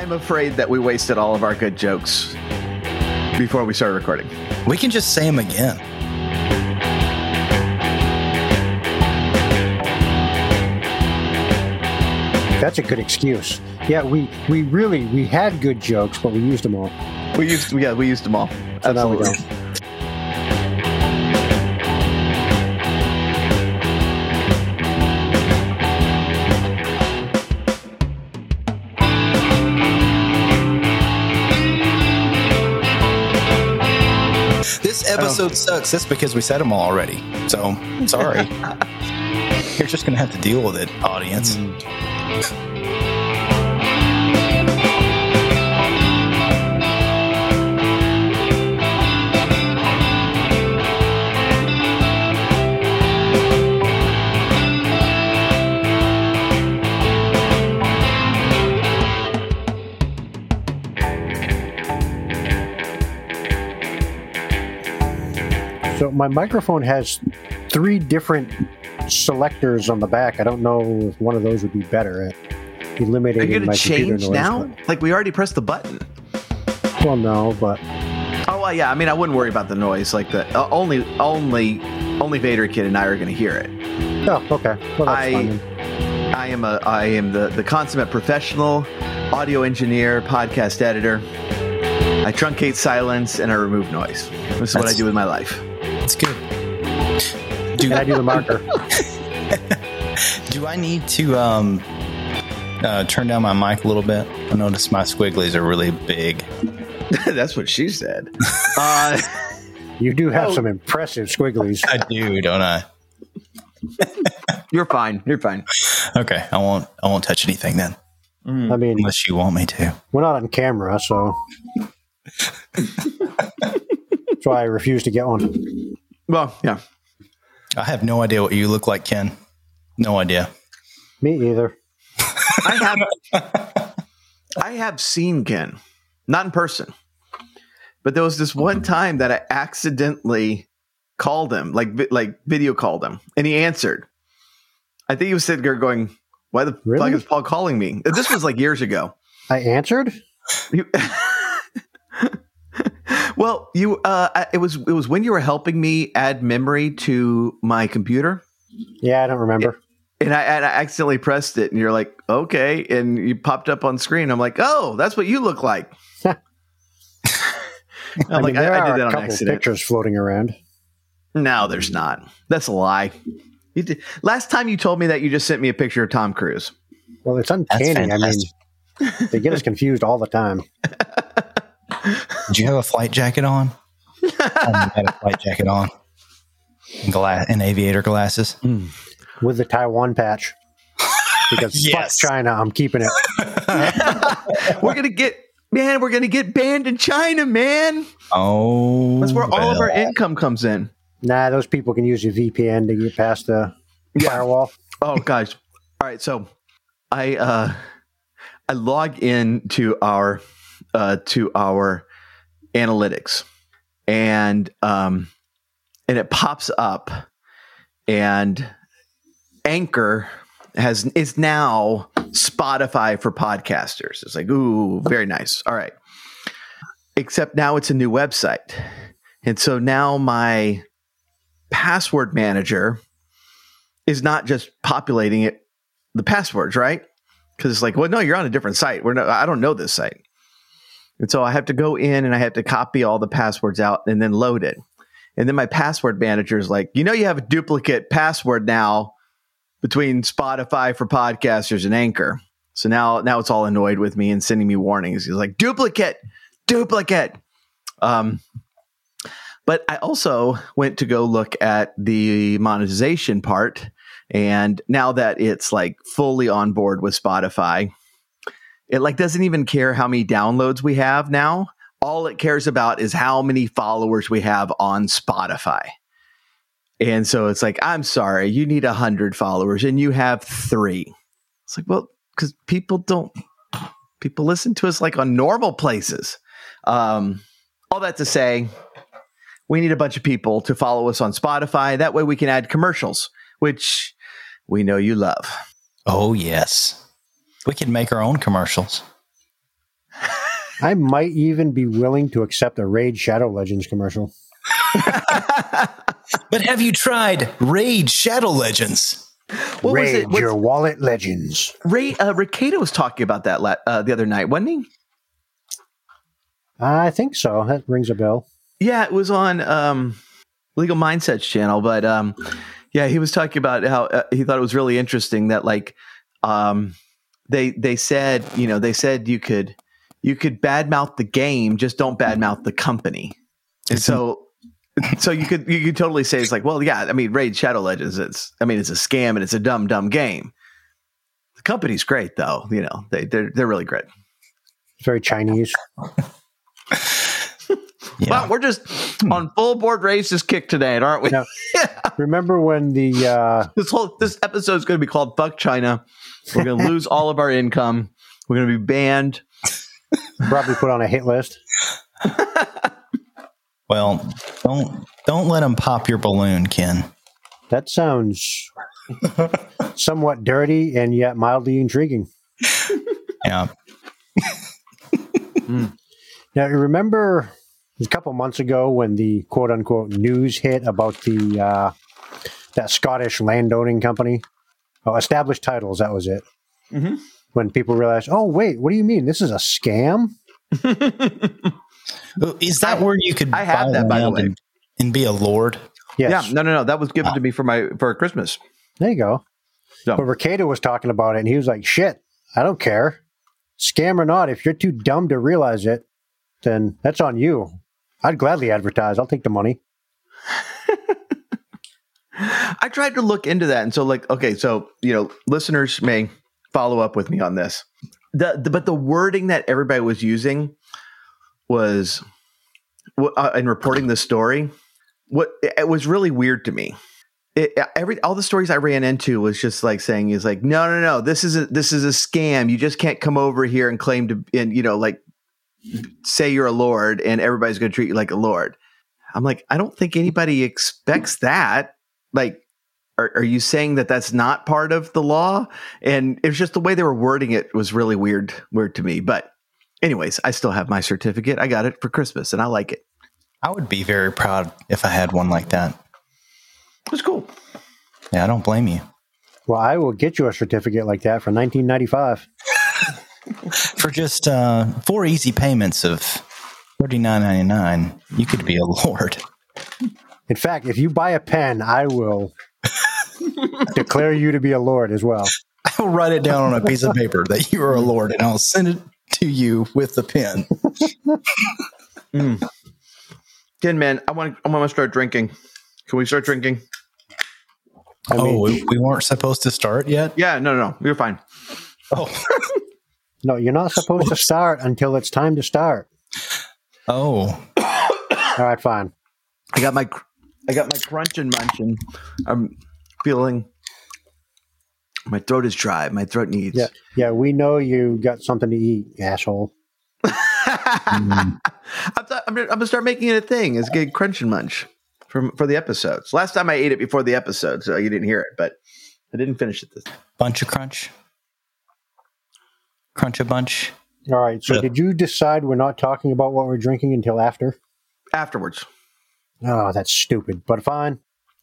like I'm afraid that we wasted all of our good jokes before we started recording. We can just say them again. That's a good excuse. Yeah, we we really we had good jokes, but we used them all. We used yeah, we used them all. So Absolutely. Episode sucks. That's because we said them all already. So sorry. You're just gonna have to deal with it, audience. So my microphone has three different selectors on the back. I don't know if one of those would be better at eliminating Are you gonna my computer change noise. now? Like we already pressed the button. well, no, but Oh well, yeah. I mean, I wouldn't worry about the noise. Like the uh, only, only, only Vader Kid and I are going to hear it. oh, okay. Well, that's I-. I am a, I am the the consummate professional audio engineer, podcast editor. I truncate silence and I remove noise. This is what I do with my life. It's good. Do, I do the marker. do I need to um, uh, turn down my mic a little bit? I notice my squigglies are really big. That's what she said. Uh, You do have Oh. some impressive squigglies. I do, don't I? you're fine. You're fine. Okay, I won't. I won't touch anything then, I mean, unless you want me to. we're not on camera, so that's why I refuse to get one. Well, yeah. I have no idea what you look like, Ken. No idea. Me either. I have I have seen Ken, not in person, but there was this one time that I accidentally called him, like like video called him, and he answered. I think he was sitting there going, "Why the Really? fuck is Paul calling me?" This was like years ago. I answered. You- well, you uh, it was it was when you were helping me add memory to my computer. Yeah, I don't remember. And I, and I accidentally pressed it, and you're like, okay. And you popped up on screen. I'm like, oh, that's what you look like. I'm I mean, like, there I, I are did a that on couple accident. pictures floating around. No, there's not. That's a lie. You did. Last time you told me that, you just sent me a picture of Tom Cruise. Well, it's uncanny. I mean, they get us confused all the time. Did you have a flight jacket on? I had a flight jacket on. And, gla- and aviator glasses. with the Taiwan patch. Because Yes. fuck China, I'm keeping it. we're gonna get man. We're gonna get banned in China, man. Oh, That's where all of our income comes in. Nah, those people can use your VPN to get past the firewall. Oh gosh. All right, so I uh I log in to our uh to our analytics and um and it pops up and Anchor has is now Spotify for podcasters. It's like, ooh, very nice. All right. Except now it's a new website. And so now my password manager is not just populating it the passwords, right? Because it's like, well, no, you're on a different site. We're no, I don't know this site, and so I have to go in and I have to copy all the passwords out and then load it. And then my password manager is like, you know, you have a duplicate password now between Spotify for podcasters and Anchor. So now, now it's all annoyed with me and sending me warnings. He's like, duplicate, duplicate. Um, but I also went to go look at the monetization part. And now that it's like fully on board with Spotify, it like doesn't even care how many downloads we have now. All it cares about is how many followers we have on Spotify. And so it's like, I'm sorry, you need a hundred followers and you have three. It's like, well, because people don't people listen to us like on normal places. Um, all that to say, we need a bunch of people to follow us on Spotify. That way we can add commercials, which we know you love. Oh yes, we could make our own commercials. I might even be willing to accept a Raid Shadow Legends commercial. But have you tried Raid Shadow Legends? What was Raid it? What's- your wallet legends. Ray uh, Ricada was talking about that la- uh, the other night, wasn't he? I think so. That rings a bell. Yeah, it was on um, Legal Mindsets channel, but um, yeah, he was talking about how uh, he thought it was really interesting that like um, they they said you know they said you could you could badmouth the game, just don't badmouth the company, and so. So you could you could totally say it's like well yeah I mean Raid Shadow Legends it's I mean it's a scam and it's a dumb dumb game. The company's great though you know they they're they're really great. It's very Chinese. Yeah. Well, we're just on full board racist kick today, aren't we? Yeah. Remember when the uh, this whole this episode is going to be called "Fuck China." We're going to lose all of our income. We're going to be banned. probably put on a hit list? Well, don't don't let them pop your balloon, Ken. That sounds somewhat dirty and yet mildly intriguing. Yeah. Now, you remember a couple months ago when the quote unquote news hit about the uh, that Scottish landowning company? Oh, established titles, that was it. Mhm. When people realized, oh, wait, what do you mean? This is a scam? Is that where you could I have that, by the way. and, and be a lord? Yes. Yeah, no, no, no. That was given to me for my for Christmas. There you go. So- But Ricado was talking about it, and he was like, shit, I don't care. Scam or not, if you're too dumb to realize it, then that's on you. I'd gladly advertise. I'll take the money. I tried to look into that, and so like, okay, so you know, listeners may follow up with me on this. The, the but the wording that everybody was using was uh, in reporting the story. What it was really weird to me. It, every all the stories I ran into was just like saying is like no no no this is a, this is a scam you just can't come over here and claim to and you know like say you're a lord and everybody's going to treat you like a lord. I'm like I don't think anybody expects that like are, are you saying that that's not part of the law and it was just the way they were wording it was really weird weird to me but anyways i still have my certificate i got it for christmas and i like it I would be very proud if I had one like that. it was cool Yeah, I don't blame you. Well, I will get you a certificate like that for 1995. For just uh, four easy payments of thirty nine ninety nine, you could be a lord. In fact, if you buy a pen, I will declare you to be a lord as well. I'll write it down on a piece of paper that you are a lord, and I'll send it to you with the pen. Hmm. Ken, man i want to i want to start drinking can we start drinking I oh, mean, oh, we, we weren't supposed to start yet. yeah no no no you're fine Oh, no, you're not supposed to start until it's time to start. oh, All right, fine. i got my cr- i got my crunch and munch and i'm feeling my throat is dry my throat needs Yeah, yeah, we know you got something to eat, asshole. I'm, th- I'm, gonna, I'm gonna start making it a thing. Is get crunch and munch for for the episodes. Last time I ate it before the episode, so you didn't hear it, but I didn't finish it this. bunch of crunch, crunch a bunch. All right, so Yeah. did you decide we're not talking about what we're drinking until after? afterwards. Oh, that's stupid, but fine.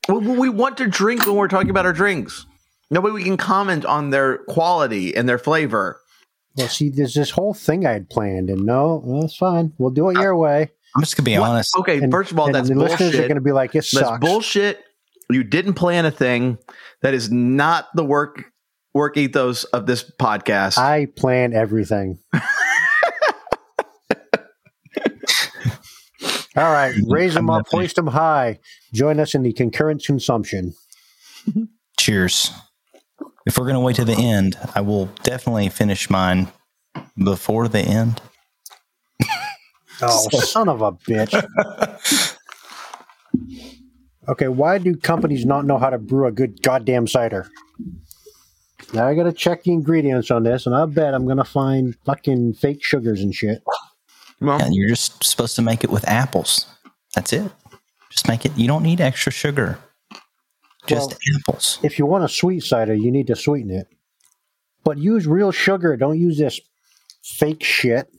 Well, we want to drink when we're talking about our drinks. That way we can comment on their quality and their flavor. Well, see, there's this whole thing I had planned, and no, well, that's fine. We'll do it uh, your way. I'm just gonna be What- honest. Okay, And- first of all, and that's the listeners are going to be like, "It That's sucks." bullshit. You didn't plan a thing. That is not the work work ethos of this podcast. I plan everything. All right, raise them up, hoist them high. Join us in the concurrent consumption. Cheers. If we're gonna wait to the end, I will definitely finish mine before the end. Oh, son of a bitch. Okay, why do companies not know how to brew a good goddamn cider? Now I gotta check the ingredients on this, and I bet I'm gonna find fucking fake sugars and shit. Well, And you're just supposed to make it with apples. That's it. Just make it. You don't need extra sugar. Just Well- apples. If you want a sweet cider, you need to sweeten it. But use real sugar. Don't use this fake shit.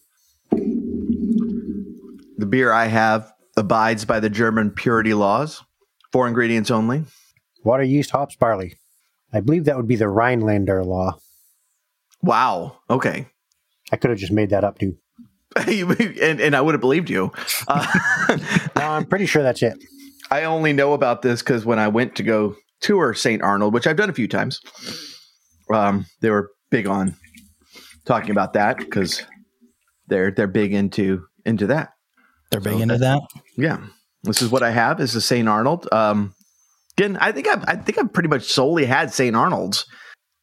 the beer I have abides by the German purity laws. Four ingredients only. Water, yeast, hops, barley. I believe that would be the Rhinelander law. Wow. Okay. I could have just made that up too. and, and I would have believed you. Uh, No, I'm pretty sure that's it. I only know about this because when I went to go tour St. Arnold, which I've done a few times, um, they were big on talking about that because they're they're big into into that. They're big into that. Yeah, this is what I have. Is the St. Arnold. Um, again, I think I've, I think I've pretty much solely had St. Arnold's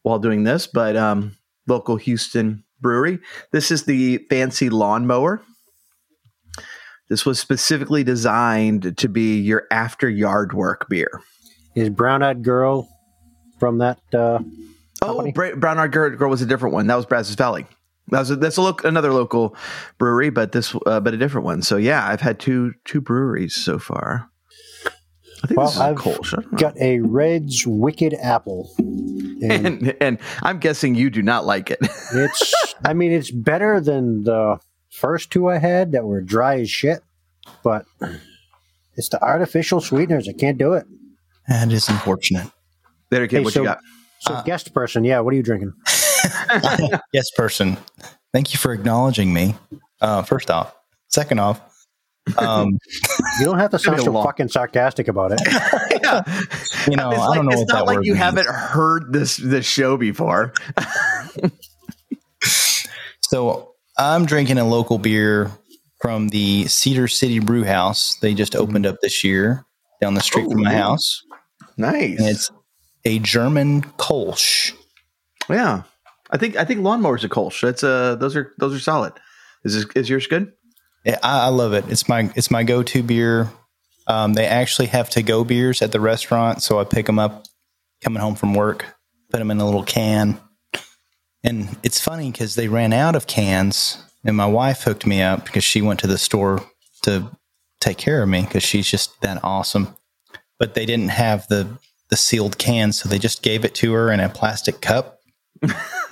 while doing this, but um, local Houston brewery. This is the fancy lawnmower. This was specifically designed to be your after yard work beer. Is Brown Eyed Girl from that? Uh, Oh, Bra- Brown Eyed Girl Girl was a different one. That was Brazos Valley. That was a, that's a look another local brewery, but this uh, but a different one. So yeah, I've had two two breweries so far. I think Well, this is a I've Kolsch. I got a Redd's Wicked Apple. And and and I'm guessing you do not like it. it's, I mean, it's better than the first two I had that were dry as shit, but it's the artificial sweeteners. I can't do it. That is unfortunate. Vader kid, Hey, what so- you got? So, Uh, guest person, yeah, what are you drinking? yes, person. Thank you for acknowledging me. Uh, first off, second off, um, You don't have to sound so long- fucking sarcastic about it. yeah. you know, it's I don't know it's what that not like you means. haven't heard this this show before. So I'm drinking a local beer from the Cedar City Brew House. They just opened up this year down the street from my Ooh. house, Nice. and it's a German Kolsch. yeah. I think I think lawnmowers are Kolsch. That's uh those are those are solid. Is this, is yours good? I, I love it. It's my it's my go to beer. Um, they actually have to go beers at the restaurant, so I pick them up coming home from work, put them in a little can, and it's funny because they ran out of cans, and my wife hooked me up because she went to the store to take care of me because she's just that awesome. But they didn't have the the sealed cans, so they just gave it to her in a plastic cup.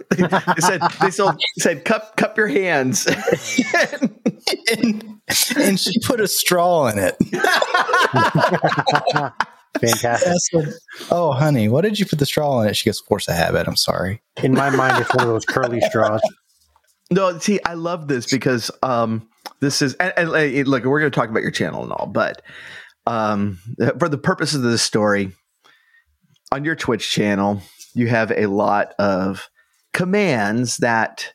They said they sold, said cup cup your hands. and, and she put a straw in it. Fantastic. Said, "Oh, honey, what did you put the straw in it?" She goes, "Force a habit." I'm sorry. In my mind, it's one of those curly straws. no, see, I love this because um this is and, and, uh, look, we're going to talk about your channel and all, but um for the purposes of this story, on your Twitch channel, you have a lot of commands that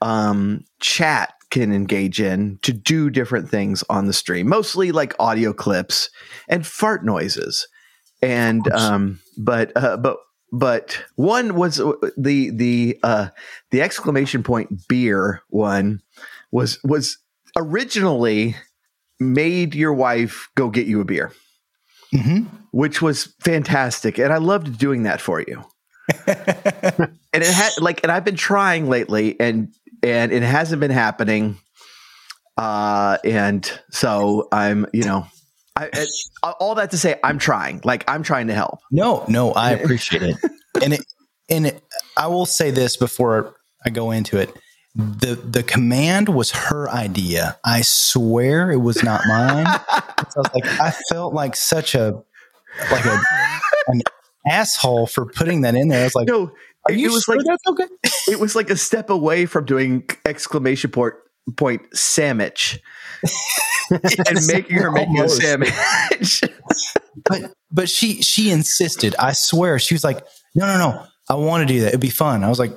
um chat can engage in to do different things on the stream, mostly like audio clips and fart noises. And um but uh but but one was uh, the the uh the exclamation point beer one was was originally made your wife go get you a beer. Hmm which was fantastic and i loved doing that for you and it had like and i've been trying lately and and it hasn't been happening. Uh and so i'm you know I, it, all that to say i'm trying. Like i'm trying to help. No, no, I appreciate it, and it, and it, I will say this before I go into it: the the command was her idea. I swear it was not mine. so I was like, I felt like such a like a an asshole for putting that in there. I was like, no Are it, you it was sure like that's okay? it was like a step away from doing exclamation point point sandwich and making her make a sandwich but but she she insisted. I swear, she was like, "No, no, no, I want to do that. It'd be fun." I was like,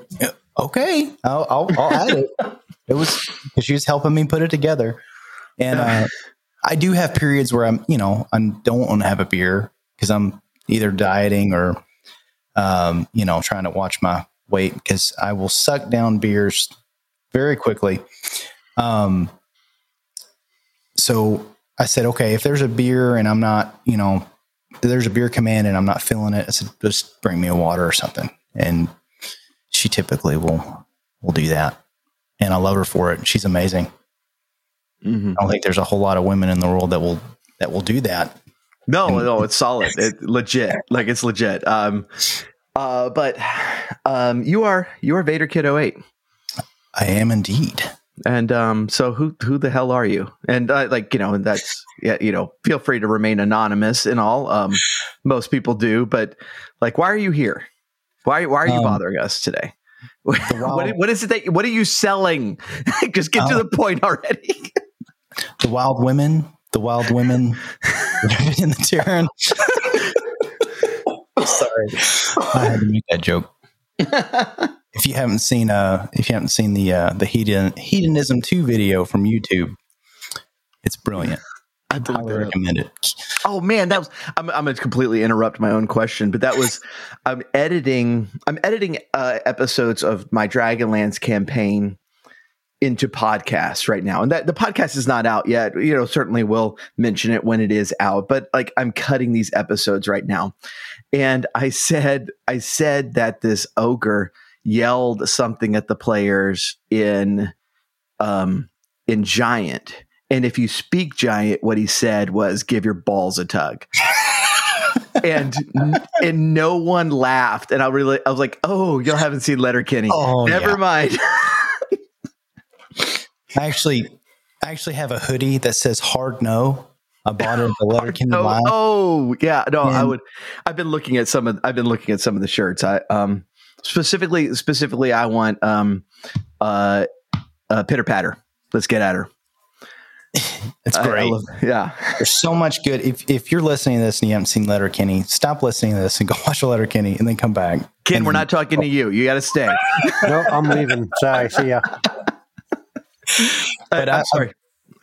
"Okay, I'll I'll, I'll add it." It was because she was helping me put it together, and uh, I do have periods where I'm, you know, I don't want to have a beer because I'm either dieting or, um, you know, trying to watch my weight because I will suck down beers very quickly. Um, so I said, okay, if there's a beer and I'm not, you know, there's a beer command and I'm not feeling it, I said, just bring me a water or something. And she typically will will do that. And I love her for it. She's amazing. Mhm. I don't think there's a whole lot of women in the world that will that will do that. No no it's solid it legit like it's legit um uh but um you are you are vader kid 08 I am indeed. And um, so who who the hell are you? And uh, like you know, and that's yeah, you know, feel free to remain anonymous and all. Um, most people do, but like, why are you here? Why why are you Um, bothering us today? what, what is it that what are you selling? Just get to Oh. the point already. The wild women, the wild women in the Terran. Sorry, I had to make that joke. If you haven't seen uh if you haven't seen the uh the hedon, hedonism 2 video from YouTube, it's brilliant. I that. recommend it. Oh man, that was. I'm, I'm going to completely interrupt my own question, but that was. I'm editing. I'm editing uh, episodes of my Dragonlance campaign into podcasts right now, and that the podcast is not out yet. You know, certainly we'll mention it when it is out, but like I'm cutting these episodes right now, and I said I said that this ogre yelled something at the players in um in giant. And if you speak giant what he said was give your balls a tug. And and no one laughed. And i really i was like oh y'all haven't seen letterkenny. Oh, never yeah. mind I actually I actually have a hoodie that says hard no. I bought it at the Letterkenny oh, Live. oh yeah no i would i've been looking at some of i've been looking at some of the shirts i um specifically specifically i want um uh uh pitter patter let's get at her It's I- I great. love- yeah There's so much good. If if you're listening to this and you haven't seen Letterkenny, stop listening to this and go watch a Letterkenny and then come back. ken And we're then- not talking to you you gotta stay No, I'm leaving. Sorry. See ya. But I, am sorry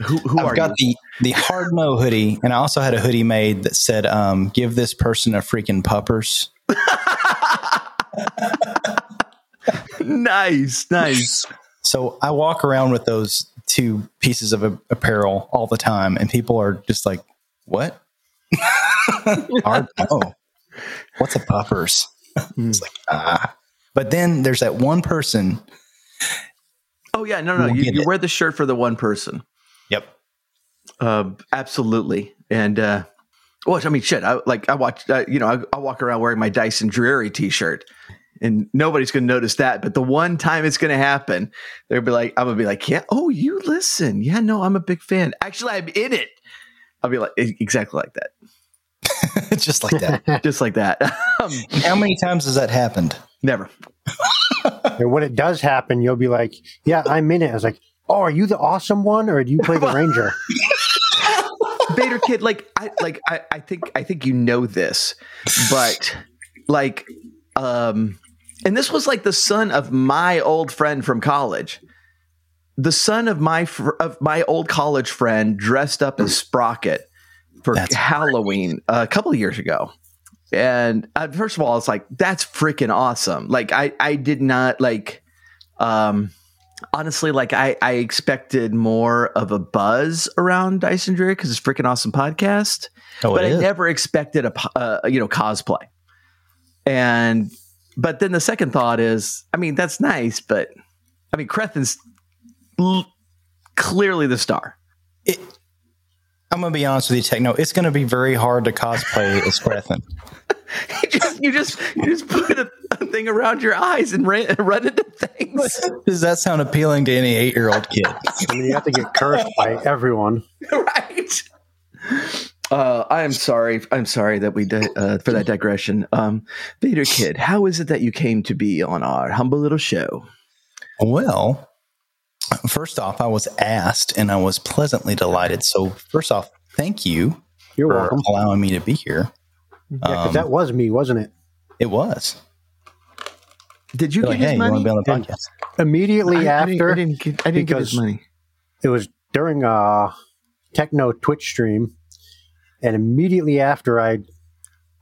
who, who I've are got you the the hard no hoodie, and I also had a hoodie made that said, um, "Give this person a freaking puppers." nice nice So I walk around with those two pieces of apparel all the time, and people are just like, "What? hard no? What's a puppers?" it's like ah. But then there's that one person. Oh yeah, no, no. We'll You, you wear the shirt for the one person. Yep. Uh, absolutely. And uh, well, I mean, shit. I like I watch. Uh, you know, I, I walk around wearing my Dyson Dreary T-shirt, and nobody's going to notice that. But the one time it's going to happen, they'll be like, I'm gonna be like, yeah. Oh, you listen. Yeah, no, I'm a big fan. Actually, I'm in it. I'll be like exactly like that, just like that. just like that. um, How many times has that happened? Never. And when it does happen, you'll be like, "Yeah, I'm in it." I was like, "Oh, are you the awesome one, or do you play the ranger?" Vader kid, like I like I, I think I think you know this, but like um and this was like the son of my old friend from college. The son of my fr- of my old college friend dressed up as Sprocket for That's Halloween a couple of years ago. And uh, first of all, it's like that's freaking awesome. Like I I did not like um honestly like I I expected more of a buzz around Dyson Dreary because it's freaking awesome podcast Oh, but I is. never expected a uh, you know cosplay. And but then the second thought is, I mean, that's nice, but I mean, Crethin's l- clearly the star. It, I'm gonna be honest with you, Techno. It's gonna be very hard to cosplay as Grethin. you just you just you just put a, a thing around your eyes and ran, run into things, Does that sound appealing to any eight year old kid? I mean, you have to get cursed by everyone. right? Uh, I am sorry. I'm sorry that we di- uh, for that digression. Um, Vader Kid, how is it that you came to be on our humble little show? Well, first off, I was asked and I was pleasantly delighted. So, first off, thank you You're for welcome. allowing me to be here. Yeah, 'cause Um, that was me, wasn't it? It was. Did you They're get like, hey, his you want money? to be on the And- podcast? Immediately I, I didn't, after, I didn't get, I didn't get his because- money. it was during a techno Twitch stream, and immediately after I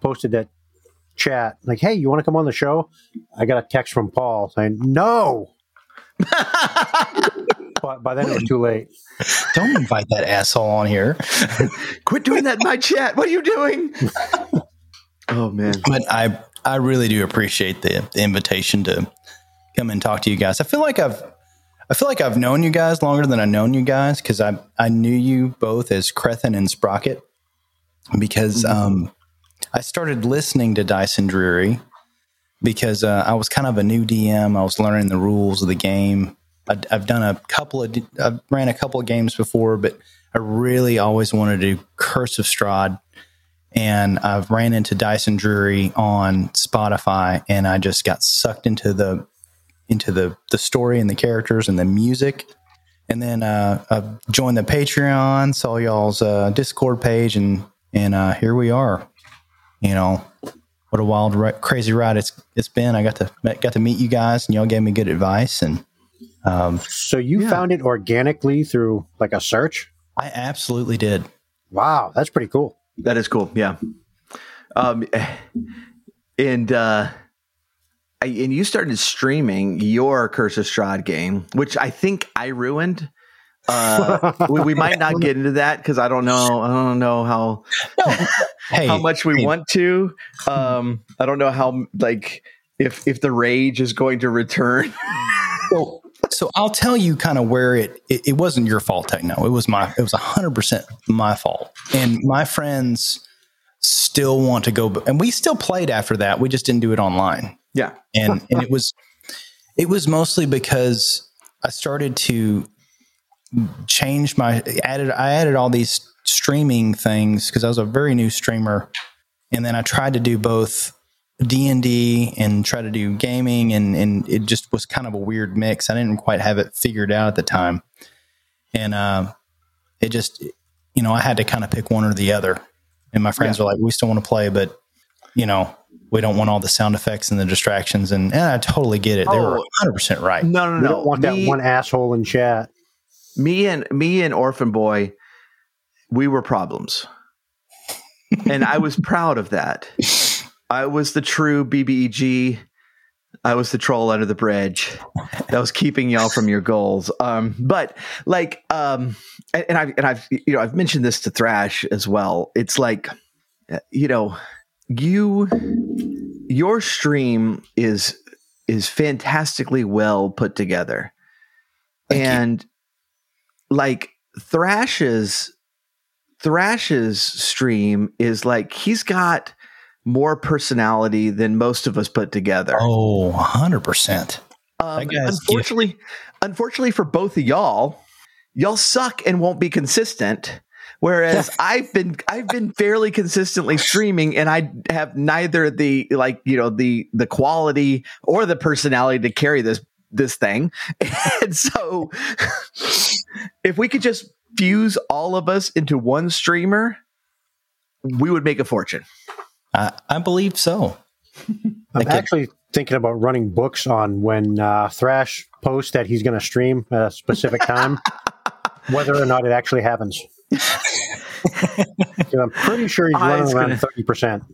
posted that chat, like, "Hey, you want to come on the show?" I got a text from Paul saying, "No," but by then it was too late. Don't invite that asshole on here. Quit doing that in my chat. What are you doing? oh man. But I, I really do appreciate the, the invitation to come and talk to you guys. I feel like I've, I feel like I've known you guys longer than I've known you guys because I, I knew you both as Crethin and Sprocket because um, I started listening to Dyson Dreary because uh, I was kind of a new DM. I was learning the rules of the game, I, I've done a couple of, I've ran a couple of games before, but I really always wanted to do Curse of Strahd. And I've ran into Dyson Drury on Spotify, and I just got sucked into the into the the story and the characters and the music. And then uh, I joined the Patreon, saw y'all's uh, Discord page, and and uh, here we are. You know, what a wild, ri- crazy ride it's it's been. I got to got to meet you guys, and y'all gave me good advice, and um, So you Yeah. found it organically through like a search? I absolutely did. Wow, that's pretty cool. That is cool. Yeah. Um, and uh, I, and you started streaming your Curse of Strahd game, which I think I ruined. Uh, we, we might not get into that because I don't know. I don't know how Hey, how much we want to. Um, I don't know how like if if the rage is going to return. So, so I'll tell you kind of where it, it it wasn't your fault, Techno. It was my it was hundred percent my fault. And my friends still want to go, and we still played after that. We just didn't do it online. yeah. and and it was it was mostly because I started to change my added I added all these streaming things because I was a very new streamer, and then I tried to do both D and D and try to do gaming, and and it just was kind of a weird mix. I didn't quite have it figured out at the time, and uh, it just you know I had to kind of pick one or the other. And my friends were like, "We still want to play, but you know." We don't want all the sound effects and the distractions, and, and I totally get it. They were Oh. 100 percent right. No, no, We no. don't want Me- that one asshole in chat. me and me and Orphan Boy, we were problems, and I was proud of that. I was the true BBEG. I was the troll under the bridge that was keeping y'all from your goals. Um, but like, um, and, and I've and I've you know I've mentioned this to Thrash as well. It's like, uh, you know, you your stream is is fantastically well put together, Thank you. and like Thrash's Thrash's stream is like he's got more personality than most of us put together. Oh, 100 percent. Um, that guy's unfortunately, unfortunately for both of y'all, y'all suck and won't be consistent. Whereas I've been I've been fairly consistently streaming and I have neither the like you know the the quality or the personality to carry this this thing. And so if we could just fuse all of us into one streamer, we would make a fortune. I, I believe so. I'm Okay. actually thinking about running books on when uh, Thrash posts that he's going to stream at a specific time, whether or not it actually happens. I'm pretty sure he's running around gonna- thirty percent.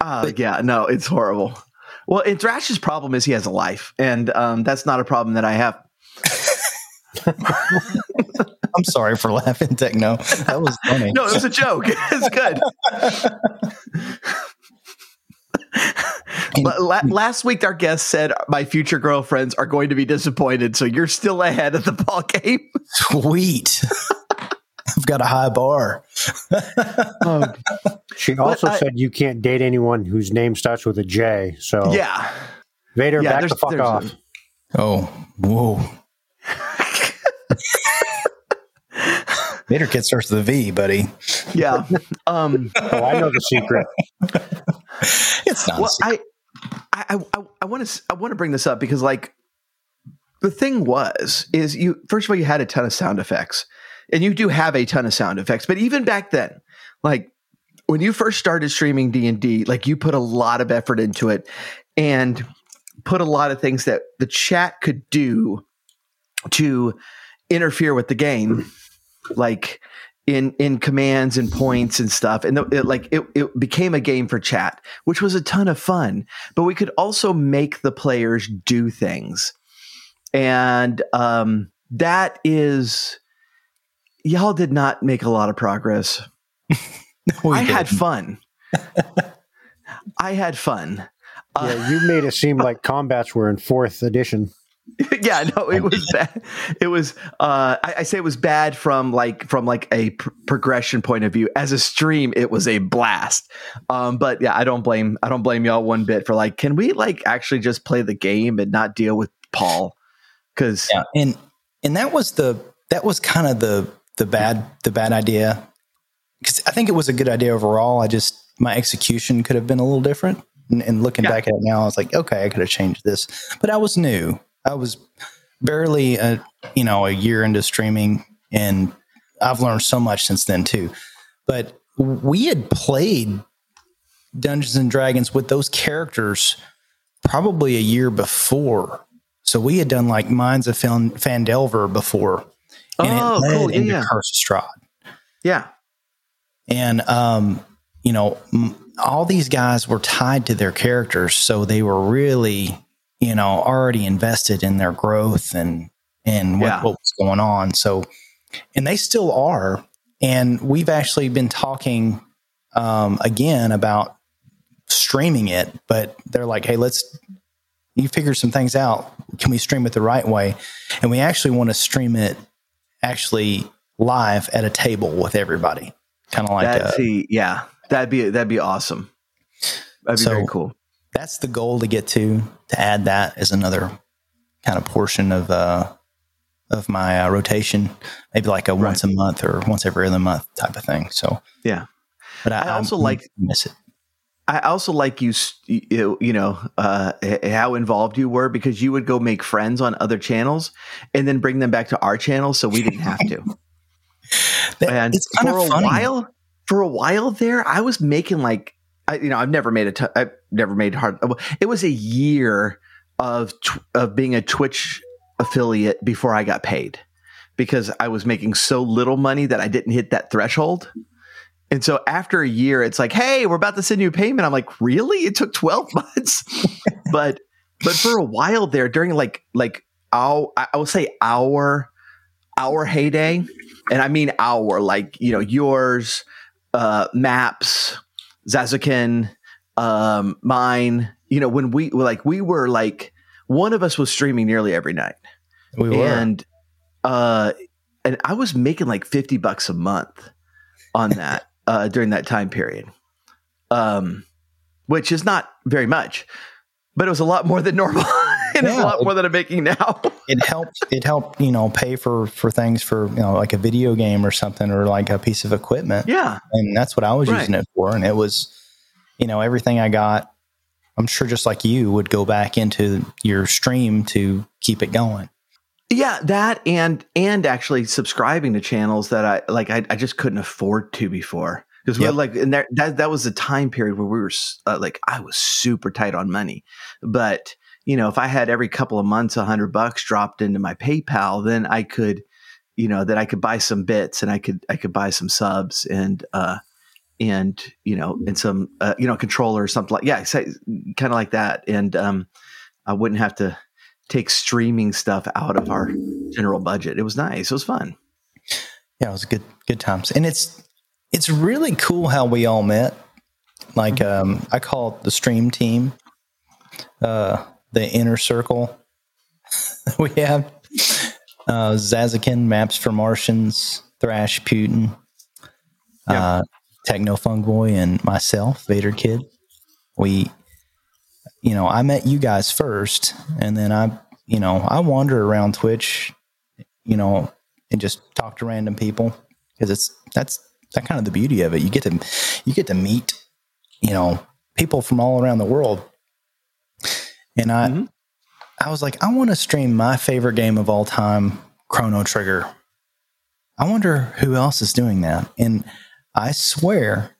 Uh, yeah, no, it's horrible. Well, and Thrash's problem is he has a life, and um, that's not a problem that I have. I'm sorry for laughing, Techno. That was funny. No, it was a joke. It's good. La- la- last week, our guest said my future girlfriends are going to be disappointed, so you're still ahead of the ball game. Sweet. I've got a high bar. She also I- said you can't date anyone whose name starts with a J. So Yeah, Vader, Yeah, back the fuck there's a- off. Oh, whoa. Vader Kid starts with a V, buddy. yeah. Um, oh, I know the secret. It's not. well, I, I, I, I want to, I want to bring this up because, like, the thing was, is you first of all, you had a ton of sound effects, and you do have a ton of sound effects, but even back then, like when you first started streaming D and D, like you put a lot of effort into it, and put a lot of things that the chat could do to interfere with the game, like in in commands and points and stuff. And the, it, like it, it became a game for chat which was a ton of fun. But we could also make the players do things. And um that is y'all did not make a lot of progress. We i had didn't. fun. I had fun. Uh, Yeah, you made it seem like combats were in fourth edition. yeah, no, it was bad. It was. Uh, I, I say it was bad from like from like a pr- progression point of view. As a stream, it was a blast. Um, but yeah, I don't blame. I don't blame y'all one bit for like. Can we like actually just play the game and not deal with Paul? because Yeah, and and that was the that was kind of the the bad the bad idea because I think it was a good idea overall. I just my execution could have been a little different. And, and looking Yeah. back at it now, I was like, okay, I could have changed this, but I was new. I was barely a you know a year into streaming, and I've learned so much since then too. But we had played Dungeons and Dragons with those characters probably a year before. So we had done like Mines of Phan- Phandelver before. And Oh, it led cool. Into yeah. Curse of Strahd. yeah, And, um, you know, m- all these guys were tied to their characters. So they were really, you know, already invested in their growth and, and what, Yeah. what was going on. So, and they still are. And we've actually been talking um, again about streaming it, but they're like, hey, let's, you figure some things out. Can we stream it the right way? And we actually want to stream it actually live at a table with everybody. Kind of like that see, yeah, that'd be that'd be awesome. That'd be So- very cool. That's the goal to get to to add that as another kind of portion of uh of my uh, rotation. Maybe like a once a month or once every other month type of thing. So Yeah. but i, I also I'm- like- miss it. I also like you, you, know, uh, how involved you were because you would go make friends on other channels and then bring them back to our channel, so we didn't have to. That- and it's kind for of a funny. while, for a while there, I was making like, I, you know, I've never made a, t- I've never made hard. It was a year of of being a Twitch affiliate before I got paid because I was making so little money that I didn't hit that threshold. And so after a year, it's like, hey, we're about to send you a payment. I'm like, really? It took 12 months. but but for a while there, during like like our I I will say our our heyday, and I mean our, like, you know, yours, uh, maps, Zazukin, um, mine, you know, when we like we were like one of us was streaming nearly every night. We were. And uh and i was making like 50 bucks a month on that uh during that time period. Um which is not very much but it was a lot more than normal. And it's a Yeah. lot more than i'm making now. It helped it helped you know pay for for things for you know like a video game or something or like a piece of equipment. Yeah. And that's what I was Right. using it for. And it was, you know, everything I got. I'm sure just like you would go back into your stream to keep it going. yeah that and and actually subscribing to channels that i like i, I just couldn't afford to before because we Yep. were like and that, that that was a time period where we were uh, like i was super tight on money but you know if i had every couple of months a hundred bucks dropped into my paypal then i could you know that i could buy some bits and i could i could buy some subs and uh and you know and some uh, you know controller or something like yeah kind of like that and um i wouldn't have to take streaming stuff out of our general budget it was nice it was fun Yeah, it was good good times. And it's it's really cool how we all met. Like um I call it the stream team. Uh the inner circle we have. Uh Zazakin, Maps for Martians, Thrash Putin, uh Techno Funk Boy and myself, Vader Kid. We you know, I met you guys first and then I you know, I wander around Twitch, you know, and just talk to random people because it's that's that kind of the beauty of it. You get to you get to meet, you know, people from all around the world. And I Mhm. I was like, I want to stream my favorite game of all time, Chrono Trigger. I wonder who else is doing that. And I swear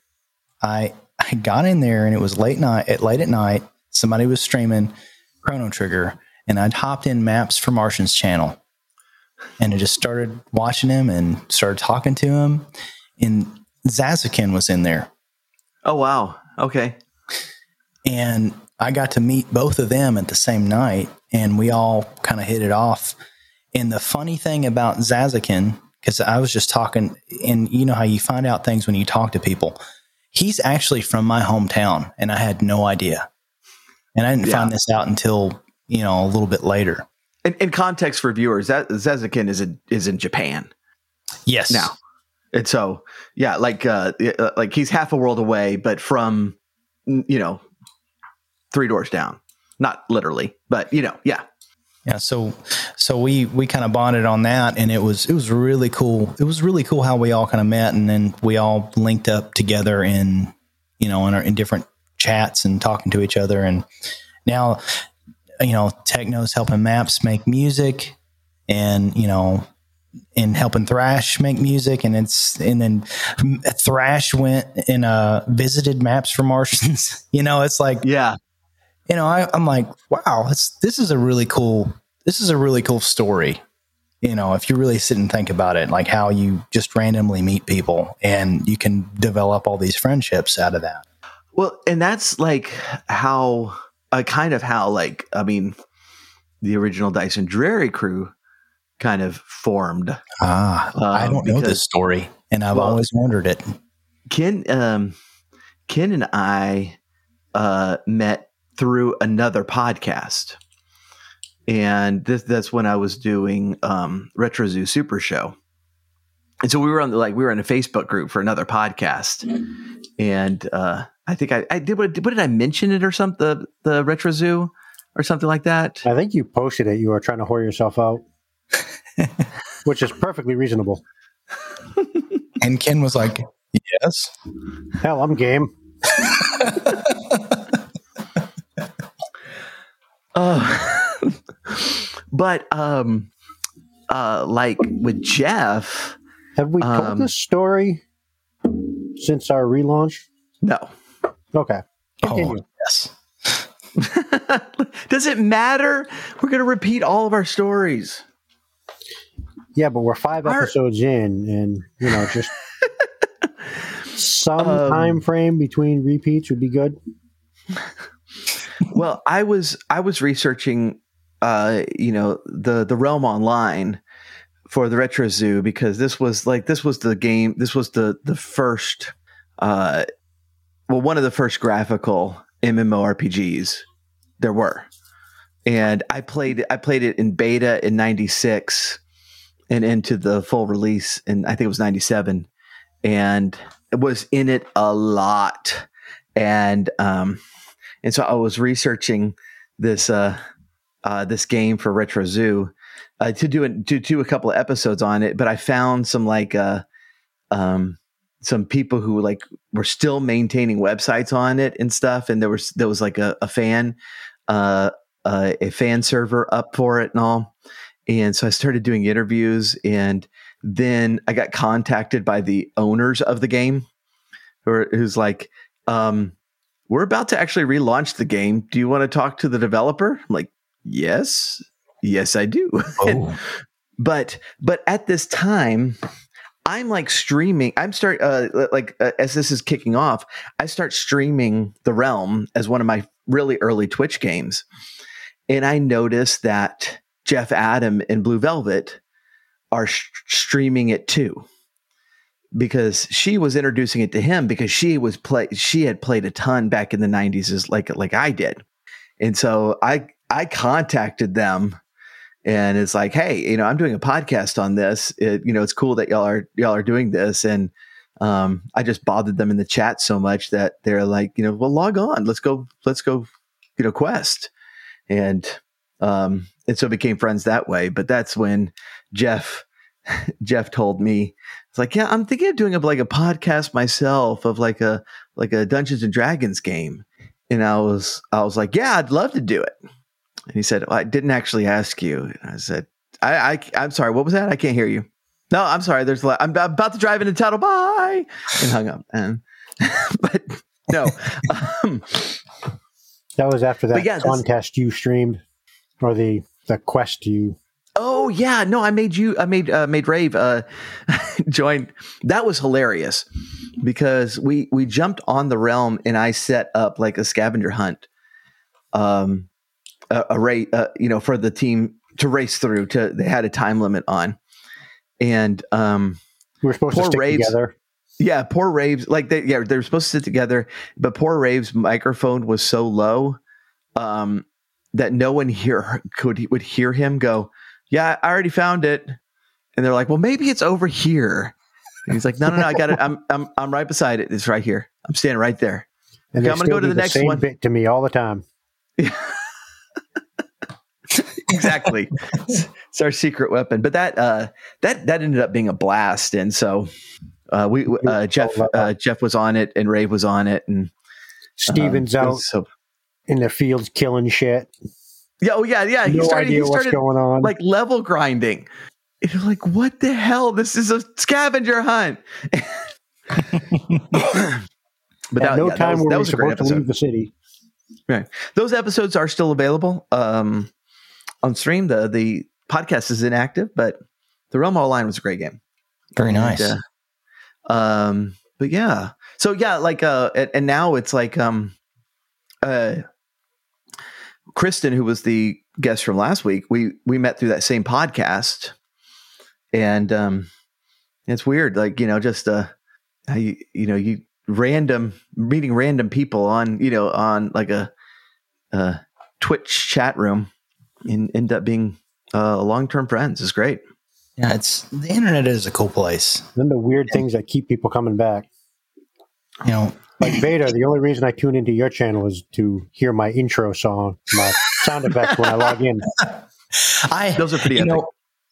I I got in there and it was late night at late at night. Somebody was streaming Chrono Trigger and I'd hopped in Maps for Martian's channel and I just started watching him and started talking to him. And Zazakin was in there, oh wow okay and I got to meet both of them at the same night, and we all kind of hit it off. And the funny thing about Zazukin, because I was just talking, and you know how you find out things when you talk to people. He's actually from my hometown, and I had no idea. And I didn't Yeah. find this out until you know a little bit later. in, in context for viewers that Zezekin is in, is in japan Yes, now and so yeah like uh uh, like he's half a world away but from you know three doors down not literally but you know yeah Yeah, so so we we kind of bonded on that, and it was it was really cool. It was really cool how we all kind of met, and then we all linked up together in you know in our in different chats and talking to each other. And now you know Techno's helping Maps make music, and you know and helping Thrash make music, and it's and then Thrash went and uh, visited Maps for Martians. you know, it's like Yeah. You know, I, I'm like, wow, this this is a really cool this is a really cool story. You know, if you really sit and think about it, like how you just randomly meet people and you can develop all these friendships out of that. Well, and that's like how, uh, kind of how, like, I mean, the original Dyson Dreary crew kind of formed. Ah, I Um, don't know this story, and I've Well- always wondered it. Ken, um, Ken and I uh, met through another podcast, and this, that's when I was doing um, Retro Zoo Super Show, and so we were on the, like we were in a Facebook group for another podcast, and uh, I think I, I did what, what did I mention it or something the the Retro Zoo or something like that. I think you posted it. You were trying to whore yourself out, which is perfectly reasonable. And Ken was like, "Yes, Hell, I'm game. Uh, but um, uh, like with Jeff, Have we told Um, this story since our relaunch? no. Okay. Continue. oh yes." Does it matter? We're going to repeat all of our stories. Yeah, but we're five Our- episodes in, and you know, just some Um, time frame between repeats would be good. Well, I was I was researching, uh, you know, the the realm online for the retro zoo because this was like this was the game. This was the the first, uh, well, one of the first graphical MMORPGs there were, and I played I played it in beta in '96 and into the full release and I think it was '97, and was in it a lot, and um and so I was researching this uh, uh, this game for Retro Zoo uh, to do it, to do a couple of episodes on it, but I found some like uh, um, some people who like were still maintaining websites on it and stuff, and there was there was like a, a fan uh, uh, a fan server up for it and all, and so I started doing interviews, and then I got contacted by the owners of the game, who who's like. Um, we're about to actually relaunch the game. Do you want to talk to the developer? I'm like, yes, yes, I do. Oh, but but at this time, I'm like streaming. I'm start uh, like uh, as this is kicking off, I start streaming the Realm as one of my really early Twitch games, and I notice that Jeff Adam and Blue Velvet are sh- streaming it too because she was introducing it to him because she was play she had played a ton back in the 90s as like like I did. And so I I contacted them and it's like, "Hey, you know, I'm doing a podcast on this. It, you know, it's cool that y'all are y'all are doing this and um, I just bothered them in the chat so much that they're like, you know, well, log on. Let's go. Let's go. You know, quest, and um, and so became friends that way. But that's when Jeff Jeff told me it's like, yeah, I'm thinking of doing a like a podcast myself of like a like a Dungeons and Dragons game. And I was I was like, yeah, I'd love to do it. And he said, well, I didn't actually ask you. And I said, I, I I'm sorry, what was that? I can't hear you. No, I'm sorry. There's a lot. I'm about to drive into tunnel. Bye, and hung up. And but no, um, That was after that yeah, contest you streamed, or the the quest you. Oh yeah, no, I made you. I made uh, made Rave uh, join. That was hilarious because we we jumped on the realm and I set up like a scavenger hunt, um, a, a race, uh, you know, for the team to race through. To they had a time limit on, and um, We were supposed to stick Raves. together. yeah, poor Raves like they yeah they were supposed to sit together, but poor Raves microphone was so low, um, that no one here could would hear him go, "Yeah, I already found it," and they're like, "Well, maybe it's over here." And he's like, "No, no, no, I got it. I'm I'm I'm right beside it. It's right here. I'm standing right there." And Okay, I'm gonna go to the next same one. bit to me all the time. exactly. it's our secret weapon. But that uh, that that ended up being a blast, and so uh, we uh, Jeff uh, Jeff was on it, and Rave was on it, and Steven's um, out So in the fields killing shit. Yeah, oh yeah, yeah. He no started. idea He what's going on. like level grinding. And you're like, what the hell? This is a scavenger hunt. but At that, no yeah, that time was, were that we was a great supposed to episode. leave the city. Right. Those episodes are still available um, on stream. The the podcast is inactive, but the Realm Online was a great game. Very nice. And, uh, um, but yeah, so yeah, like uh, and, and now it's like um, uh, Kristen, who was the guest from last week, we we met through that same podcast, and um, it's weird, like you know, just uh, how you you know you random meeting random people on you know on like a, uh Twitch chat room and end up being uh, long term friends is great. yeah, it's the internet is a cool place. Then the weird things that keep people coming back. You know, Like Beta, the only reason I tune into your channel is to hear my intro song, my sound effects when I log in. I Those are pretty you epic. know,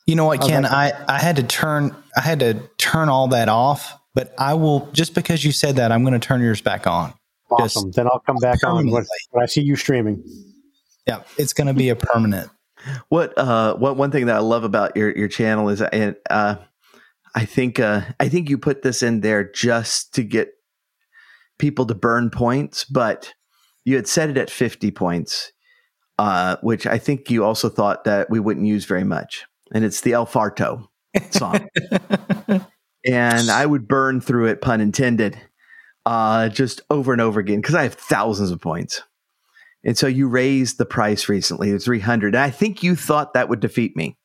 you know what, Ken? thank I I had to turn I had to turn all that off, but I will just because you said that, I'm going to turn yours back on. Just Awesome. then I'll come back on when, when I see you streaming. Yeah, it's going to be a permanent. What uh what one thing that I love about your your channel is and uh I think uh I think you put this in there just to get people to burn points, but you had set it at 50 points. Uh which I think you also thought that we wouldn't use very much. And it's the El Farto song. and I would burn through it pun intended. Uh just over and over again because I have thousands of points. And so you raised the price recently to 300. And I think you thought that would defeat me.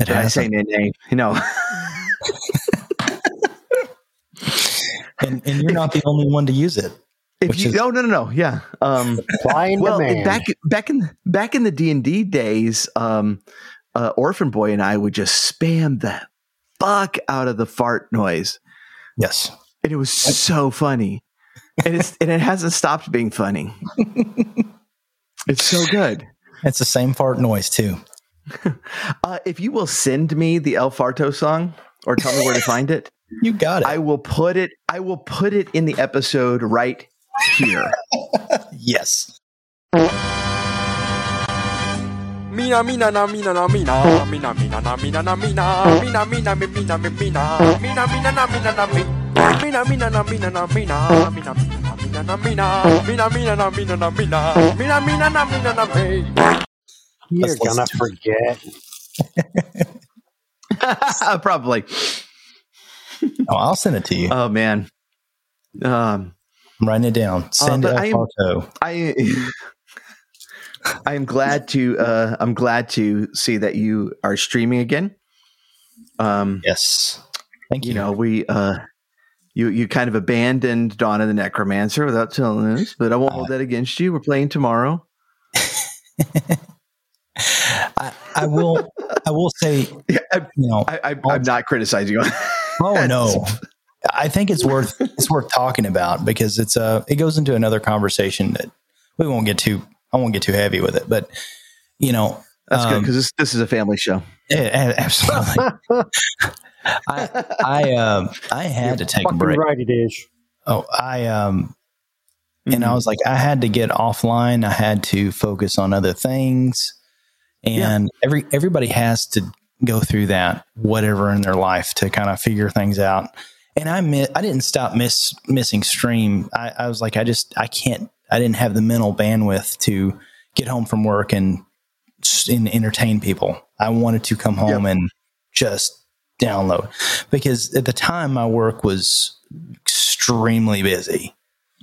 It Did I say nay, nay? No. and, and you're not the only one to use it. if you is- no no no no yeah um Supply well demand. back back in back in the d&d days um uh, orphan boy and i would just spam the fuck out of the fart noise Yes. and it was so funny and it's and it hasn't stopped being funny it's so good It's the same fart noise too. uh, if you will send me the el farto song or tell me where to find it You got it. i will put it i will put it in the episode right here yes. Mina mina na mina na mina mina mina na mina na mina mina mina mi mina mi mina mina mina na mina na mi mina mina na mina na mina mina mina na mina mina mina mina na mina na mina mina mina na mina na mi You're gonna forget. probably Oh, I'll send it to you. oh man um I'm writing it down. Send but a I am- photo. I I am glad to uh I'm glad to see that you are streaming again. Um Yes. Thank you. you know, we uh you you kind of abandoned Dawn of the Necromancer without telling us, but I won't hold that against you. We're playing tomorrow. I, I will. I will say. Yeah, I, You know. I, I I'm not criticizing you. Oh no. I think it's worth it's worth talking about because it's uh it goes into another conversation that we won't get too I won't get too heavy with it, but you know That's good um, because this this is a family show. yeah, absolutely. I I um I had to take a break. right it is. Oh, I um and Mm-hmm. I was like I had to get offline. I had to focus on other things. And every everybody has to go through that whatever in their life to kind of figure things out. And I mi- I didn't stop miss missing stream. I, I was like I just I can't I didn't have the mental bandwidth to get home from work and, and entertain people. I wanted to come home and just download because at the time my work was extremely busy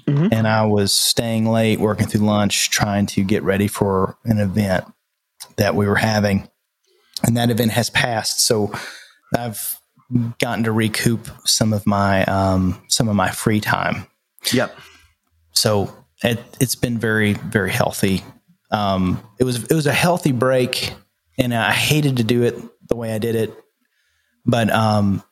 Mhm. and I was staying late working through lunch trying to get ready for an event that we were having and that event has passed. So I've gotten to recoup some of my um, some of my free time. Yep. so it, it's been very very healthy. Um, it was it was a healthy break and i hated to do it the way i did it. But um,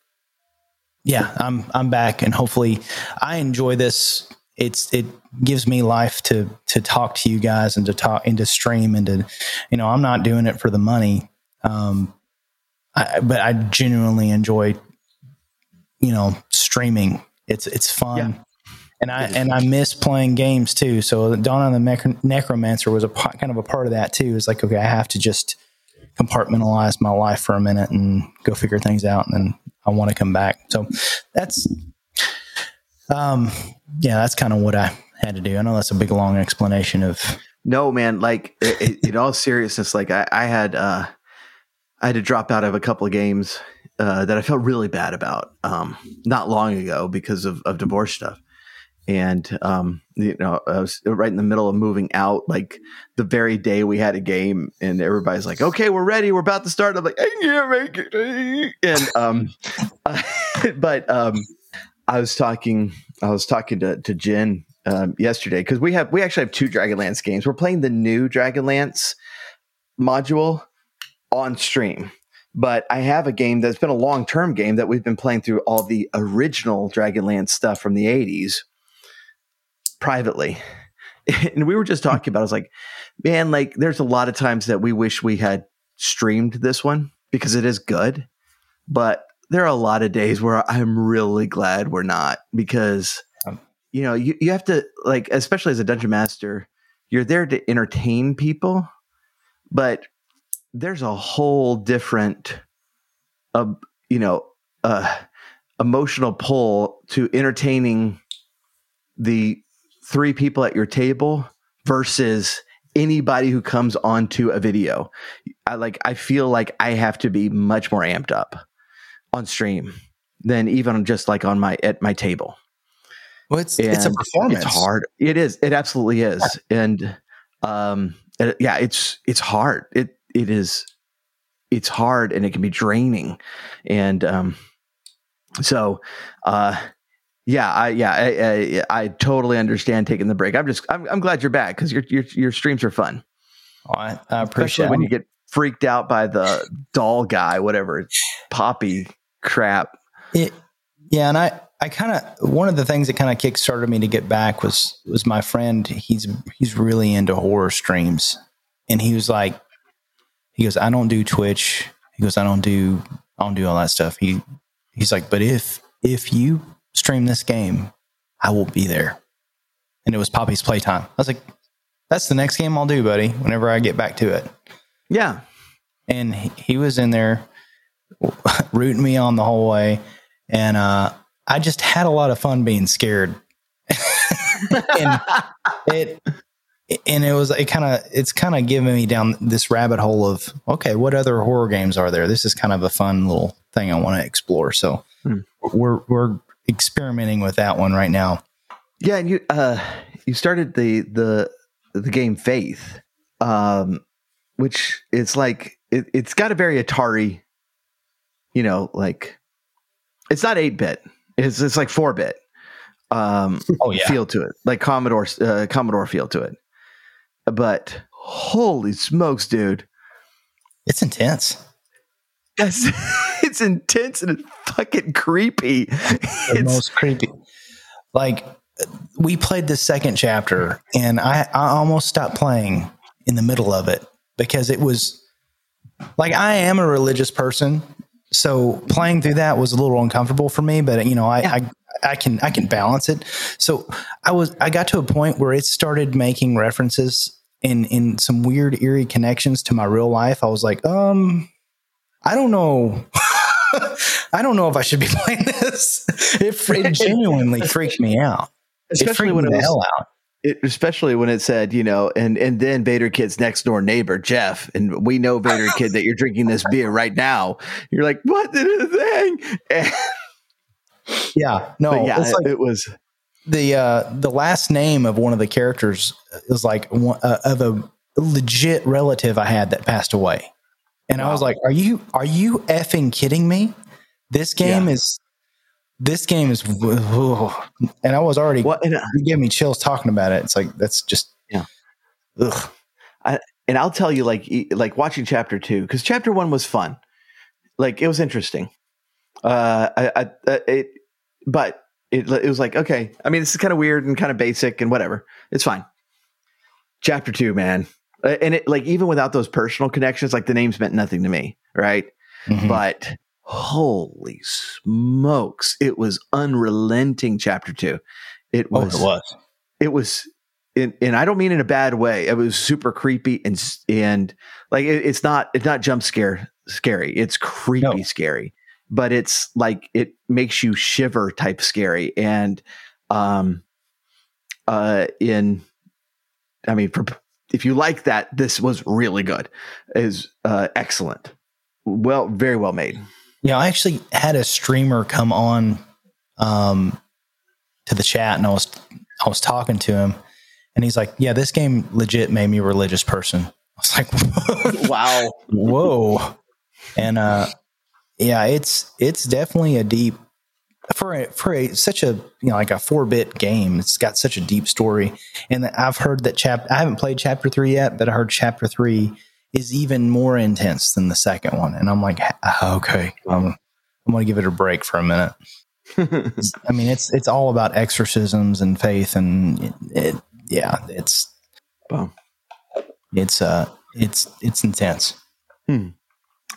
yeah i'm i'm back and hopefully i enjoy this. It's it gives me life to to talk to you guys and to talk and to stream and to you know I'm not doing it for the money, um, I, but I genuinely enjoy you know streaming. It's it's fun. Yeah. And I and I miss playing games too. So Dawn of the Necromancer was a kind of a part of that too. It's like okay, I have to just compartmentalize my life for a minute and go figure things out, and then I want to come back. So that's um yeah, that's kind of what I had to do. I know that's a big long explanation of No, man. Like i- i- in all seriousness, like I, I had, uh, I had to drop out of a couple of games uh, that I felt really bad about um, not long ago because of, of divorce stuff. And um, you know, I was right in the middle of moving out, like the very day we had a game, and everybody's like, "Okay, we're ready. We're about to start." I'm like, "I can't make it." And um, but um, I was talking, I was talking to to Jen um, yesterday because we have we actually have two Dragonlance games. We're playing the new Dragonlance module on stream, but I have a game that's been a long term game that we've been playing through all the original Dragonlance stuff from the '80s privately. And we were just talking about. it. I was like, man, like there's a lot of times that we wish we had streamed this one because it is good, but there are a lot of days where I'm really glad we're not because Um, you know you, you have to like especially as a dungeon master you're there to entertain people but there's a whole different uh, you know uh, emotional pull to entertaining the three people at your table versus anybody who comes onto a video i like i feel like i have to be much more amped up on stream than even just like on my at my table well, it's it's a performance. it's hard. It is. It absolutely is. And um, it- yeah, it's it's hard. It it is. It's hard, and it can be draining. And um, so, uh, yeah, I yeah, I, I I totally understand taking the break. I'm just I'm I'm glad you're back because your your your streams are fun, Oh, I, I especially appreciate when you get freaked out by the doll guy, whatever poppy crap. It, yeah, and I, I kind of one of the things that kind of kickstarted me to get back was was my friend. He's he's really into horror streams, and he was like, he goes, I don't do Twitch. He goes, I don't do I don't do all that stuff. He he's like, but if if you stream this game, I will be there. And it was Poppy's playtime. I was like, that's the next game I'll do, buddy. Whenever I get back to it Yeah, and he, he was in there rooting me on the whole way and uh i just had a lot of fun being scared and it and it was it kind of it's kind of giving me down this rabbit hole of okay what other horror games are there this is kind of a fun little thing i want to explore so Hmm. we're we're experimenting with that one right now Yeah, and you uh you started the the the game Faith, um, which it's like it, it's got a very Atari, you know, like it's not eight bit. It's it's like four bit. Um, oh yeah feel to it, like Commodore uh, Commodore feel to it. But holy smokes, dude, it's intense that's it's intense and it's fucking creepy. the It's most creepy. Like we played the second chapter, and I, I almost stopped playing in the middle of it because it was like I am a religious person, so playing through that was a little uncomfortable for me. But you know, I, I I can I can balance it. So I was I got to a point where it started making references in in some weird eerie connections to my real life. I was like, um, I don't know. I don't know if I should be playing this. It, it genuinely freaked me out. It especially freaked when it was hell out. it, especially when it said, you know, and and then Vader Kid's next door neighbor Jeff, and we know Vader Kid that you're drinking this beer right now. You're like, what the thing? And, Yeah, no, but yeah, it, like it was. the uh, the last name of one of the characters is like one, uh, of a legit relative I had that passed away, and I was like, "Are you are you effing kidding me? This game is this game is," and I was already What and, uh, you gave me chills talking about it. It's like that's just Yeah. ugh. and I'll tell you, like like watching chapter two because chapter one was fun, like it was interesting. Uh, I, I uh, it, but it, it was like okay. I mean, this is kind of weird and kind of basic and whatever. It's fine. Chapter two, man, and it like even without those personal connections, like the names meant nothing to me, right? Mhm. But holy smokes, it was unrelenting. Chapter two, it Oh, was it was. it was in, and I don't mean in a bad way. It was super creepy and and like it, it's not it's not jump scare scary. It's creepy No. scary, but it's like it makes you shiver type scary. And um, uh, in I mean, for, if you like that, this was really good. Is uh, excellent. Well, very well made. Yeah, I actually had a streamer come on um, to the chat, and I was I was talking to him, and he's like, "Yeah, this game legit made me a religious person." I was like, Wow. "Whoa!" And uh, yeah, it's it's definitely a deep for a, for a such a you know like a four bit game. It's got such a deep story, and I've heard that chap. I haven't played chapter three yet, but I heard chapter three is even more intense than the second one, and I'm like, "Ah, okay, I'm I'm gonna give it a break for a minute. I mean, it's it's all about exorcisms and faith, and it, it yeah, it's Wow. it's uh it's it's intense.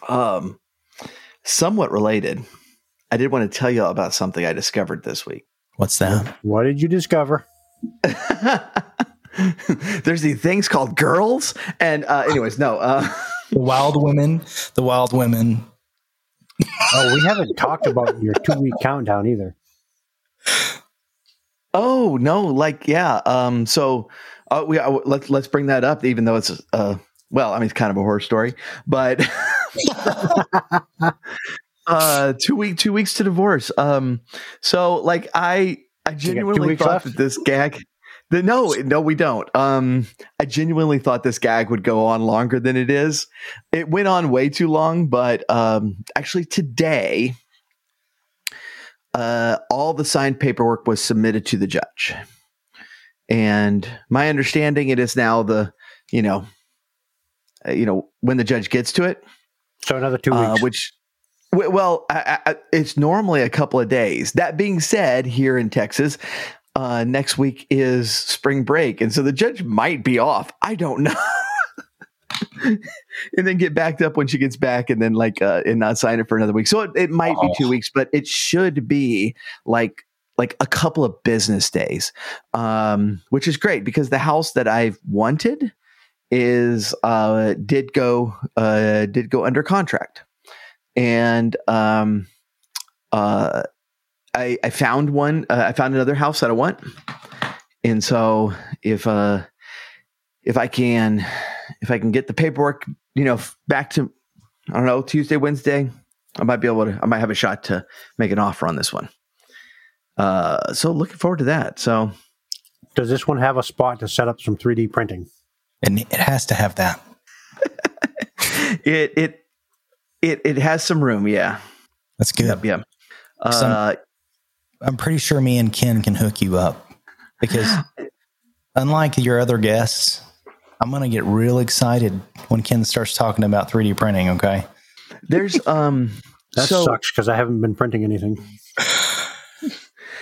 Um, somewhat related. I did want to tell you about something I discovered this week. What's that? What did you discover? There's these things called girls, and uh, anyways, no. Uh, The wild women, the wild women. Oh, we haven't talked about your two week countdown either. oh no, like yeah. Um, so uh, we uh, let's let's bring that up, even though it's uh, well, I mean, it's kind of a horror story, but uh, two week two weeks to divorce. Um, so like I I genuinely thought left? that this gag. The, no, no, we don't. Um, I genuinely thought this gag would go on longer than it is. It went on way too long, but um, actually today, uh, all the signed paperwork was submitted to the judge, and my understanding it is now the, you know, uh, you know when the judge gets to it, So another two uh, weeks. which well I, I, it's normally a couple of days that being said here in texas uh, next week is spring break and so the judge might be off i don't know and then get backed up when she gets back and then like uh, and not sign it for another week so it, it might be Oh. two weeks but it should be like like a couple of business days um which is great because the house that i've wanted is uh did go uh did go under contract. And um uh i i found one uh, i found another house that i want. And so if uh if i can if i can get the paperwork you know back to i don't know tuesday wednesday i might be able to i might have a shot to make an offer on this one. Uh so looking forward to that. So Does this one have a spot to set up some 3D printing? And it has to have that. it it it it has some room yeah That's good. Yep, yeah. Uh, I'm pretty sure me and Ken can hook you up because unlike your other guests, I'm going to get real excited when Ken starts talking about 3D printing. Okay. there's um That so sucks because I haven't been printing anything.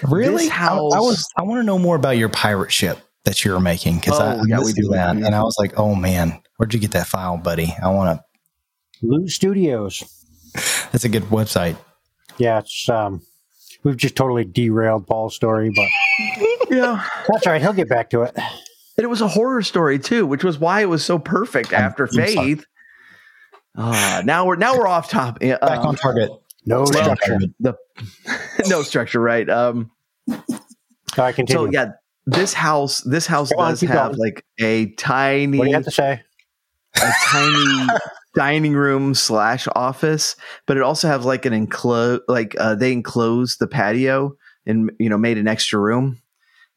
Really? This I, I was. I want to know more about your pirate ship that you're making because I, Oh, I yeah, we do. to that and I was like, oh man, where'd you get that file, buddy? I want to. Loot Studios. That's a good website. Yeah, it's um, we've just totally derailed Paul's story, but yeah that's all right. He'll get back to it. and it was a horror story too which was why it was so perfect I'm- after I'm sorry. faith uh, now we're now we're off top Back um, on target. No structure. target. the no structure right um All right, continue. so yeah this house this house Go does have going. like a tiny what do you have to say? a tiny dining room slash office, but it also has like an enclose like uh, they enclosed the patio and you know made an extra room.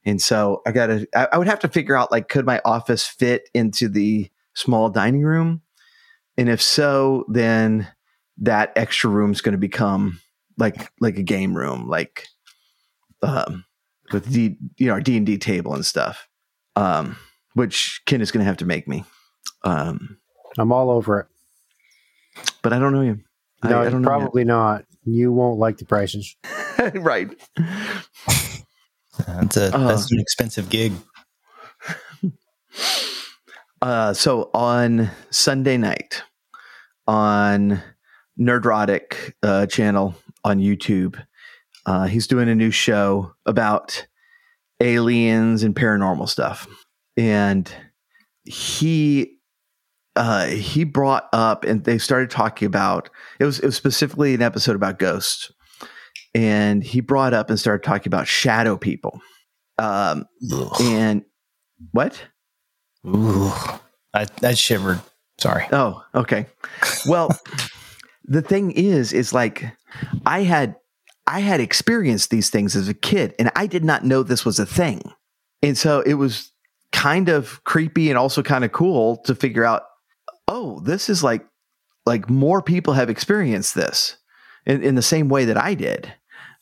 And so I gotta I, I would have to figure out like could my office fit into the small dining room? And if so, then that extra room is going to become like like a game room, like um with D you know our D and D table and stuff. Um, which Ken is going to have to make me. Um, I'm all over it. but I don't know you. No, I don't know. probably not. You won't like the prices. right. Yeah, it's a Oh. that's an expensive gig. Uh, so on Sunday night on Nerdrotic uh, channel on YouTube, uh, he's doing a new show about aliens and paranormal stuff, and he uh, he brought up and they started talking about it was it was specifically an episode about ghosts, and he brought up and started talking about shadow people, um, and what? Ooh, I, I shivered. Sorry. Oh, okay. Well, the thing is, is like I had I had experienced these things as a kid, and I did not know this was a thing, and so it was kind of creepy and also kind of cool to figure out. Oh, this is like like more people have experienced this in, in the same way that I did,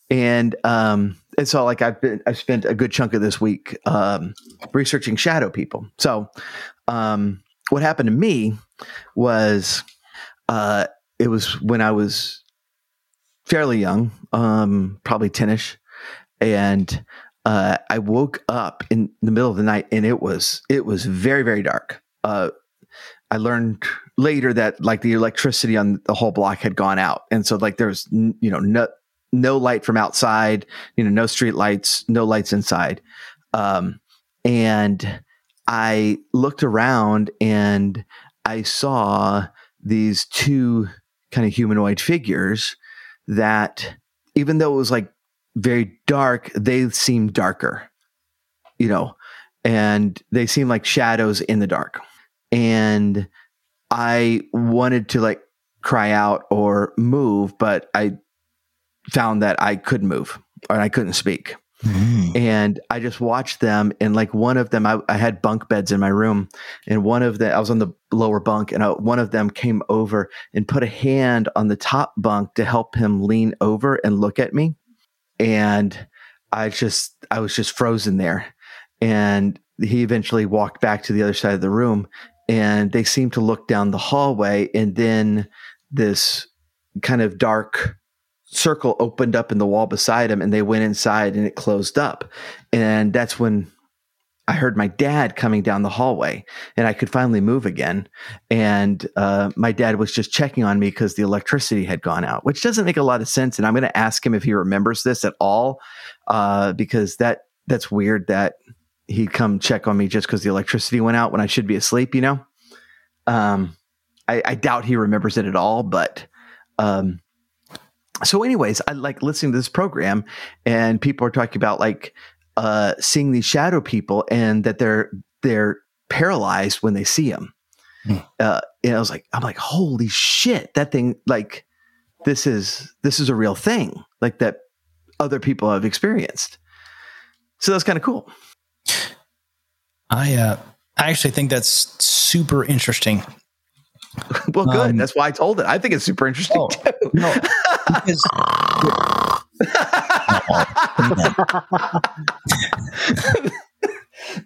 and um, and so like I've been I've spent a good chunk of this week um, researching shadow people. So, um, what happened to me was uh, it was when I was fairly young, um, probably 10ish. And uh, I woke up in the middle of the night and it was it was very, very dark. Uh, I learned later that like the electricity on the whole block had gone out. And so like there was, you know, no, no light from outside, you know, no street lights, no lights inside. Um, and I looked around and I saw these two kind of humanoid figures that even though it was like very dark, they seemed darker, you know, and they seemed like shadows in the dark. And I wanted to like cry out or move, but I found that I couldn't move or I couldn't speak Mm. and I just watched them. And like one of them, I, I had bunk beds in my room, and one of them, I was on the lower bunk, and I, one of them came over and put a hand on the top bunk to help him lean over and look at me. And I just, I was just frozen there. And he eventually walked back to the other side of the room, and they seemed to look down the hallway, and then this kind of dark circle opened up in the wall beside him and they went inside and it closed up. And that's when I heard my dad coming down the hallway and I could finally move again. And uh, my dad was just checking on me because the electricity had gone out, which doesn't make a lot of sense. And I'm going to ask him if he remembers this at all uh, because that that's weird that he'd come check on me just because the electricity went out when I should be asleep, you know? Um, I, I doubt he remembers it at all, but um, so anyways i like listening to this program and people are talking about like uh seeing these shadow people and that they're they're paralyzed when they see them Hmm. uh and i was like i'm like holy shit that thing like this is this is a real thing like that other people have experienced. So that's kind of cool. I uh, I actually think that's super interesting. well good. Um, that's why i told it. I think it's super interesting Oh, too. No, because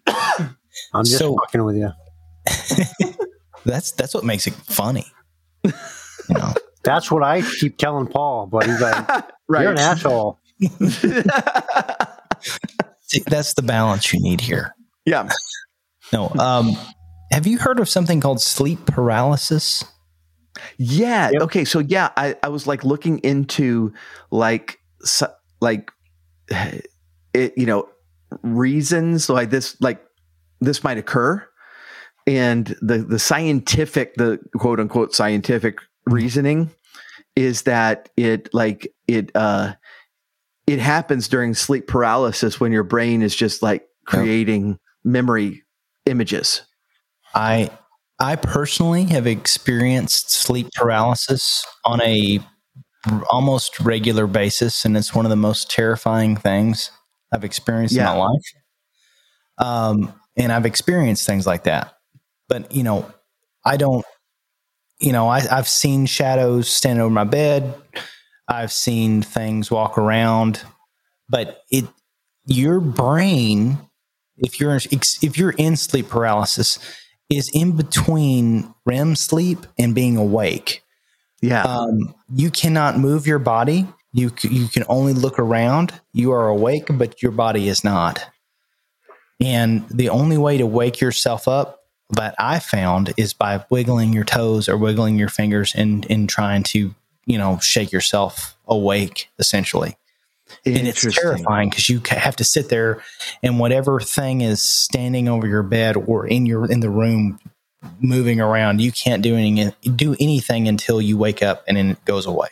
I'm just So- fucking with you. that's that's what makes it funny. You know, That's what I keep telling Paul, but he's like, right "You're an asshole." See, that's the balance you need here. yeah No, um, have you heard of something called sleep paralysis? Yeah. Yep. Okay. So yeah, I, I was like looking into like so, like it you know reasons like this like this might occur, and the the scientific the quote unquote scientific reasoning is that it like it uh it happens during sleep paralysis when your brain is just like creating memory images. I I personally have experienced sleep paralysis on a almost regular basis, and it's one of the most terrifying things I've experienced Yeah. in my life. Um, and I've experienced things like that, but you know, I don't. You know, I, I've seen shadows stand over my bed. I've seen things walk around, but it your brain, if you're if you're in sleep paralysis, is in between REM sleep and being awake. Yeah. Um, you cannot move your body You you can only look around. You are awake, but your body is not. And the only way to wake yourself up that I found is by wiggling your toes or wiggling your fingers and and trying to you know shake yourself awake essentially and it's terrifying because you have to sit there and whatever thing is standing over your bed or in your in the room moving around you can't do anything do anything until you wake up and then it goes away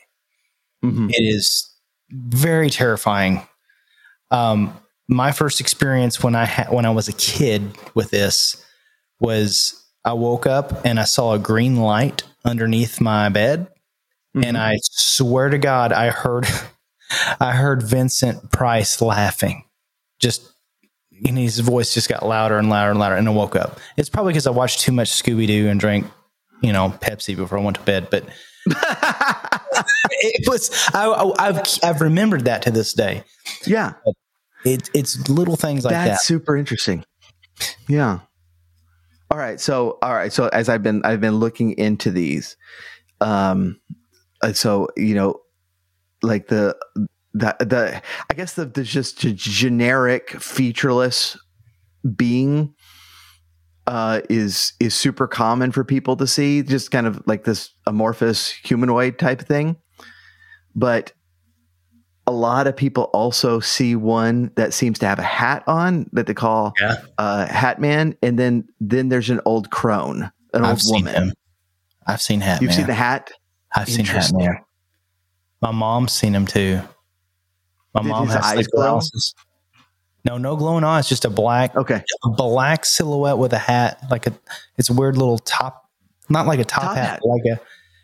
Mhm. it is very terrifying um my first experience when i ha- when i was a kid with this was i woke up and i saw a green light underneath my bed and Mhm. I swear to God, I heard, I heard Vincent Price laughing. Just, and his voice just got louder and louder and louder, and I woke up. It's probably because I watched too much Scooby Doo and drank, you know, Pepsi before I went to bed. But it was, I, I, I've, I've remembered that to this day. yeah, It, it's little things like that's that. super interesting. Yeah. All right. So, all right. So, as I've been, I've been looking into these. Um, uh, so you know, like the the the I guess the the just generic featureless being uh is is super common for people to see just kind of like this amorphous humanoid type thing but a lot of people also see one that seems to have a hat on that they call Yeah. uh hat man and then then there's an old crone an old I've seen woman him. I've seen Hat you've Man. seen the hat I've seen Hat Man. My mom's seen him too. My Did mom has eyes sleep paralysis. No, no glowing eyes. Just a black, okay a black silhouette with a hat, like a. It's a weird little top, not like a top, Top hat, hat. like a.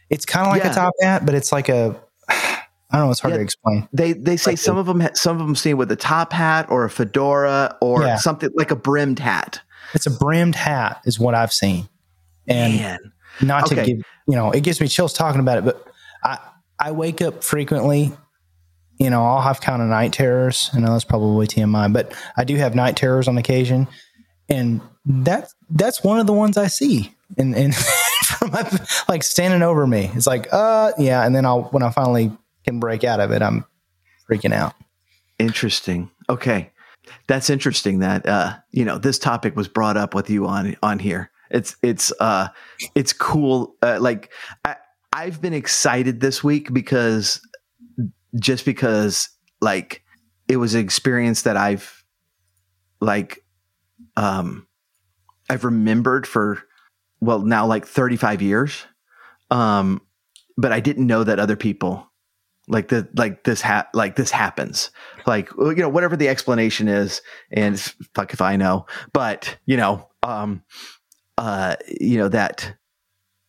It's kind of like Yeah. a top hat, but it's like a. I don't know. It's hard Yeah. to explain. They they say Like some of them some of them see with a top hat or a fedora or Yeah. something like a brimmed hat. It's a brimmed hat, is what I've seen, and Man, not to give you know, it gives me chills talking about it. But I wake up frequently. You know, I'll have kind of night terrors. I know that's probably TMI, but I do have night terrors on occasion, and that's that's one of the ones I see. And and from my, like standing over me, it's like, uh, yeah. And then I'll when I finally can break out of it, I'm freaking out. interesting. Okay, that's interesting. That uh, you know this topic was brought up with you on on here. It's it's uh it's cool. Uh, like I I've been excited this week because just because like it was an experience that I've like um I've remembered for well now like 35 years. Um but I didn't know that other people like the like this ha- like this happens. Like you know whatever the explanation is and fuck if I know but you know um uh you know that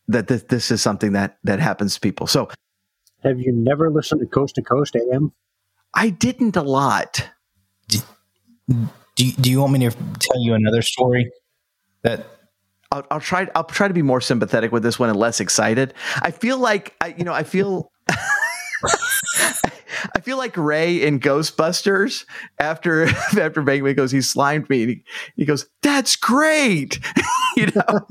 that this, this is something that that happens to people so Have you never listened to Coast to Coast AM? I didn't a lot Do you, do you want me to tell you another story that I'll, I'll try. I'll try to be more sympathetic with this one and less excited. I feel like I, you know, I feel. I feel like Ray in Ghostbusters after after Venkman goes, he slimed me. And he, he goes, "That's great," you know.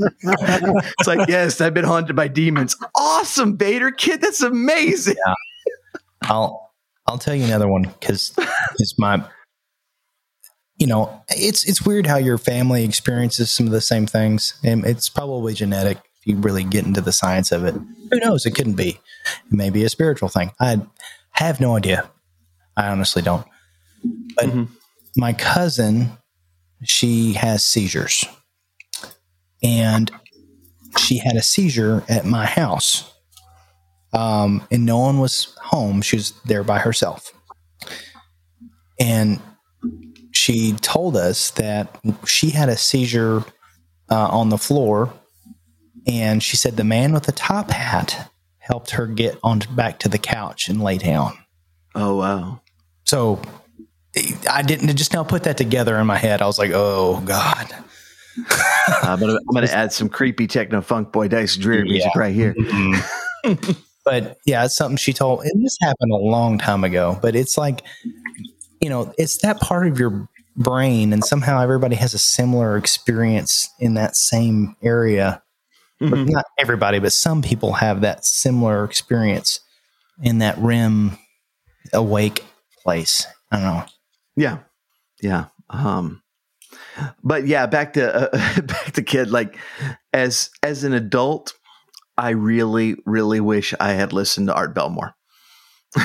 it's like, yes, I've been haunted by demons. Awesome, Vader kid. That's amazing. I'll I'll tell you another one because it's my you know it's it's weird how your family experiences some of the same things and it's probably genetic if you really get into the science of it who knows it couldn't be it may be a spiritual thing I have no idea I honestly don't but Mhm. my cousin she has seizures and she had a seizure at my house um, and no one was home. She was there by herself. And she told us that she had a seizure uh, on the floor. And she said the man with the top hat helped her get on back to the couch and lay down. Oh wow. So I didn't just now put that together in my head. I was like, oh God. I'm gonna I'm gonna add some creepy techno funk boy Dice Dreer music Yeah. right here. but yeah, it's something she told. And this happened a long time ago, but it's like, you know, it's that part of your brain, and somehow everybody has a similar experience in that same area. But Mhm. not everybody, but some people have that similar experience in that REM awake place. I don't know. Yeah, yeah. Um, but yeah, back to uh, back to kid. Like as as an adult, I really really wish I had listened to Art Bell more.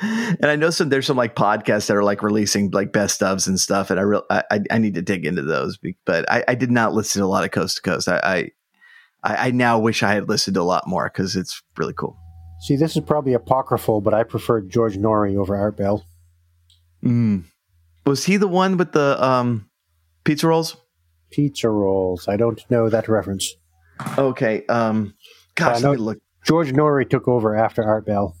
and I know some there's some like podcasts that are like releasing like best ofs and stuff, and I real I, I need to dig into those. But I, I did not listen to a lot of Coast to Coast. I I, I I now wish I had listened to a lot more because it's really cool. See, this is probably apocryphal, but I preferred George Noory over Art Bell. Mm. Was he the one with the um pizza rolls? Pizza rolls. I don't know that reference. Okay. Um, gosh, I let me look. George Noory took over after Art Bell.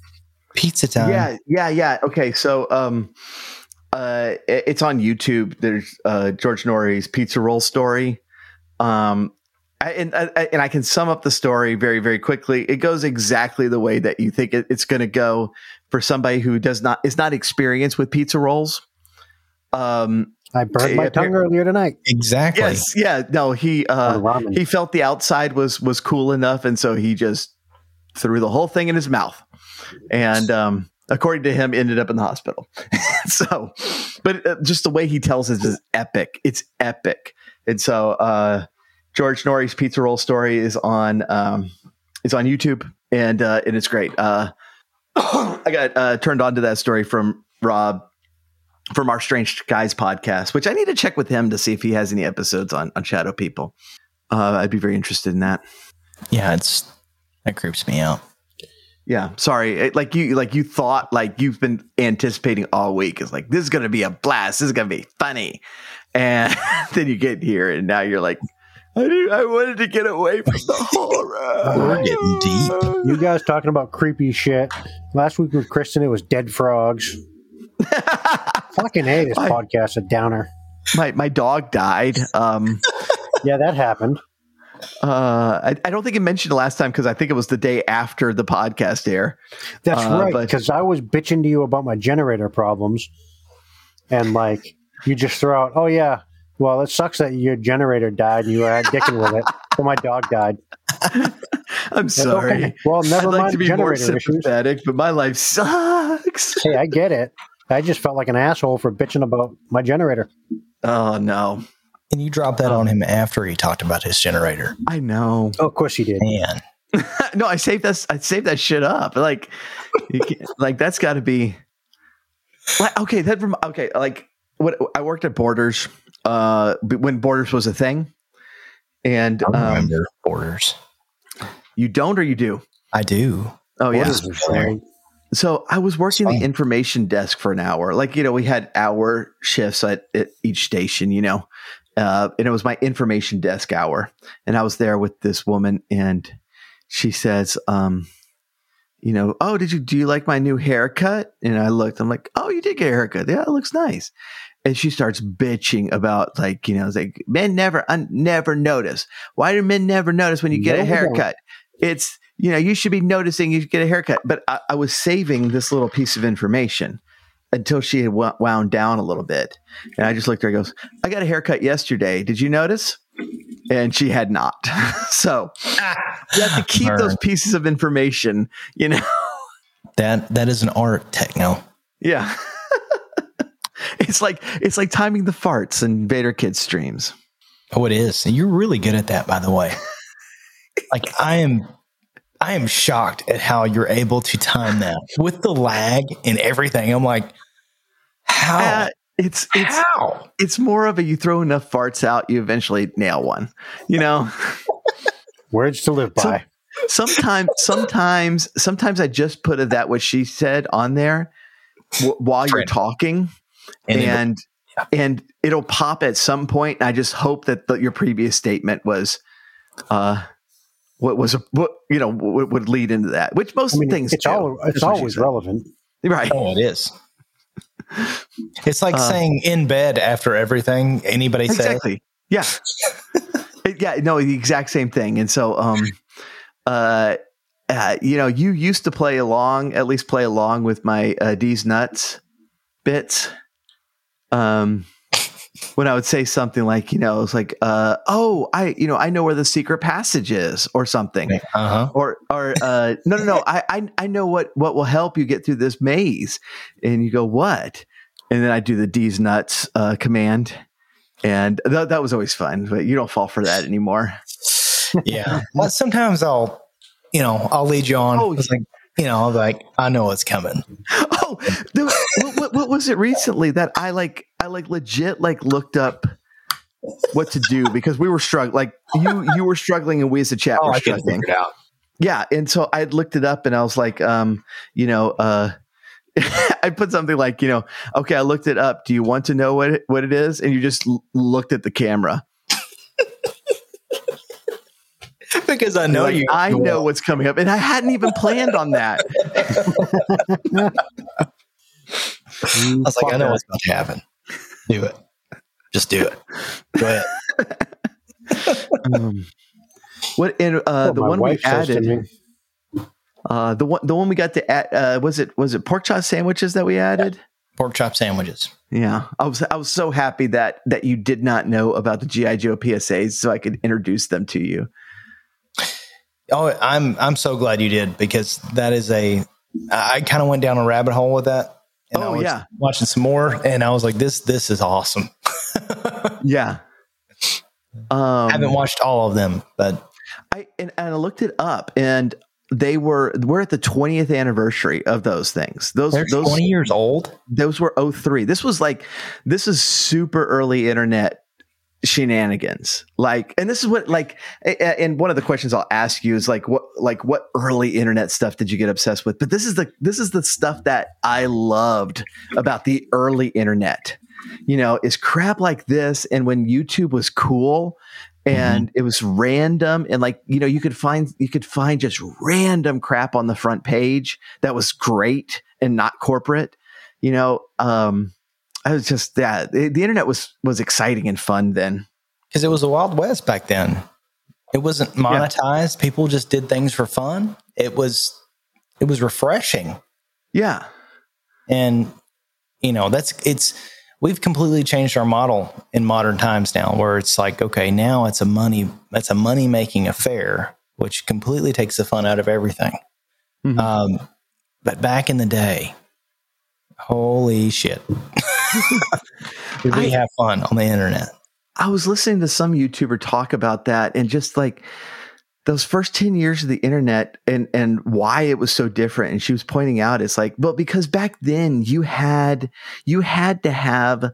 Pizza time. Yeah, yeah, yeah. Okay, so um, uh, it's on YouTube. There's uh George Noory's pizza roll story. Um, I, and I, and I can sum up the story very very quickly. It goes exactly the way that you think it, it's going to go for somebody who does not is not experienced with pizza rolls. Um, I burned my yeah, tongue earlier tonight Exactly. yes, yeah, no, he uh, he felt the outside was was cool enough, and so he just threw the whole thing in his mouth, and um, according to him, ended up in the hospital. so, but uh, just the way he tells it is epic. It's epic, and so uh, George Noory's pizza roll story is on um, is on YouTube, and uh, and it's great. Uh, I got uh, turned on to that story from Rob from our Strange Guys podcast, which I need to check with him to see if he has any episodes on on Shadow People. Uh, I'd be very interested in that. Yeah, it's that creeps me out. Yeah, sorry. It- like you, like you thought, like you've been anticipating all week. It's like this is going to be a blast. This is going to be funny, and then you get here, and now you're like, I did, I wanted to get away from the horror. We're getting deep. you guys talking about creepy shit. Last week with Kristen, it was dead frogs. Fucking hey, this I- podcast a downer. my my dog died. Um, Yeah, that happened. uh, I, I don't think it mentioned last time because I think it was the day after the podcast air. That's Uh, right. Because I was bitching to you about my generator problems, and like you just throw out, "Oh yeah, well it sucks that your generator died and you were dicking with it, but my dog died." I'm sorry. okay. Well, never I'd like mind to be more generator issues. sympathetic, but my life sucks. Hey, I get it. I just felt like an asshole for bitching about my generator. Oh no, And you dropped that on him after he talked about his generator. I know. Oh, of course he did. Man, no, I saved that. I saved that shit up. Like, you can't- like that's got to be. Like, okay, that rem- okay. Like, what I worked at Borders, uh, when Borders was a thing, and I um, remember Borders. you don't or you do. I do. Oh yeah. Borders was great. So I was working the information desk for an hour. Like, you know, we had hour shifts at, at each station, you know, uh, and it was my information desk hour. And I was there with this woman and she says, um, you know, oh, did you, do you like my new haircut? And I looked, I'm like, oh, you did get a haircut. Yeah, it looks nice. And she starts bitching about like, you know, like men never, un- never notice. Why do men never notice when you get No, a haircut? It's, you know, you should be noticing you should get a haircut. But I, I was saving this little piece of information until she had wound down a little bit. And I just looked at her and goes, I got a haircut yesterday. Did you notice? And she had not. so you have to ah, keep Burn. those pieces of information, you know? That that is an art, techno. Yeah. it's like it's like timing the farts in Vader Kids streams. Oh, it is. And you're really good at that, by the way. like I am I am shocked at how you're able to time that with the lag and everything. I'm like, how? Uh, it's it's how? it's more of a you throw enough farts out, you eventually nail one. You know? Words to live So- by. sometimes sometimes sometimes i just put a that what she said on there w- while you're talking And and then- and, it'll pop at some point and i just hope that the, your previous statement was uh what was a, what you know would, would lead into that which most I mean, things it's do. all it's That's what she always relevant. right oh, it is. It's like Uh, saying in bed after everything anybody says. exactly yeah It- yeah no the exact same thing and so um uh uh, you know, you used to play along, at least play along with my uh, D's nuts bits. Um, when I would say something like, you know, it's like, uh, oh, I, you know, I know where the secret passage is, or something, Uh huh. or, or, uh, no, no, no, I, I, I know what, what will help you get through this maze, and you go, what? And then I do the D's nuts uh, command, and th- that was always fun. But you don't fall for that anymore. Yeah. Well, sometimes I'll, you know, I'll lead you on. Oh, you know, like, I know what's coming. Oh, was- what, what, what was it recently that I like? I like legit like looked up what to do because we were struggling. Like you, you were struggling, and we as a chat Oh, were I struggling. it out. Yeah, and so I looked it up, and I was like, um, you know, uh, I put something like, you know, okay, I looked it up. Do you want to know what it, what it is? And you just l- looked at the camera. Because I know Like, you. I know what's coming up, and I hadn't even planned on that. I was like, I know what's about to happen. Do it. Just do it. Go ahead. Um, what and uh, the one we wife added, uh, the one the one we got to add, uh, was it was it pork chop sandwiches that we added? Pork chop sandwiches. Yeah, I was I was so happy that that you did not know about the GI Joe PSAs, so I could introduce them to you. Oh, I'm I'm so glad you did because that is a. I kind of went down a rabbit hole with that. And I Oh, was yeah. watching some more, and I was like, "This this is awesome." Yeah. Um, I haven't watched all of them, but I and, and I looked it up, and they were we're at the 20th anniversary of those things. Those they're those 20 years old. those were 03. This was like this is super early internet shenanigans. Like, and this is what like, and one of the questions I'll ask you is like, what like what early internet stuff did you get obsessed with? But this is the this is the stuff that I loved about the early internet. You know, is crap like this, and when YouTube was cool. And it was random, and like you know, you could find you could find just random crap on the front page that was great and not corporate you know um i was just yeah the, the internet was was exciting and fun then because it was the Wild West back then. It wasn't monetized. People just did things for fun. It was it was refreshing. yeah And you know, that's it's we've completely changed our model in modern times now where it's like, okay, now it's a money it's a money making affair, which completely takes the fun out of everything. Mhm. Um but back in the day, holy shit. We I- have fun on the internet? i was listening to some youtuber talk about that and just like those first 10 years of the internet and and why it was so different and she was pointing out it's like well because back then you had you had to have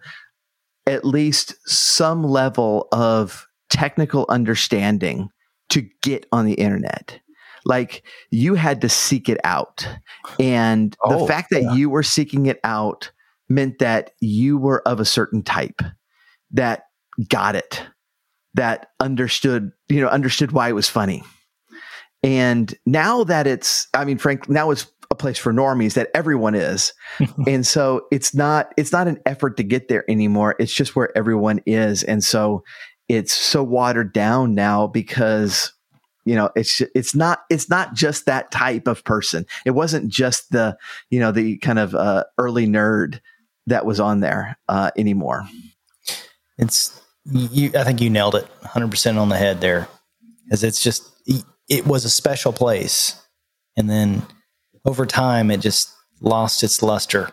at least some level of technical understanding to get on the internet like you had to seek it out and the Oh, fact that yeah. you were seeking it out meant that you were of a certain type that got it that understood you know understood why it was funny. And now that it's i mean frank now it's a place for normies that everyone is. And so it's not it's not an effort to get there anymore. It's just where everyone is. And so it's so watered down now because you know it's it's not it's not just that type of person. It wasn't just the you know the kind of uh, early nerd that was on there uh, anymore It's you. I think you nailed it 100 percent on the head there, because it's just it was a special place, and then over time it just lost its luster.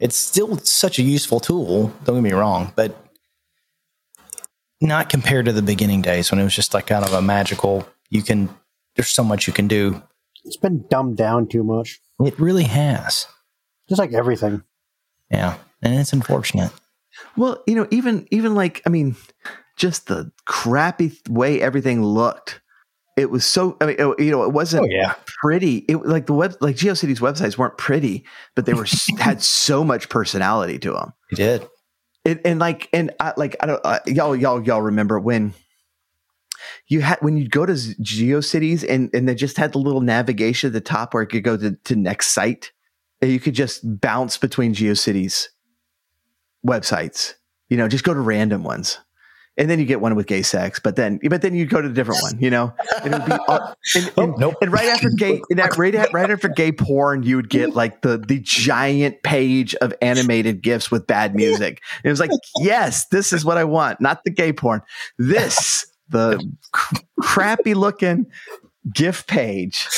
It's still such a useful tool. Don't get me wrong, but not compared to the beginning days when it was just like kind of a magical. You can there's so much you can do. it's been dumbed down too much, It really has. just like everything. Yeah, and it's unfortunate. Well, you know, even even like I mean, just the crappy way everything looked. It was so. I mean, it- you know, it wasn't Oh yeah, pretty. It like the web, like GeoCities websites weren't pretty, but they were had so much personality to them. it did. And, and like, and I, like, I don't, uh, y'all, y'all, y'all remember when you had when you'd go to GeoCities and and they just had the little navigation at the top where it could go to, to next site. And you could just bounce between GeoCities websites. You know, just go to random ones. and then you get one with gay sex, but then but then you go to a different one, you know. And it would be uh, and, Oh, nope. and right after gay, and that right, at- right after gay porn, you would get like the the giant page of animated gifs with bad music. And it was like, yes, this is what I want, not the gay porn. This the cr- crappy looking GIF page.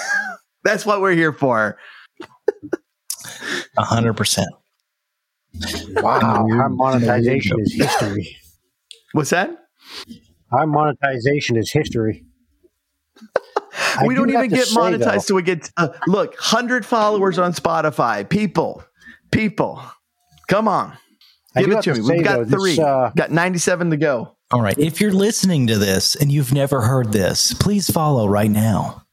That's what we're here for. A hundred percent. Wow, our monetization is history. What's that? Our monetization is history. We do don't have even get say, monetized though, till we get uh, look 100 followers on spotify people people come on give it to to me say, we've got though, this, three uh, got 97 to go All right. If you're listening to this and you've never heard this, please follow right now.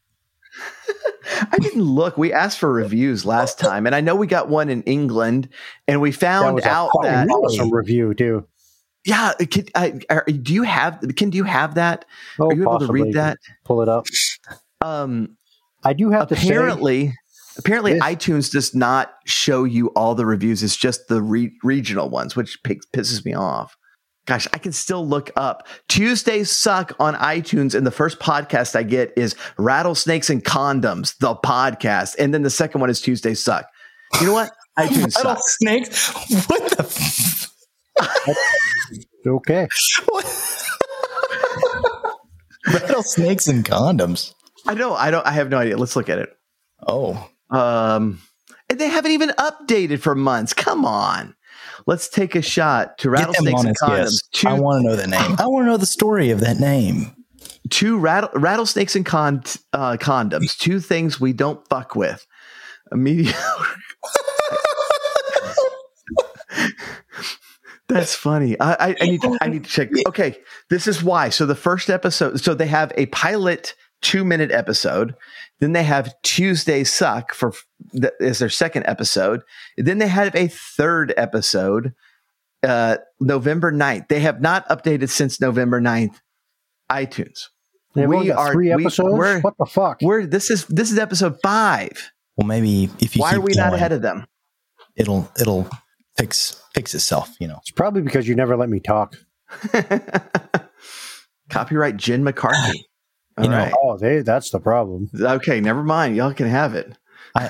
I didn't look. We asked for reviews last time and i know we got one in england and we that found was out that awesome review too. yeah can, I, are, do you have can do you have that? Oh, are you able to read that? Pull it up. um I do have to say, apparently apparently this- itunes does not show you all the reviews. It's just the re- regional ones which p- pisses me off gosh i can still look up. Tuesdays suck on itunes and the first podcast i get is rattlesnakes and condoms the podcast and then the second one is tuesdays suck. You know what? itunes sucks. Rattlesnakes? What the? F- okay. Rattlesnakes and condoms. i know i don't i have no idea. Let's look at it. Oh, um and they haven't even updated for months. Come on let's take a shot to rattlesnakes and condoms guest. Two- I want to know the name. I want to know the story of that name. two rattle, rattlesnakes and con, uh, condoms, two things we don't fuck with. Immediate. That's funny. I, I, I need to, I need to check. Okay, this is why. So the first episode. So they have a pilot two minute episode. Then they have Tuesday Suck for that is their second episode. Then they have a third episode, uh, November 9th. They have not updated since November 9th. iTunes. They've We only got are- three episodes. we're- what the fuck? We're this is this is episode five. Well, maybe if you Why keep are we not ahead of them? it'll it'll fix fix itself. You know. It's probably because you never let me talk. Copyright Jen McCarthy. All You know, right. Oh, they, that's the problem. Okay, never mind. Y'all can have it. I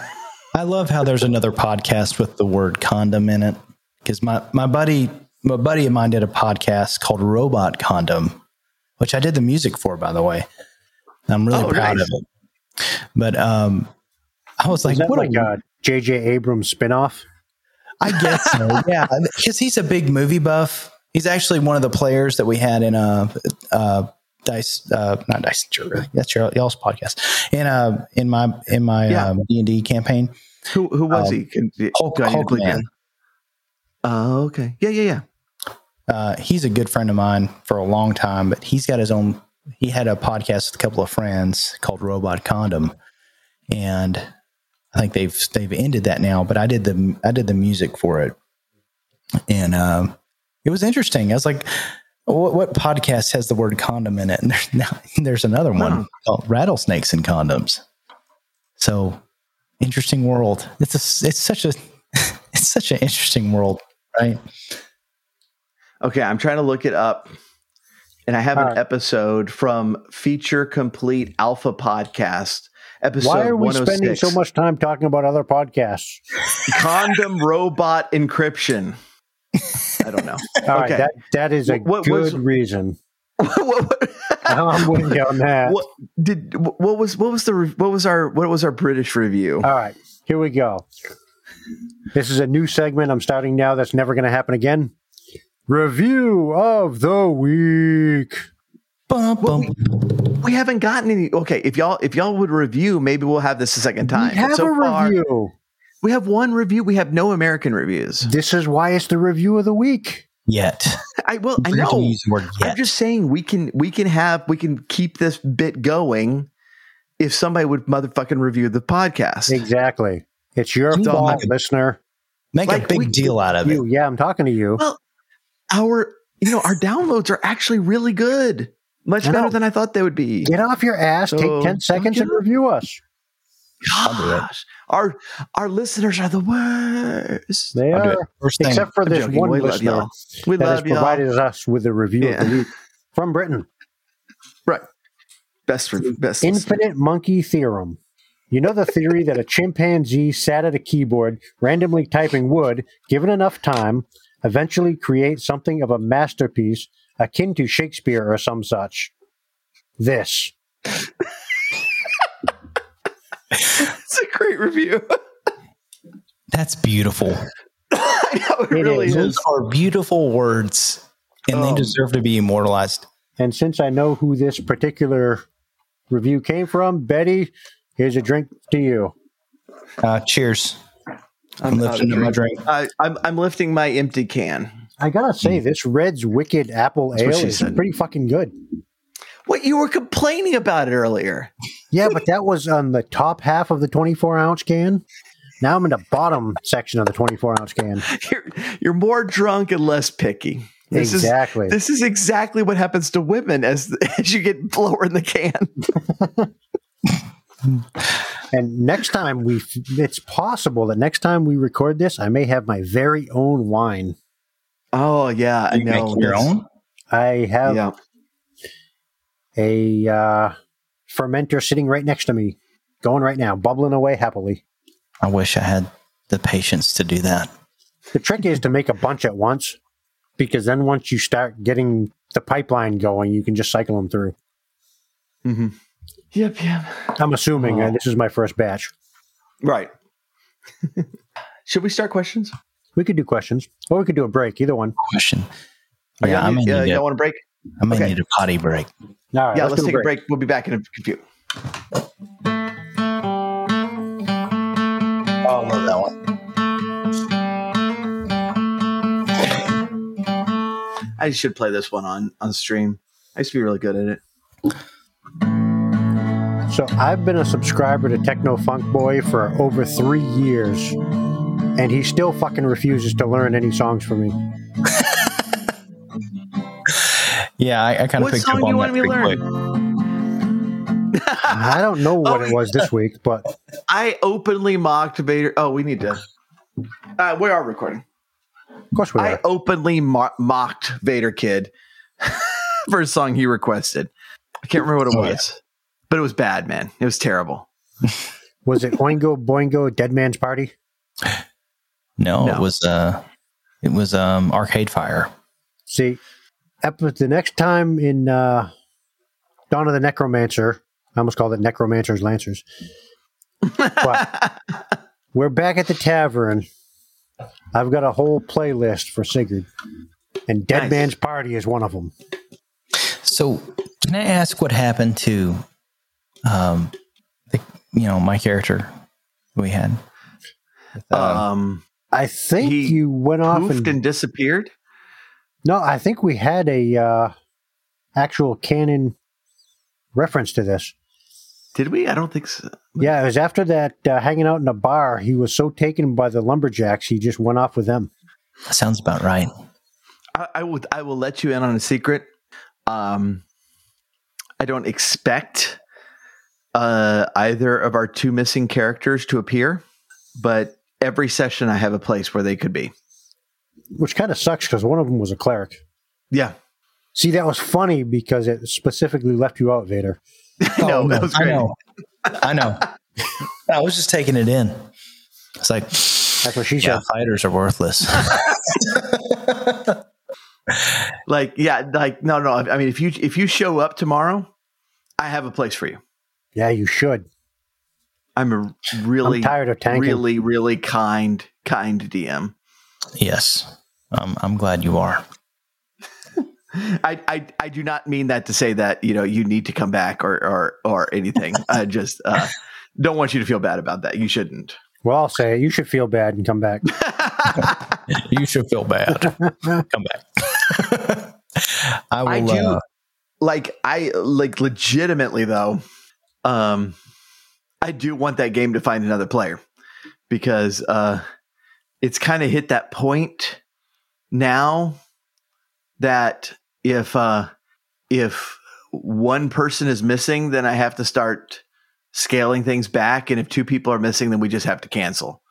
I love how there's another podcast with the word condom in it because my my buddy my buddy of mine did a podcast called Robot Condom, which I did the music for, by the way. I'm really Oh, proud nice. of it. But um, I was like, Is that what like a, a J.J. Abrams spinoff? I guess so. Yeah, because he's a big movie buff. He's actually one of the players that we had in a uh, dice, uh, not dice. Really. That's your y'all's podcast. In uh, in my in my Yeah. um, D and D campaign, Who who was Um, he? Hulk, do I need to Hulk Man. Oh, okay. Yeah, yeah, yeah. Uh, he's a good friend of mine for a long time, but he's got his own. He had a podcast with a couple of friends called Robot Condom, and I think they've they've ended that now. But I did the I did the music for it, and um, it was interesting. I was like, "What, what podcast has the word condom in it?" And there's now, there's another one Huh. called Rattlesnakes and Condoms. So interesting world. It's a it's such a it's such an interesting world, right? Okay, I'm trying to look it up. And I have All an right. episode from Feature Complete Alpha Podcast, episode Why are we spending so oh much time talking about other podcasts? Condom robot encryption. I don't know. All right, Okay. that that is a What good was- reason. what, what- I'm with you on that. what did what was what was the what was our what was our British review? All right, here we go. This is a new segment I'm starting now that's never going to happen again. Review of the week. Bum, Well, bum. we haven't gotten any. Okay, if y'all if y'all would review, maybe we'll have this a second time. We have So a far, review. We have one review. We have no American reviews. This is why it's the review of the week. Yet. I well, I We have to know. use the word I'm just saying we can we can have we can keep this bit going if somebody would motherfucking review the podcast. Exactly. It's your You fault, like it. listener. Make like, a big we- deal out of it. Yeah, I'm talking to you. Well, our you know our downloads are actually really good, much better than I thought they would be. Get off your ass, So, take 10 seconds, and review us. I'll do it. Gosh, our our listeners are the worst. They I'll are. First thing, except for I'm this joking. one We listener y'all. We that has y'all. provided us with a review of the week from Britain. Right. Best for best. listener. Infinite monkey theorem. You know the theory that a chimpanzee sat at a keyboard, randomly typing would, given enough time, eventually create something of a masterpiece akin to Shakespeare or some such. This. It's a great review. that's beautiful. I know it, It really is. is. Those are beautiful words, and they Oh. deserve to be immortalized. And since I know who this particular review came from, Betty, here's a drink to you. Uh, cheers. I'm, out lifting my drink. drink. I, I'm I'm lifting my empty can. I gotta say, this Redd's Wicked Apple That's Ale is said. pretty fucking good. What you were complaining about it earlier? Yeah, but that was on the top half of the 24 ounce can. Now I'm in the bottom section of the 24 ounce can. You're you're more drunk and less picky. This exactly. is this is exactly what happens to women as as you get lower in the can. and next time we, it's possible that next time we record this, I may have my very own wine. Oh yeah, I know. make your own. I have Yeah. A uh, fermenter sitting right next to me, going right now, bubbling away happily. I wish I had the patience to do that. The trick is to make a bunch at once, because then once you start getting the pipeline going, you can just cycle them through. Mm-hmm. Yep, yep. I'm assuming uh, Oh. this is my first batch. Right. Should we start questions? We could do questions, or we could do a break. Either one. Question. Are Yeah, I y'all, may need- uh, need y'all a, want to break? I may okay. need a potty break. All right, yeah, let's, do take a break. We'll be back in a few. Oh, I love that one. I should play this one on on stream. I used to be really good at it. So I've been a subscriber to Techno Funk Boy for over three years, and he still fucking refuses to learn any songs for me. Yeah, I, I kind of What picked song up on you that wanted me to pretty learn? quick. I don't know what Oh, it was this week, but I openly mocked Vader. Oh, we need to. Uh, we are recording. of course we are. I openly mo- mocked Vader Kid for a song he requested. I can't remember what it Oh, yeah. was, but it was bad, man. It was terrible. Was it Oingo Boingo Dead Man's Party? No, No. it was uh, it was um, Arcade Fire. See, ep- the next time in uh, Dawn of the Necromancer, I almost called it Necromancer's Lancers. But we're back at the tavern. I've got a whole playlist for Sigurd, and Dead Nice. Man's Party is one of them. So, can I ask what happened to, um, the you know my character we had? With, um, um, I think He you went off and, and disappeared. No. I think we had a uh, actual canon reference to this. Did we? I don't think so. Yeah, it was after that uh, hanging out in a bar. He was so taken by the lumberjacks, he just went off with them. that sounds about right. I, I will. I will let you in on a secret. Um, I don't expect uh, either of our two missing characters to appear, but every session I have a place where they could be. Which kind of sucks because one of them was a cleric. Yeah, See, that was funny because it specifically left you out, Vader. I know Oh, that was I great. know. I know. I was just taking it in. It's like, That's what she yeah, said. fighters are worthless. Like, yeah, like no, no. I mean, if you if you show up tomorrow, I have a place for you. Yeah, you should. I'm a really, I'm tired of tanking. really, really kind, kind DM. yes, um, I'm glad you are. I, I I do not mean that to say that you know you need to come back or or or anything. I just uh, don't want you to feel bad about that. You shouldn't. Well, I'll say it. You should feel bad and come back. You should feel bad. Come back. I will. I do Uh, like I like legitimately though. Um, I do want that game to find another player because uh, it's kind of hit that point now that if uh, if one person is missing, then I have to start scaling things back, and if two people are missing, then we just have to cancel.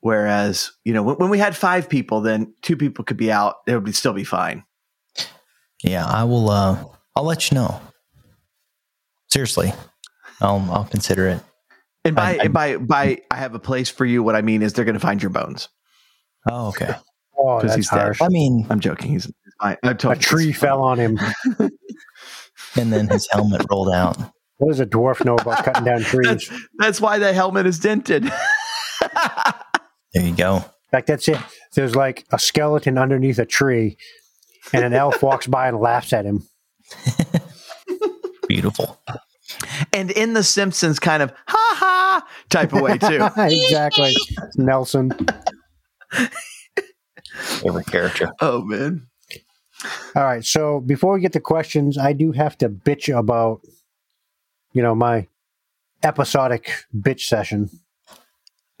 Whereas, you know, when, when we had five people, then two people could be out; it would be, still be fine. Yeah, I will. Uh, I'll let you know. Seriously, I'll I'll consider it. And by I- I- and by by, I have a place for you. What I mean is, they're going to find your bones. Oh, okay. Oh, 'Cause that's he's dead. I mean, I'm joking. He's, he's fine. I A told tree fell on him. and then his helmet rolled out. What does a dwarf know about cutting down trees? That's that's why the helmet is dented. There you go. Like that's it. There's like a skeleton underneath a tree, and an elf walks by and laughs at him. Beautiful. and in the Simpsons, kind of ha ha type of way too. exactly, Nelson. Favorite character. oh man. All right. So before we get to questions, I do have to bitch about, you know, my episodic bitch session.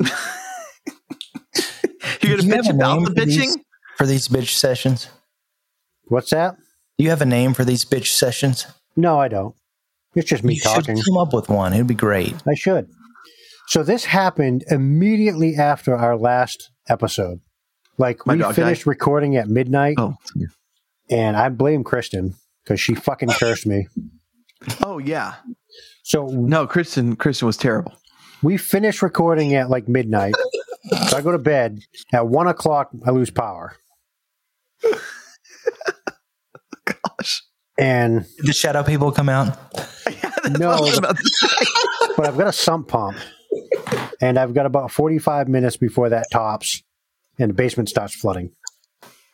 You're gonna you bitch about name the for bitching? these- For these bitch sessions? What's that? Do you have a name for these bitch sessions? No, I don't. It's just me you talking. should come up with one. It'd be great. I should. So this happened immediately after our last episode. Like My we dog finished recording at midnight, Oh, and I blame Kristen because she fucking cursed me. oh yeah. So No, Kristen. Kristen was terrible. we finished recording at like midnight. so I go to bed at one o'clock. I lose power, Gosh. and the shadow people come out? no, I was about to say. but I've got a sump pump, and I've got about forty-five minutes before that tops, and the basement starts flooding.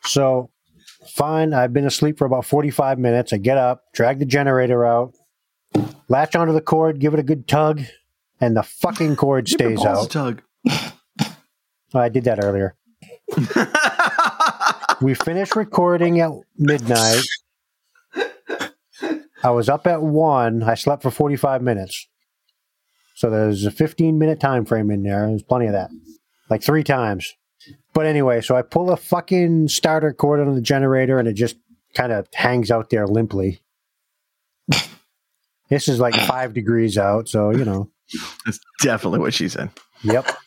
So, fine. I've been asleep for about forty-five minutes. I get up, drag the generator out, latch onto the cord, give it a good tug, and the fucking cord Give stays out. Tug. Oh, I did that earlier. We finished recording at midnight. I was up at one. I slept for 45 minutes. So there's a 15 minute time frame in there. There's plenty of that. Like three times. But anyway, so I pull a fucking starter cord on the generator and it just kind of hangs out there limply. this is like five degrees out. So, you know, That's definitely what she said. yep.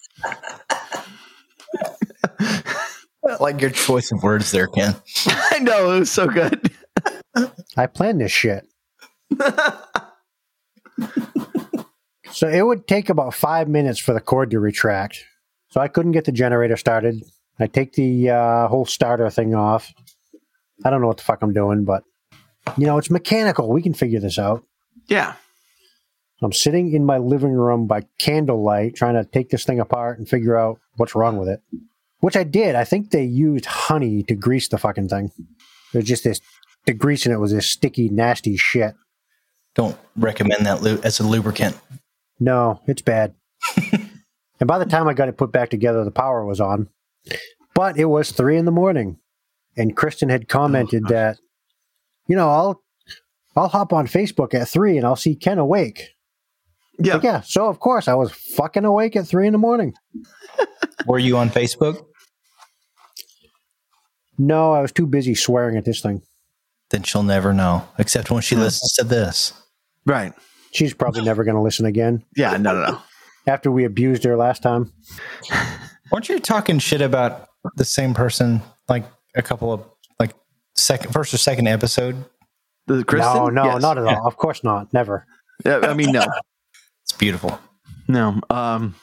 Like your choice of words there, Ken. I know it was so good. I planned this shit. so it would take about five minutes for the cord to retract. So I couldn't get the generator started. I take the uh, whole starter thing off. I don't know what the fuck I'm doing, but you know, it's mechanical. We can figure this out. Yeah. I'm sitting in my living room by candlelight trying to take this thing apart and figure out what's wrong with it. Which I did. I think they used honey to grease the fucking thing. It was just this, the grease in it was this sticky, nasty shit. Don't recommend that lu- as a lubricant. No, it's bad. and by the time I got it put back together, the power was on. But it was three in the morning, and Kristen had commented oh, gosh. that, you know, I'll I'll hop on Facebook at three and I'll see Ken awake. Yeah. Like, yeah. So of course I was fucking awake at three in the morning. Were you on Facebook? No, I was too busy swearing at this thing. Then she'll never know, except when she listens to this. Right. She's probably never going to listen again Yeah. No. No. No. after we abused her last time. Weren't you talking shit about the same person like a couple of like second, first or second episode? The Kristen? No, no, Yes. not at all. Of course not. Never. Yeah, I mean, no, It's beautiful. no. Um,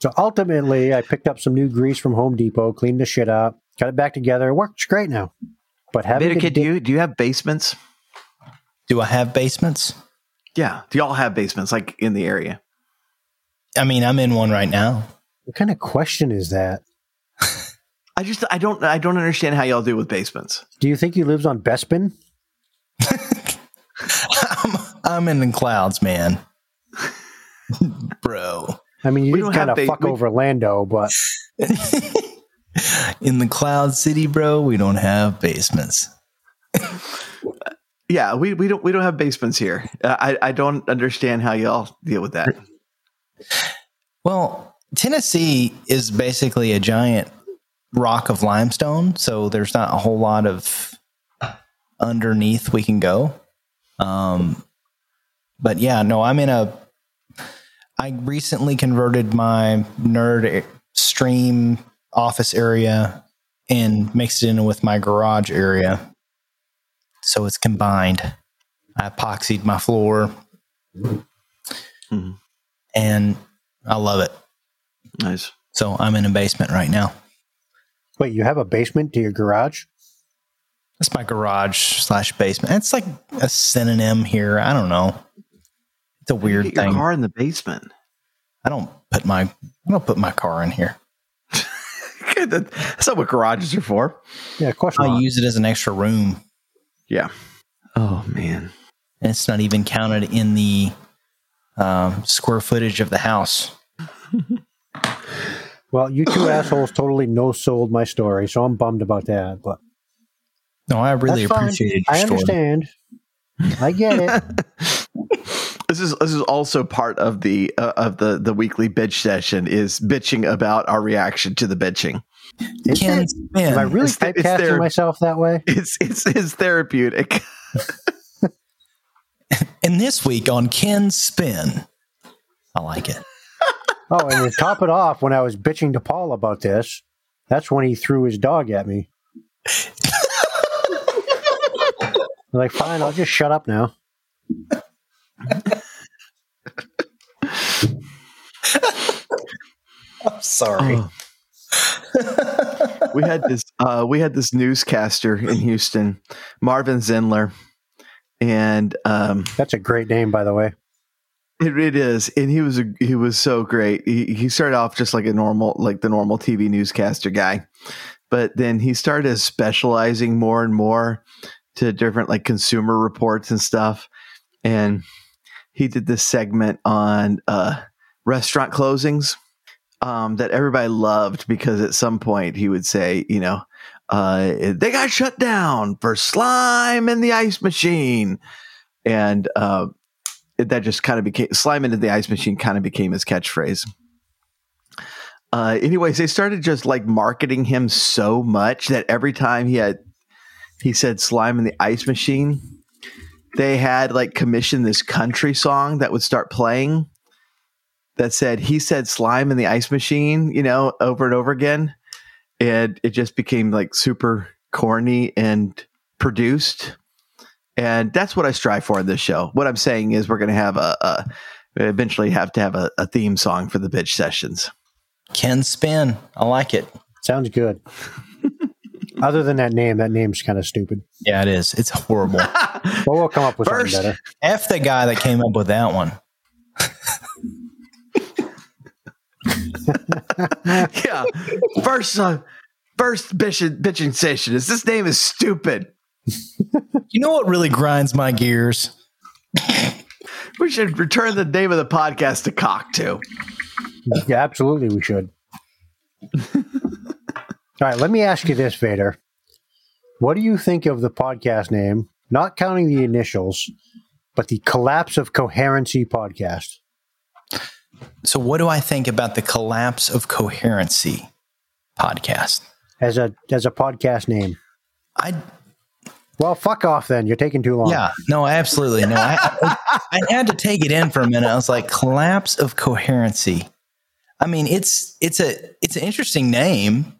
So ultimately, I picked up some new grease from Home Depot, cleaned the shit up, got it back together. It works great now. But having Vader Kid, do you do you have basements? Do I have basements? Yeah. Do y'all have basements like in the area? I mean, I'm in one right now. What kind of question is that? I just I don't I don't understand how y'all do with basements. Do you think he lives on Bespin? I'm, I'm in the clouds, man. Bro. I mean, you We did kind of ba- fuck we- over Lando, but in the cloud city, bro, we don't have basements. Yeah, we, we don't we don't have basements here. Uh, I I don't understand how y'all deal with that. Well, Tennessee is basically a giant rock of limestone, so there's not a whole lot of underneath we can go. Um, but yeah, no, I'm in a I recently converted my nerd stream office area and mixed it in with my garage area. So it's combined. I epoxied my floor Mhm. and I love it. Nice. So I'm in a basement right now. Wait, you have a basement to your garage? That's my garage slash basement. It's like a synonym here. I don't know. It's a weird Get your thing. car in the basement. I don't put my I don't put my car in here. That's not what garages are for. Yeah, of course I not. use it as an extra room. Yeah. Oh man. And it's not even counted in the um, square footage of the house. Well, you two assholes totally no sold my story, so I'm bummed about that. But No, I really that's fine. appreciated I understand. I get it. This is this is also part of the uh, of the the weekly bitch session is bitching about our reaction to the bitching. Is Ken it? Spin. Am I really It's the- it's typecasting their- myself that way? It's it's it's therapeutic. And this week on Ken Spin, I like it. Oh, and to top it off, when I was bitching to Paul about this, that's when he threw his dog at me. I'm like, fine, I'll just shut up now. I'm sorry. Oh. we had this uh, we had this newscaster in Houston, Marvin Zindler, and um, That's a great name, by the way. It, it is, and he was a, he was so great. He, he started off just like a normal like the normal TV newscaster guy, but then he started specializing more and more to different like consumer reports and stuff, and he did this segment on uh, restaurant closings um, that everybody loved because at some point he would say, you know, uh, they got shut down for slime in the ice machine, and uh, it- that just kind of became slime into the ice machine. Kind of became his catchphrase. Uh, anyways, they started just like marketing him so much that every time he had he said slime in the ice machine, they had like commissioned this country song that would start playing that said he said slime in the ice machine, you know, over and over again. And it just became like super corny and produced. And that's what I strive for in this show. What I'm saying is we're going to have a, a eventually have to have a, a theme song for the bitch sessions. Ken Spin. I like it. Sounds good. Other than that name, that name's kind of stupid. Yeah, it is. It's horrible. But we'll come up with First- something better. F the guy that came up with that one. yeah. First uh, first bitching, bitching session is this name is stupid. You know what really grinds my gears? We should return the name of the podcast to cock too. Yeah, absolutely, we should. All right, let me ask you this, Vader. What do you think of the podcast name, not counting the initials, but the Collapse of Coherency podcast? So, what do I think about the collapse of coherency podcast? As a as a podcast name. I Well, fuck off then. You're taking too long. yeah no absolutely no I, I I had to take it in for a minute. I was like collapse of coherency. I mean it's it's a it's an interesting name,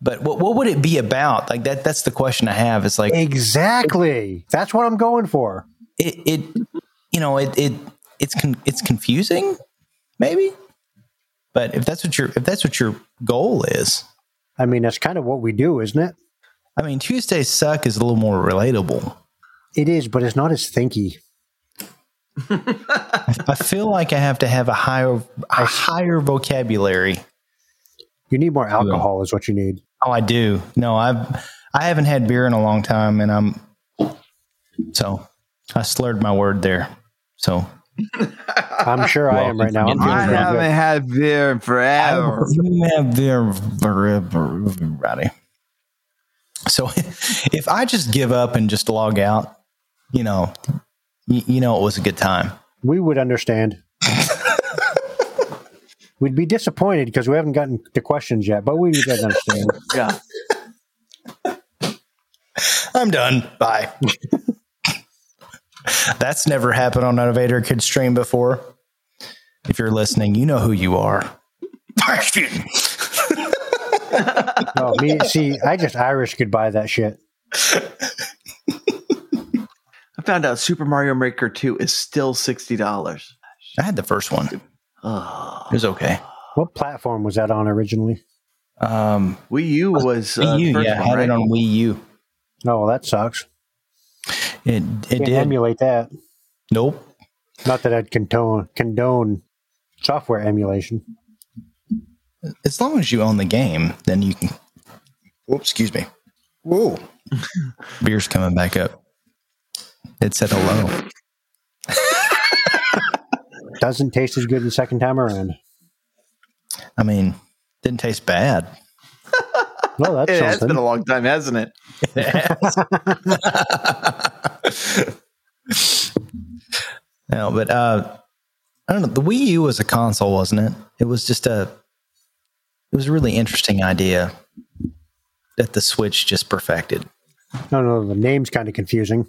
but what what would it be about? Like that that's the question I have. It's like Exactly. That's what I'm going for. it it you know it it it's con- it's confusing maybe, but if that's what your if that's what your goal is, I mean, that's kind of what we do, isn't it? I mean Tuesdays suck is a little more relatable. It is, but it's not as thinky. I feel like I have to have a higher a higher vocabulary. You need more alcohol, is what you need. Oh, I do. No, I've I haven't had beer in a long time, and I'm so I slurred my word there. So I'm sure I am right now. I'm Welcome. feeling I pretty haven't good. had beer in forever. I haven't had beer forever, everybody. So if I just give up and just log out, you know, you, you know, it was a good time. We would understand. We'd be disappointed because we haven't gotten to questions yet, but we would understand. Yeah. I'm done. Bye. That's never happened on Innovator Kid stream before. If you're listening, you know who you are. No, me. See, I just Irish could buy that shit. I found out Super Mario Maker 2 is still $60. I had the first one. It Oh. was okay. What platform was that on originally? Um, Wii U was uh, Wii U, the first yeah, one, had right? it on Wii U. Oh, well, that sucks. It it Can't did. emulate that. Nope. Not that I'd condone condone software emulation. As long as you own the game, then you can. Whoops, excuse me. Whoa. Beer's coming back up. It said hello. Doesn't taste as good the second time around. I mean, didn't taste bad. Well, that's It has been a long time, hasn't it? No, but uh, I don't know. The Wii U was a console, wasn't it? It was just a. It was a really interesting idea that the Switch just perfected. No, no, the name's kind of confusing.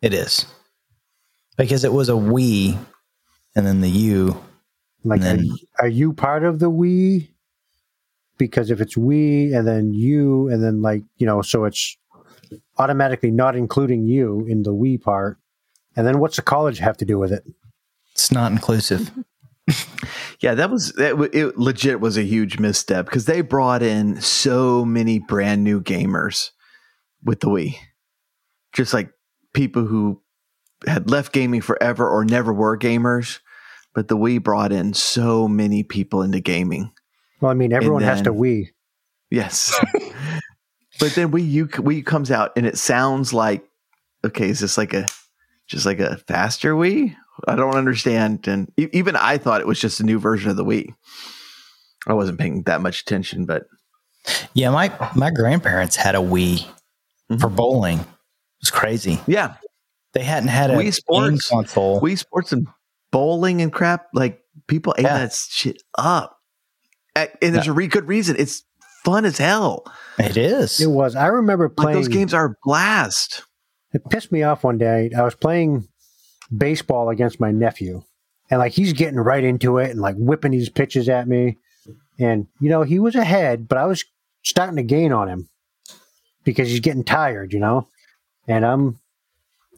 It is because it was a Wii, and then the U. Like, then- are, you- are you part of the Wii? Because if it's we and then you and then like you know, so it's automatically not including you in the we part. And then what's the college have to do with it? It's not inclusive. Yeah, that was that. It legit was a huge misstep because they brought in so many brand new gamers with the Wii, just like people who had left gaming forever or never were gamers. But the Wii brought in so many people into gaming. Well, I mean, everyone has to Wii. Yes, but then Wii U Wii comes out and it sounds like okay, is this like a just like a faster Wii? I don't understand. And e- even I thought it was just a new version of the Wii. I wasn't paying that much attention, but Yeah, my my grandparents had a Wii Mhm. for bowling. It was crazy. yeah, They hadn't had a Wii Sports. console. Wii Sports and bowling and crap. Like people ate Yeah. that shit up, and there's a re- good reason. It's fun as hell. it is. It was. I remember Like playing those games are a blast. It pissed me off one day. I was playing baseball against my nephew, and like he's getting right into it and like whipping these pitches at me. And you know, he was ahead, but I was starting to gain on him because he's getting tired, you know. And I'm,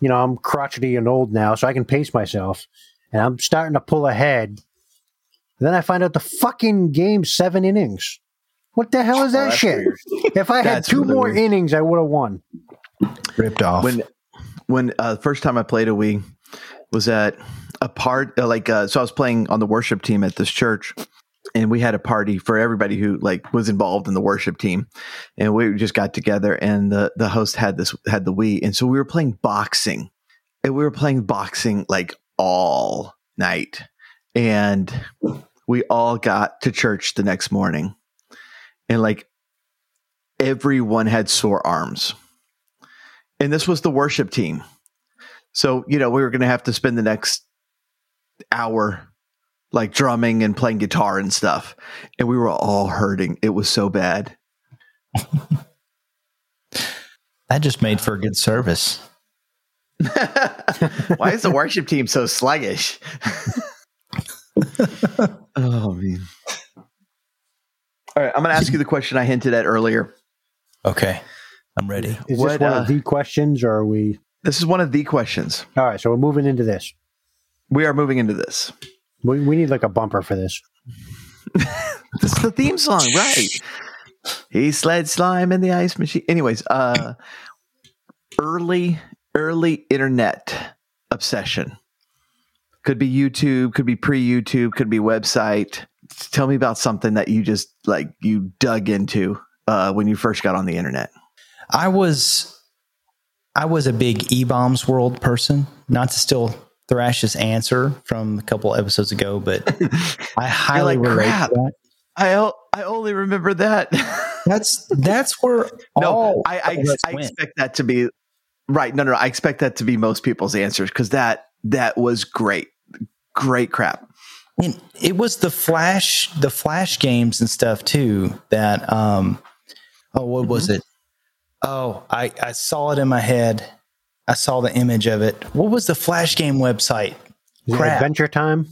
you know, I'm crotchety and old now, so I can pace myself. And I'm starting to pull ahead. then I find out the fucking game seven innings. What the hell is Oh, that that's shit? weird. If I had two really more weird. innings, I would have won. ripped off. when when uh, first time I played a Wii was at a part uh, like uh, so I was playing on the worship team at this church and we had a party for everybody who like was involved in the worship team and we just got together and the the host had this had the Wii and so we were playing boxing and we were playing boxing like all night and we all got to church the next morning and like everyone had sore arms and this was the worship team. So, you know, we were going to have to spend the next hour like drumming and playing guitar and stuff. And we were all hurting. It was so bad. that just made for a good service. Why is the worship team so sluggish? oh, man. All right, I'm going to ask you the question I hinted at earlier. Okay, I'm ready. Is this What, one uh, of the questions, or are we? This is one of the questions. All right, so we're moving into this. We are moving into this. We, we need like a bumper for this. This is the theme song, right? he sled slime in the ice machine. Anyways, uh early early internet obsession. Could be YouTube, could be pre-YouTube, could be website. Tell me about something that you just like you dug into uh when you first got on the internet. I was I was a big E Bombs World person. Not to steal Thrash's answer from a couple episodes ago, but I highly like, relate "Crap." to that. I o- I only remember that. That's that's where no, all I I, I expect that to be right. No, no, no, I expect that to be most people's answers because that that was great, great crap. And it was the flash the flash games and stuff too that um oh what was it oh i i saw it in my head i saw the image of it what was the flash game website. Adventure Time?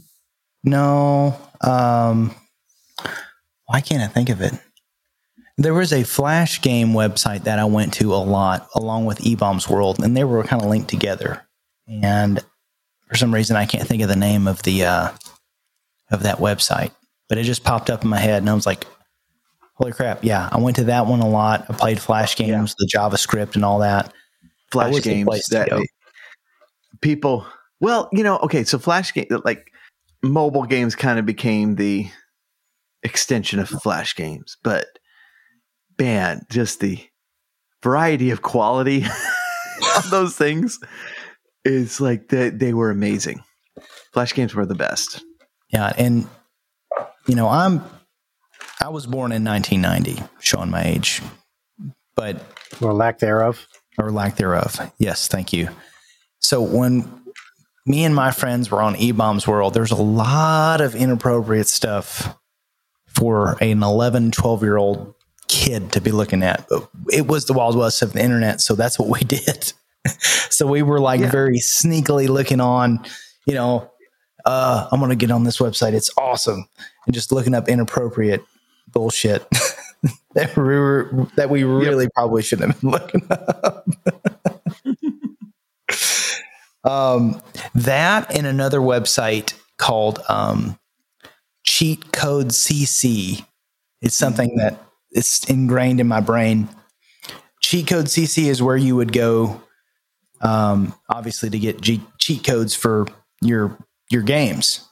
No. Um, why can't I think of it? There was a Flash game website that I went to a lot, along with eBaum's World, and they were kind of linked together. And for some reason, I can't think of the name of the uh, of that website, but it just popped up in my head, and I was like, "Holy crap!" Yeah, I went to that one a lot. I played Flash games, the JavaScript, and all that. Flash the games that go. people. Well, you know, okay, so Flash game like mobile games kind of became the extension of Flash games, but man, just the variety of quality of those things is like they, they were amazing. Flash games were the best. Yeah, and you know, I'm I was born in 1990, showing my age, but or lack thereof. or lack thereof. Yes, thank you. So when me and my friends were on eBaum's World, there's a lot of inappropriate stuff for an 11, 12 year old kid to be looking at. But It was the Wild West of the internet, so that's what we did. so we were like Yeah. very sneakily looking on, you know, uh, I'm going to get on this website. It's awesome. And just looking up inappropriate bullshit that we were, that we really probably shouldn't have been looking up. um, that and another website called um, Cheat Code CC. It's something that it's ingrained in my brain. Cheat Code CC is where you would go, um, obviously, to get G- cheat codes for your your games.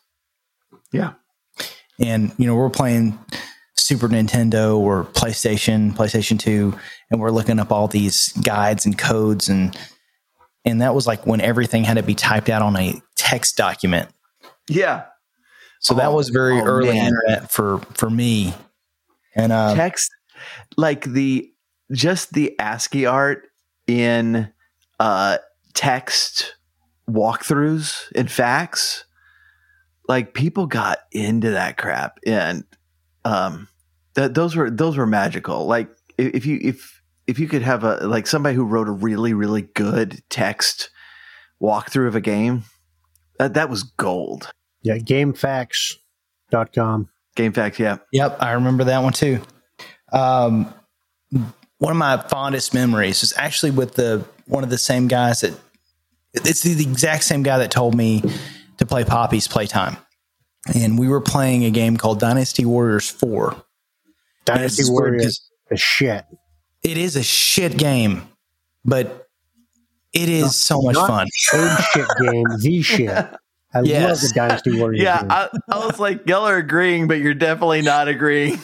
Yeah. And you know, we're playing Super Nintendo or PlayStation, PlayStation 2, and we're looking up all these guides and codes and and that was like when everything had to be typed out on a text document. Yeah. So that Oh, was very oh, early man. internet for for me. And uh text like the just the ASCII art in uh text walkthroughs and facts like people got into that crap and um that those were those were magical like if you if if you could have a like somebody who wrote a really really good text walkthrough of a game that that was gold Yeah, GameFAQs.com. game facts yeah Yep, I remember that one too. Um, one of my fondest memories is actually with the one of the same guys that it's the, the exact same guy that told me to play Poppy's Playtime, and we were playing a game called Dynasty Warriors Four. Dynasty It's weird Warriors. 'cause The shit. It is a shit game, but it is so much fun. Old shit game. The shit. I love the Dynasty Warriors. yeah game. I, I was like y'all are agreeing but you're definitely not agreeing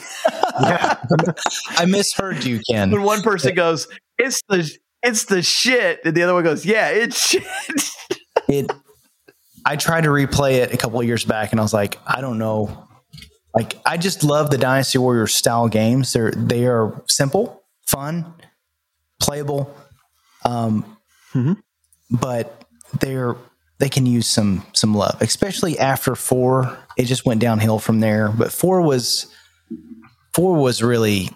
yeah. I misheard you, Ken. when one person goes, "It's the it's the shit," and the other one goes, "Yeah, it's shit." it i tried to replay it a couple of years back and i was like i don't know like i just love the dynasty warriors style games they're they are simple fun playable um Mhm. but they're they can use some some love especially after four it just went downhill from there but four was four was really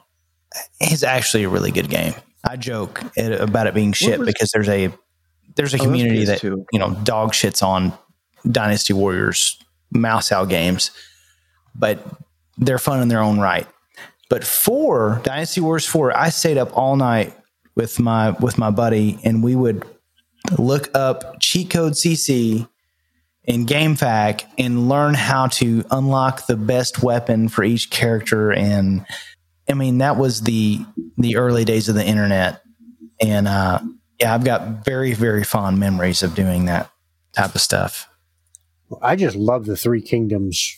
is actually a really good game i joke it, about it being shit was- because there's a there's a Oh, community that PS2. you know dog shits on dynasty warriors musou games but they're fun in their own right but four dynasty Wars four i stayed up all night with my with my buddy and we would look up cheat code cc in GameFAQ and learn how to unlock the best weapon for each character. And I mean, that was the the early days of the internet. And uh, yeah, I've got very very fond memories of doing that type of stuff. I just love the Three Kingdoms.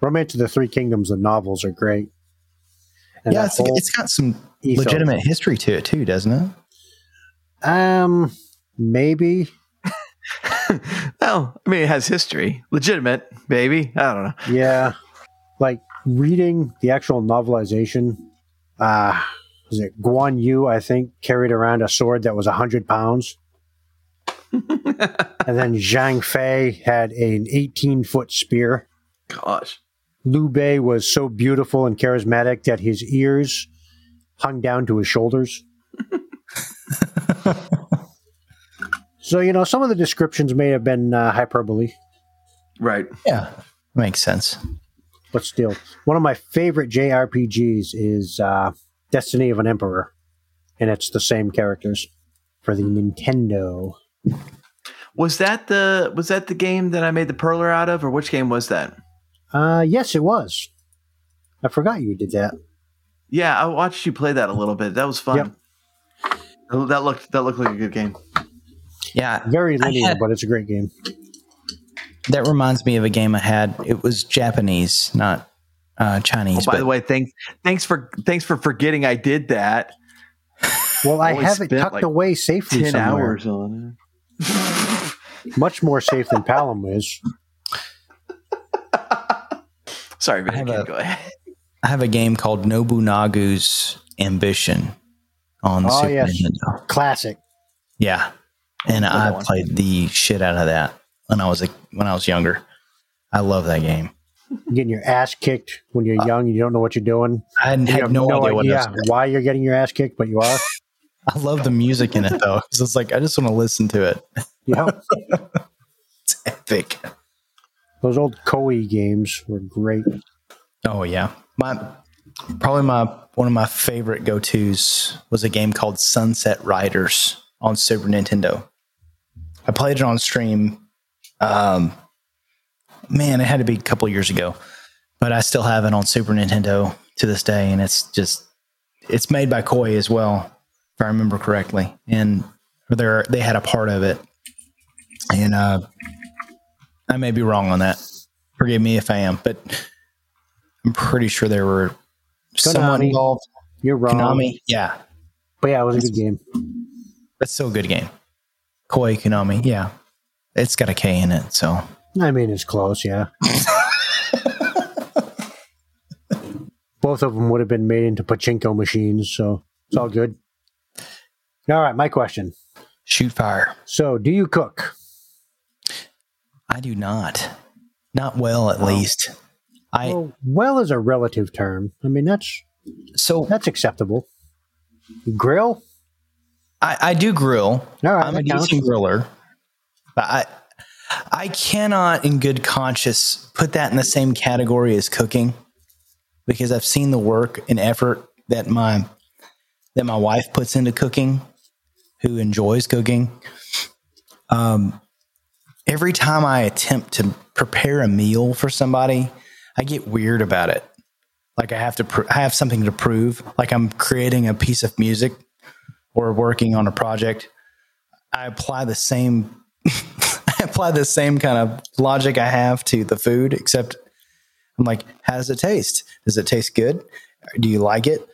Romance of the Three Kingdoms, the novels are great. And yeah, it's, it's got some ethos. legitimate history to it too, doesn't it? Um, maybe. well, I mean, it has history, legitimate, baby. I don't know. Yeah. Like reading the actual novelization, uh, was it Guan Yu, I think, carried around a sword that was 100 pounds. and then Zhang Fei had an 18 foot spear. Gosh, Liu Bei was so beautiful and charismatic that his ears hung down to his shoulders. so, you know, some of the descriptions may have been uh, hyperbole. right? Yeah. Makes sense. but still, one of my favorite JRPGs is uh, Destiny of an Emperor, and it's the same characters for the Nintendo. Was that the was that the game that I made the perler out of, or which game was that? Uh, yes, it was. I forgot you did that. Yeah, I watched you play that a little bit. That was fun. That looked that looked like a good game. Yeah, Very linear, had- but it's a great game. that reminds me of a game I had. It was Japanese, not uh, Oh, Chinese. by but the way, thanks thanks for thanks for forgetting I did that. Well, I have it tucked like, away safely Ten somewhere. hours on it. Much more safe than Palom is. It. Sorry, man. I have a- go ahead. I have a game called Nobunaga's Ambition on the Oh, Super yes. Nintendo. Classic. Yeah, and Love I that one. played the shit out of that when I was a, when I was younger. I love that game. Getting your ass kicked when you're uh, young, you don't know what you're doing. I had, You had have no, idea what I idea why you're getting your ass kicked, but you are. I love the music in it though. 'cause it's like I just want to listen to it. Yeah. It's epic. Those old Koei games were great. Oh yeah, my probably my one of my favorite go tos was a game called Sunset Riders on Super Nintendo. I played it on stream. Um, man, it had to be a couple years ago, but I still have it on Super Nintendo to this day, and it's just it's made by Koei as well, if I remember correctly, and they they had a part of it, and uh, I may be wrong on that. Forgive me if I am, but I'm pretty sure there were someone involved. You're wrong. Konami, yeah, But yeah, it was a good game. that's still a good game. Koei Konami, yeah, it's got a K in it, so I mean, it's close, yeah. Both of them would have been made into pachinko machines, so it's all good. All right, my question. shoot fire. So, do you cook? I do not, not well at least. I Well, well is a relative term. I mean, that's so that's acceptable. Grill? I, I do grill. Right, I'm a decent griller, but I I cannot, in good conscience, put that in the same category as cooking because I've seen the work and effort that my that my wife puts into cooking, who enjoys cooking. Um, every time I attempt to prepare a meal for somebody, I get weird about it. Like I have to, pr- I have something to prove. Like I'm creating a piece of music or working on a project, I apply the same I apply the same kind of logic I have to the food, except I'm like, how does it taste? Does it taste good? Do you like it?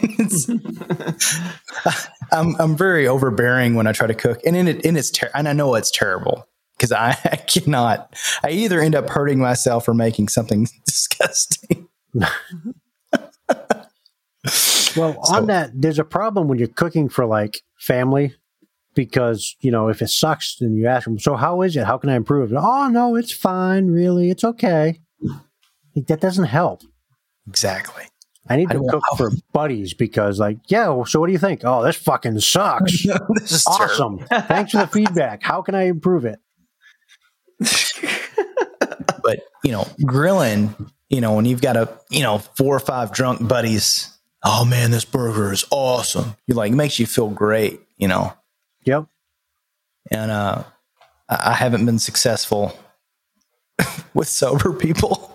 I'm I'm very overbearing when I try to cook, and in it and it's ter- and I know it's terrible because I, I cannot. I either end up hurting myself or making something disgusting. Well, on that, there's a problem when you're cooking for like family because, you know, if it sucks, then you ask them, so how is it? How can I improve? Oh, no, it's fine, really. It's okay. Like, that doesn't help. Exactly. I need I to cook for buddies because, like, yeah, well, so what do you think? Oh, this fucking sucks. this is awesome. Thanks for the feedback. How can I improve it? but you know, grilling, you know, when you've got a, you know, four or five drunk buddies, oh man, this burger is awesome. You like, it makes you feel great, you know. Yep. And uh I haven't been successful with sober people.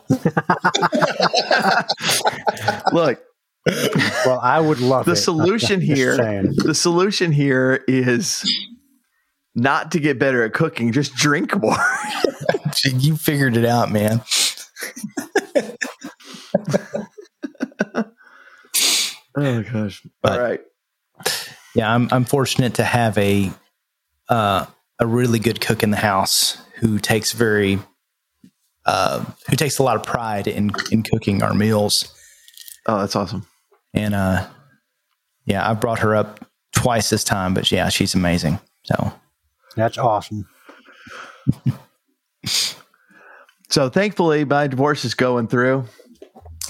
Look, Well, I would love the it. solution here, saying. the solution here is not to get better at cooking, just drink more. you figured it out, man. oh gosh. But- All right. Yeah, I'm I'm fortunate to have a uh a really good cook in the house who takes very uh who takes a lot of pride in in cooking our meals. Oh, that's awesome. And uh yeah, I've brought her up twice this time, but yeah, she's amazing. So That's awesome. So thankfully, my divorce is going through.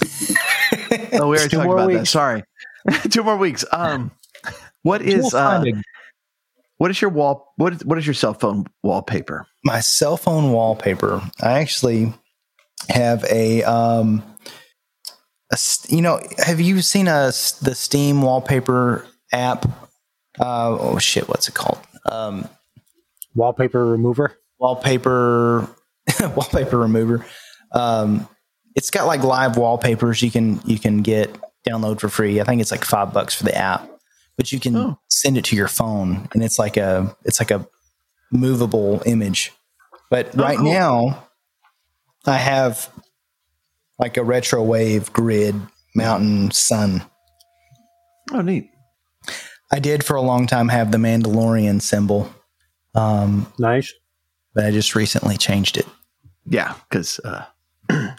oh, we already Two talked more about that. Sorry, two more weeks. Um, what is uh, find a- what is your wall? What is what is your cell phone wallpaper? my cell phone wallpaper. I actually have a um, a s- you know have you seen a s- the Steam wallpaper app? Uh, oh shit, what's it called? Um, Wallpaper remover. wallpaper wallpaper remover. Um, it's got like live wallpapers you can you can get download for free. I think it's like five bucks for the app, but you can Oh. send it to your phone, and it's like a it's like a movable image. But right cool. now, I have like a retro wave grid mountain sun. Oh, neat. I did for a long time have the Mandalorian symbol, um, Nice. but I just recently changed it. Yeah, because uh,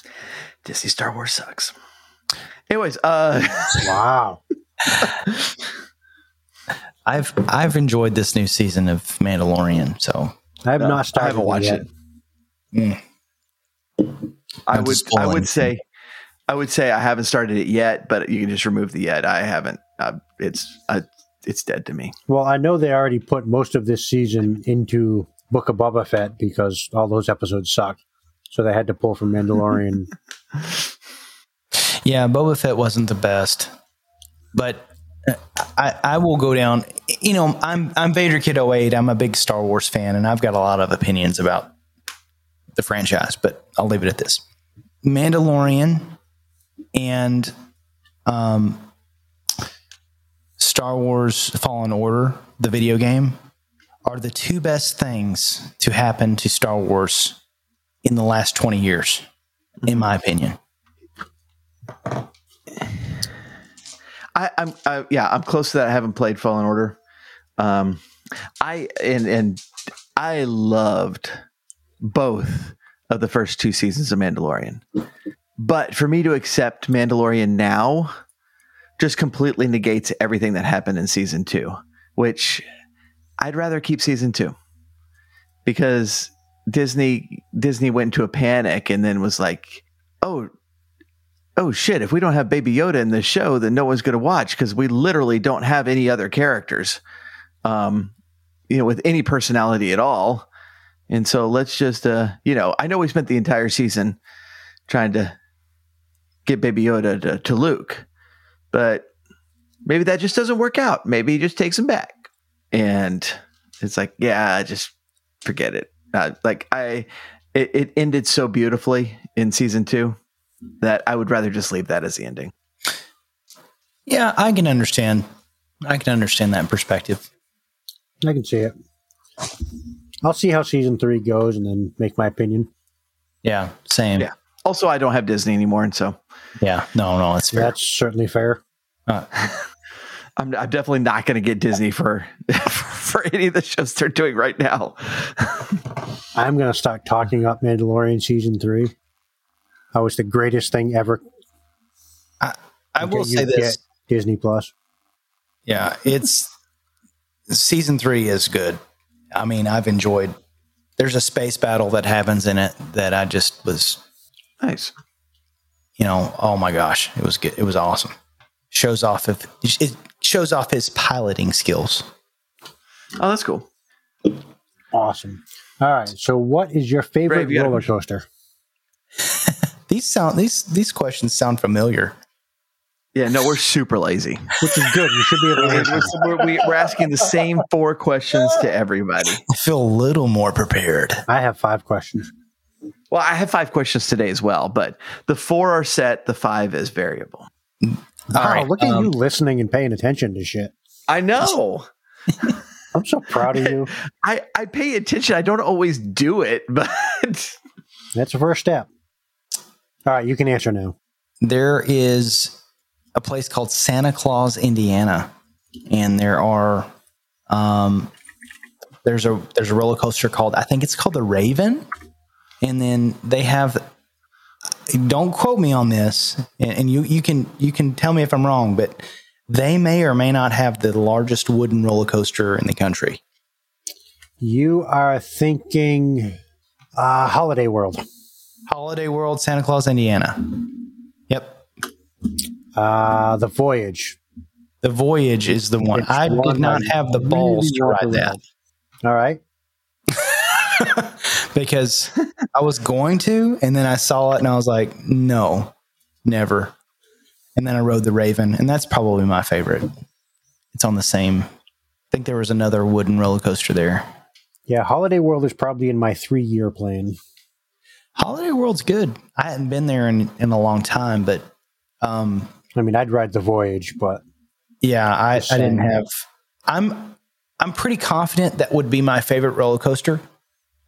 Disney Star Wars sucks. Anyways, uh, Wow. I've I've enjoyed this new season of Mandalorian, so I have No, not started I haven't watched yet. it. Mm. I would I would anything. say I would say I haven't started it yet, but you can just remove the yet. I haven't. Uh, it's uh, it's dead to me. Well, I know they already put most of this season into Book of Boba Fett because all those episodes sucked. So they had to pull from Mandalorian. yeah, Boba Fett wasn't the best, but I I will go down. You know, I'm I'm Vader Kid 08. I'm a big Star Wars fan, and I've got a lot of opinions about the franchise, but I'll leave it at this: Mandalorian and um, Star Wars Fallen Order, the video game, are the two best things to happen to Star Wars in the last 20 years, in my opinion. I, I'm I, yeah, I'm close to that. I haven't played Fallen Order. Um, I and and I loved both of the first two seasons of Mandalorian, but for me to accept Mandalorian now just completely negates everything that happened in season two, which I'd rather keep season two because Disney Disney went into a panic and then was like, oh oh shit, if we don't have Baby Yoda in this show, then no one's going to watch because we literally don't have any other characters, um, you know, with any personality at all. And so let's just, uh, you know, I know we spent the entire season trying to get Baby Yoda to, to Luke, but maybe that just doesn't work out. Maybe he just takes him back. And it's like, yeah, just forget it. Uh, like I, it, it ended so beautifully in season two that I would rather just leave that as the ending. Yeah, I can understand. I can understand that perspective. I can see it. I'll see how season three goes and then make my opinion. Yeah, same. Yeah. Also, I don't have Disney anymore, and so Yeah, no, no, it's fair. That's certainly fair. Uh, I'm, I'm definitely not going to get Disney for for any of the shows they're doing right now. I'm going to start talking up Mandalorian season three. How it's the greatest thing ever. I will say this. Disney Plus. Yeah, it's season three is good. I mean, I've enjoyed. There's a space battle that happens in it that I just was, Nice. you know, oh my gosh, it was good. It was awesome. Shows off if it shows off his piloting skills. Oh, that's cool. Awesome. All right. So, what is your favorite Brave, you roller coaster? These sound these these questions sound familiar. Yeah, no, we're super lazy. Which is good. You should be able to We're, we're, we- we're asking the same four questions to everybody. I feel a little more prepared. I have five questions. Well, I have five questions today as well, but the four are set. The five is variable. Wow, right, look at um, you listening and paying attention to shit. I know. I'm so proud of you. I, I pay attention. I don't always do it, but That's the first step. All right, you can answer now. there is a place called Santa Claus, Indiana, and there are um, there's a there's a roller coaster called I think it's called the Raven, and then they have. Don't quote me on this, and, and you you can you can tell me if I'm wrong, but they may or may not have the largest wooden roller coaster in the country. You are thinking uh, Holiday World. Holiday World, Santa Claus, Indiana. Yep, Uh, the Voyage. the Voyage is the one. It's I one did not have the balls really to ride that. All right. because I was going to, and then I saw it and I was like, no, never. And then I rode the Raven, and that's probably my favorite. It's on the same. I think there was another wooden roller coaster there. Yeah, Holiday World is probably in my three year plan. Holiday World's good. I hadn't been there in, in a long time, but um, I mean, I'd ride the Voyage, but yeah, I, I didn't have. I'm I'm pretty confident that would be my favorite roller coaster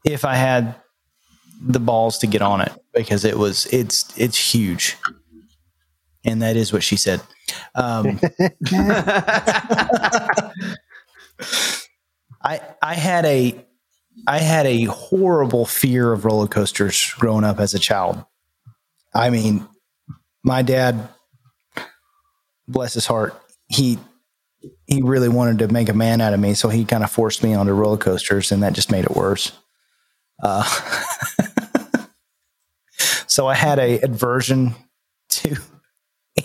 if I had the balls to get on it because it was it's it's huge, and that is what she said. Um, I I had a I had a horrible fear of roller coasters growing up as a child. I mean, my dad, bless his heart, he he really wanted to make a man out of me, so he kind of forced me onto roller coasters, and that just made it worse. Uh, so I had a aversion to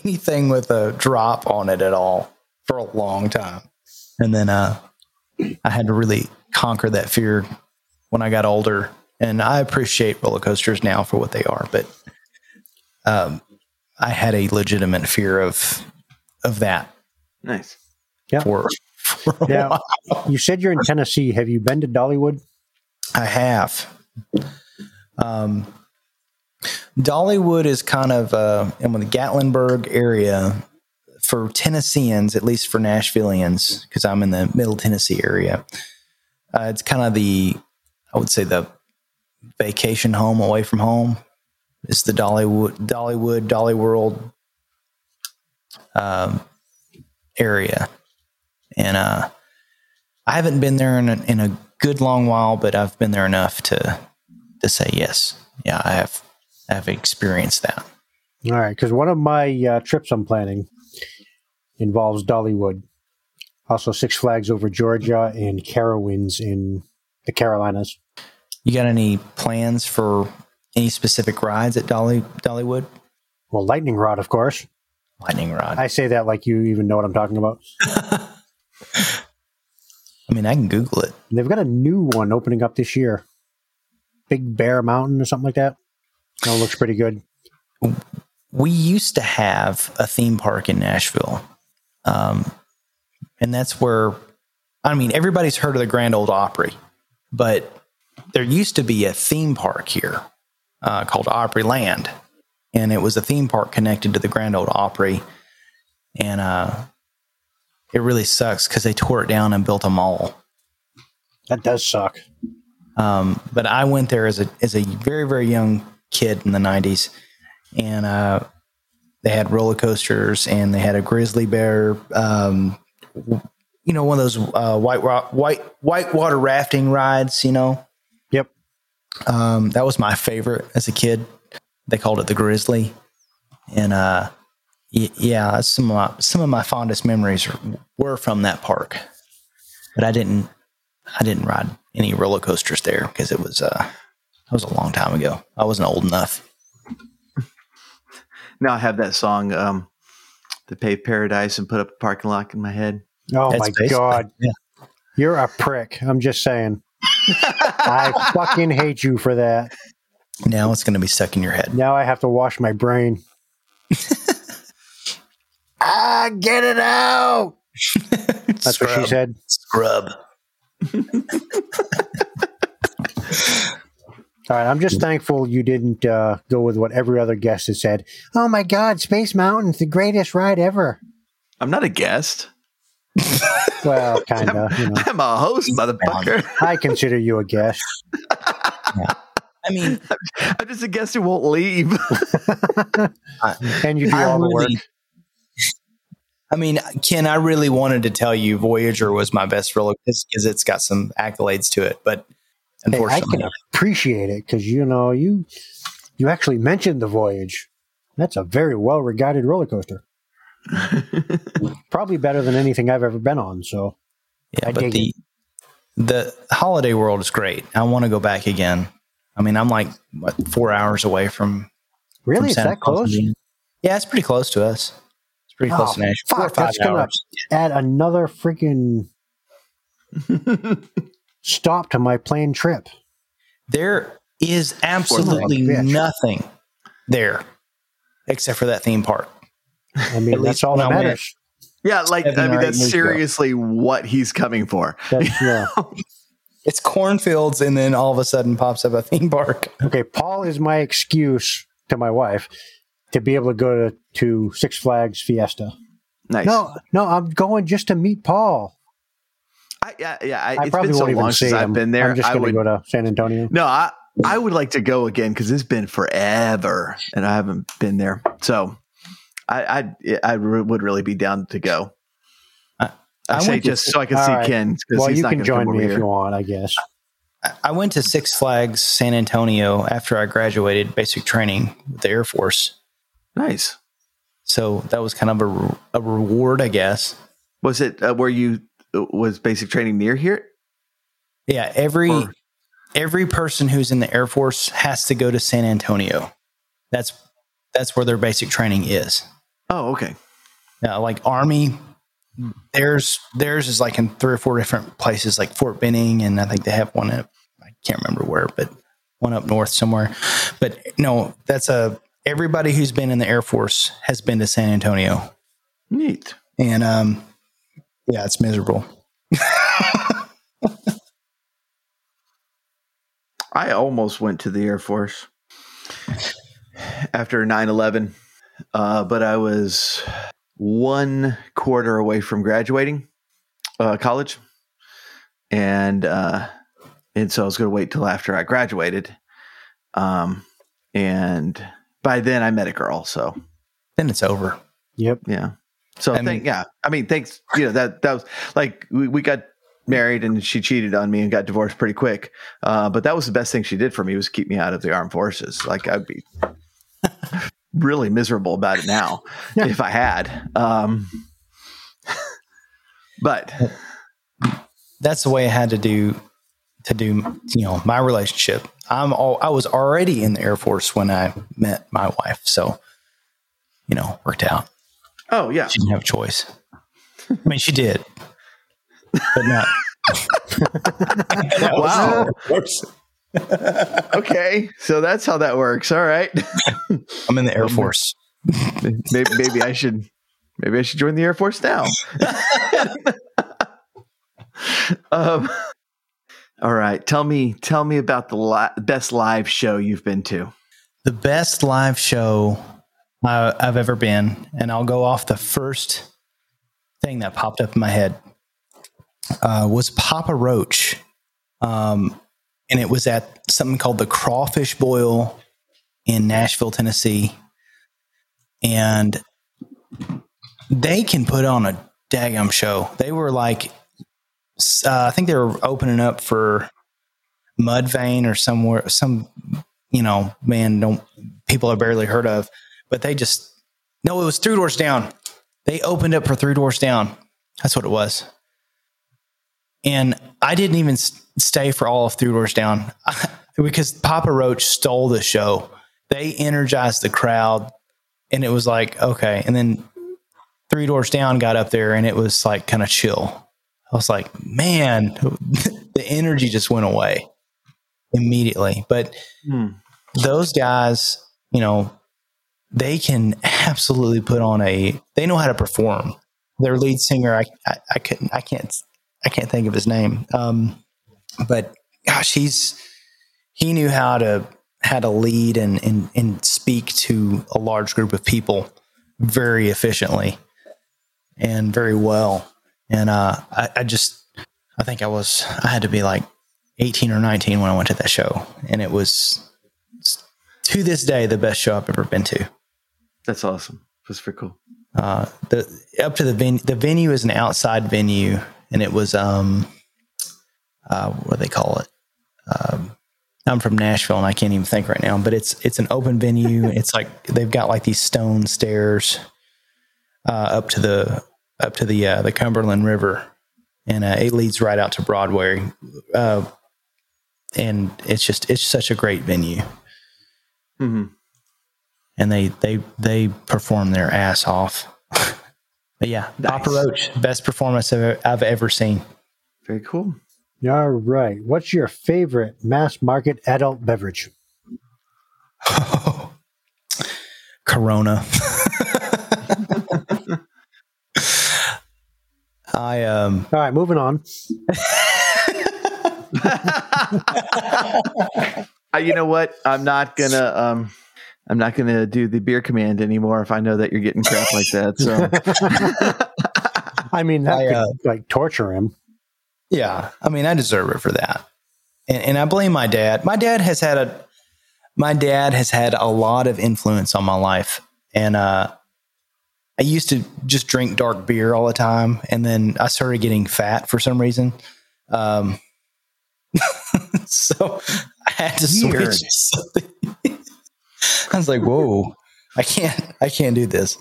anything with a drop on it at all for a long time, and then uh, I had to really conquer that fear when I got older. And I appreciate roller coasters now for what they are, but um, I had a legitimate fear of of that nice. Yeah. for, for a Now- while. you said you're in Tennessee. Have you been to Dollywood? I have. Um, Dollywood is kind of uh, in the Gatlinburg area for Tennesseans, at least for Nashvilleians, because I'm in the Middle Tennessee area. Uh, it's kind of the, I would say, the vacation home away from home. is the Dollywood, Dollywood, Dolly World um, area, and uh, I haven't been there in a, in a good long while, but I've been there enough to to say yes. Yeah, I have I have experienced that. All right, because one of my uh, trips I'm planning involves Dollywood, also Six Flags over Georgia and Carowinds in the Carolinas. You got any plans for any specific rides at Dolly Dollywood? Well, Lightning Rod, of course. Lightning rod. I say that like you even know what I'm talking about. I mean, I can Google it. They've got a new one opening up this year. Big Bear Mountain or something like that. That looks pretty good. we used to have a theme park in Nashville. Um, and that's where, I mean, everybody's heard of the Grand Ole Opry, but there used to be a theme park here uh, called Opryland. And it was a theme park connected to the Grand Ole Opry. And uh, it really sucks because they tore it down and built a mall. That does suck. Um, but I went there as a as a very very young kid in the '90s, and uh, they had roller coasters and they had a grizzly bear. Um, you know, one of those uh, white rock, white white water rafting rides. You know, Yep. um, that was my favorite as a kid. They called it the grizzly, and uh, y- yeah, that's some of my some of my fondest memories were from that park. But I didn't I didn't ride any roller coasters there because it was uh that was a long time ago. I wasn't old enough. Now I have that song, um, "The Paved Paradise," and put up a parking lot in my head. Oh That's my basically- God. Yeah. You're a prick. I'm just saying. I fucking hate you for that. Now it's going to be stuck in your head. Now I have to wash my brain. ah, get it out. That's what she said. Scrub. All right, I'm just thankful you didn't uh, go with what every other guest has said. Oh my God, Space Mountain's the greatest ride ever. I'm not a guest. Well, kind of. You know, I'm a host, motherfucker. I consider you a guest. I mean, I'm just a guest who won't leave. and you do I all the work. I mean, Ken, I really wanted to tell you Voyager was my best roller because it's got some accolades to it, but Hey, I can appreciate it because you know you you actually mentioned the voyage. That's a very well regarded roller coaster. Probably better than anything I've ever been on. So yeah, I but the the holiday world is great. I want to go back again. I mean, I'm like what, four hours away from really, from Santa that close? Yeah, it's pretty close to us. It's pretty close Oh, to Nashville. Four or fuck, five that's gonna- hours. Add another freaking stop to my planned trip. There is absolutely nothing there except for that theme park. I mean, that's all that I went. matters. Yeah, like Seven I mean, that's years ago. seriously what he's coming for. That's, yeah. It's cornfields, and then all of a sudden pops up a theme park. Okay, Paul is my excuse to my wife to be able to go to, to Six Flags Fiesta. Nice. No, no, I'm going just to meet Paul. I, yeah, yeah. I, I it's probably been so won't even long see since him. I've been there. I'm just going to go to San Antonio. no, I I would like to go again because it's been forever and I haven't been there. So I I I re- would really be down to go. I- I, I say went to- just so I can see right. Ken because Well, he's you not can gonna join me over if you want, I guess. I went to Six Flags San Antonio after I graduated basic training with the Air Force. Nice. So that was kind of a, a reward, I guess. Was it uh, where you uh, was basic training near here? Yeah, every Or- every person who's in the Air Force has to go to San Antonio. That's that's where their basic training is. Oh, okay. Yeah, like Army, theirs theirs is like in three or four different places, like Fort Benning, and I think they have one at I can't remember where, but one up north somewhere. But no, that's a everybody who's been in the Air Force has been to San Antonio, Neat. and um, yeah, it's miserable. I almost went to the Air Force after 9 11, uh, but I was one quarter away from graduating uh, college. And, uh, and so I was going to wait till after I graduated. Um, and by then I met a girl. So, Then it's over. Yep. yeah. So, I thank, mean- yeah. I mean, thanks. You know, that, that was like, we, we got married and she cheated on me and got divorced pretty quick. Uh, but that was the best thing she did for me was keep me out of the armed forces. Like I'd be really miserable about it now Yeah. if I had. Um, but that's the way I had to do to do you know my relationship. I'm all I was already in the Air Force when I met my wife, so you know worked out. oh yeah, She didn't have a choice. I mean, she did, but not. wow. okay, so that's how that works. All right, I'm in the Air Force. maybe, maybe I should maybe I should join the Air Force now. um, all right, tell me tell me about the li- best live show you've been to. The best live show I, I've ever been, and I'll go off the first thing that popped up in my head uh, was Papa Roach, um, and it was at something called the Crawfish Boil in Nashville, Tennessee, and they can put on a daggum show. They were like, uh, I think they were opening up for Mudvayne or somewhere, some you know, man, don't people have barely heard of, but they just no, it was three doors down. They opened up for three doors down. That's what it was. And I didn't even stay for all of three doors down because Papa Roach stole the show. They energized the crowd, and it was like okay. And then three doors down got up there, and it was like kind of chill. I was like, man, the energy just went away immediately. But those guys, you know, they can absolutely put on a. They know how to perform. Their lead singer, I, I, I couldn't, I can't, I can't think of his name. Um, but gosh, he's he knew how to how to lead and and and speak to a large group of people very efficiently and very well. And uh, I, I just, I think I was, I had to be like 18 or 19 when I went to that show, and it was to this day the best show I've ever been to. That's awesome. That's pretty cool. Uh, the up to the venue. The venue is an outside venue, and it was um, uh, what do they call it? Um, I'm from Nashville, and I can't even think right now. But it's it's an open venue. It's like they've got like these stone stairs uh, up to the up to the uh, the Cumberland River, and uh, it leads right out to Broadway. Uh, and it's just it's such a great venue hmm and they they they perform their ass off. but yeah, Nice. Papa Roach, best performance I've, I've ever seen. Very cool. All right. What's your favorite mass market adult beverage? Corona. I um All right, moving on. Uh, you know what? I'm not gonna um I'm not gonna do the beer command anymore if I know that you're getting crap like that. So I mean, that I, could uh, like torture him. Yeah, I mean I deserve it for that. And and I blame my dad. My dad has had a my dad has had a lot of influence on my life. And uh I used to just drink dark beer all the time and then I started getting fat for some reason. Um so I had to Weird. switch something. I was like, whoa, I can't, I can't do this.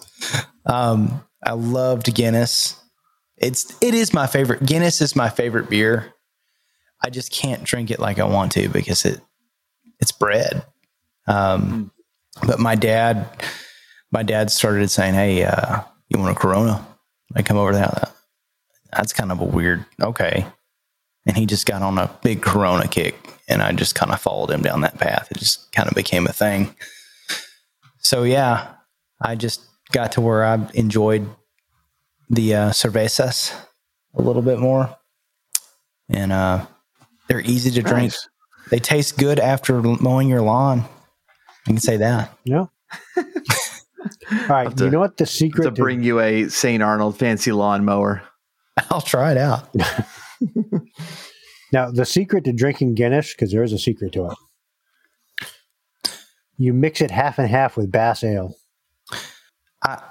Um, I loved Guinness. It's, it is my favorite. Guinness is my favorite beer. I just can't drink it like I want to because it, it's bread. Um, but my dad, my dad started saying, Hey, uh, you want a Corona? I come over there. That's kind of a weird, okay. And he just got on a big Corona kick and I just kind of followed him down that path. It just kind of became a thing. So yeah, I just got to where I enjoyed the uh, cervezas a little bit more, and uh, they're easy to drink. Nice. They taste good after mowing your lawn. I can say that. Yeah. All right. To- you know what the secret to bring you a St. Arnold fancy lawnmower. I'll try it out. Now, the secret to drinking Guinness, because there is a secret to it, you mix it half and half with Bass Ale. I-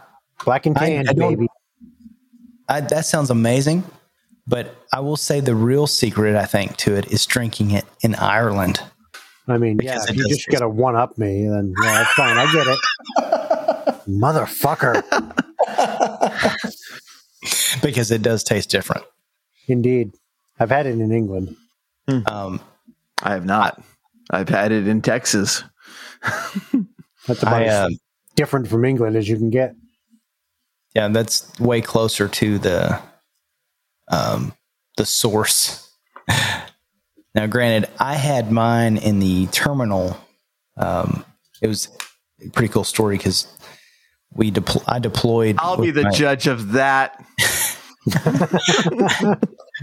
Black and I- tan, I don't- baby. I, that sounds amazing, but I will say the real secret I think to it is drinking it in Ireland. I mean, Because yeah, if you just got to one up me, then yeah, that's fine. I get it. Motherfucker. because it does taste different. Indeed. I've had it in England. Um, I have not. I've had it in Texas. That's about I, as um, different from England as you can get. Yeah, that's way closer to the um, the source. now, granted, I had mine in the terminal. Um, it was a pretty cool story because we depl- I deployed. I'll be the my- judge of that.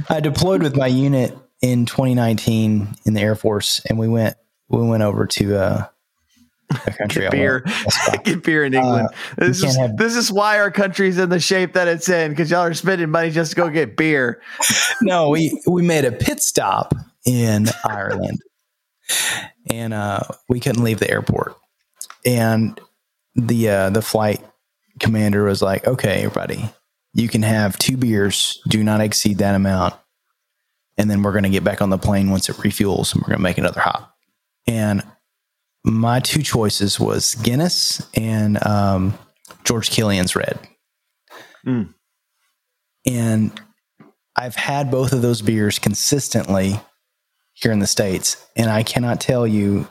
I deployed with my unit in 2019 in the Air Force, and we went we went over to uh. Get beer. Get beer in England. this is have- this is why our country's in the shape that it's in because y'all are spending money just to go get beer. no, we we made a pit stop in Ireland, and uh, we couldn't leave the airport. And the uh, the flight commander was like, "Okay, everybody, you can have two beers. Do not exceed that amount, and then we're going to get back on the plane once it refuels, and we're going to make another hop." And my two choices was Guinness and um, George Killian's Red. Mm. And I've had both of those beers consistently here in the States, and I cannot tell you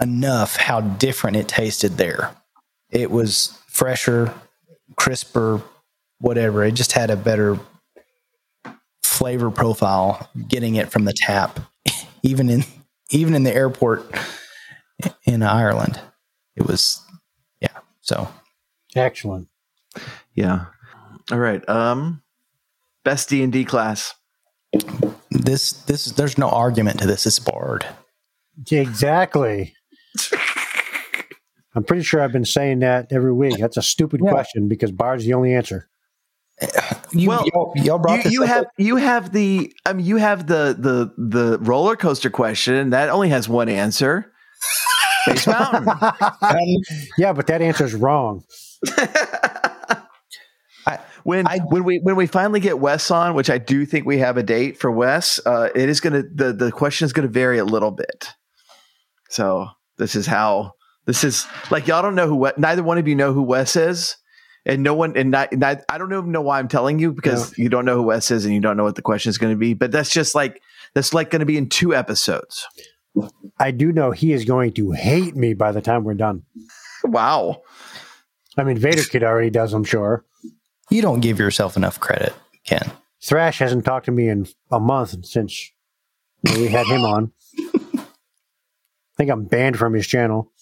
enough how different it tasted there. It was fresher, crisper, whatever. It just had a better flavor profile getting it from the tap, even in even in the airport in Ireland. It was yeah. So Excellent. Yeah. All right. Um, best D and D class. this this there's no argument to this. It's Bard. Exactly. I'm pretty sure I've been saying that every week. That's a stupid Yeah. question because Bard's the only answer. You, Well, y'all, y'all brought You, this you up have you have the I mean you have the the the roller coaster question that only has one answer. Space Mountain. yeah, but that answer's wrong. when I- when we when we finally get Wes on, which I do think we have a date for Wes, uh, it is gonna the the question is gonna vary a little bit. So this is how this is like y'all don't know who We- neither one of you know who Wes is, and no one and not, not, I don't even know why I'm telling you because you don't know who Wes is and you don't know what the question is going to be. But that's just like that's like going to be in two episodes. I do know he is going to hate me by the time we're done. Wow. I mean, Vader Kid already does, I'm sure. You don't give yourself enough credit, Ken. Thrash hasn't talked to me in a month since We had him on. I think I'm banned from his channel.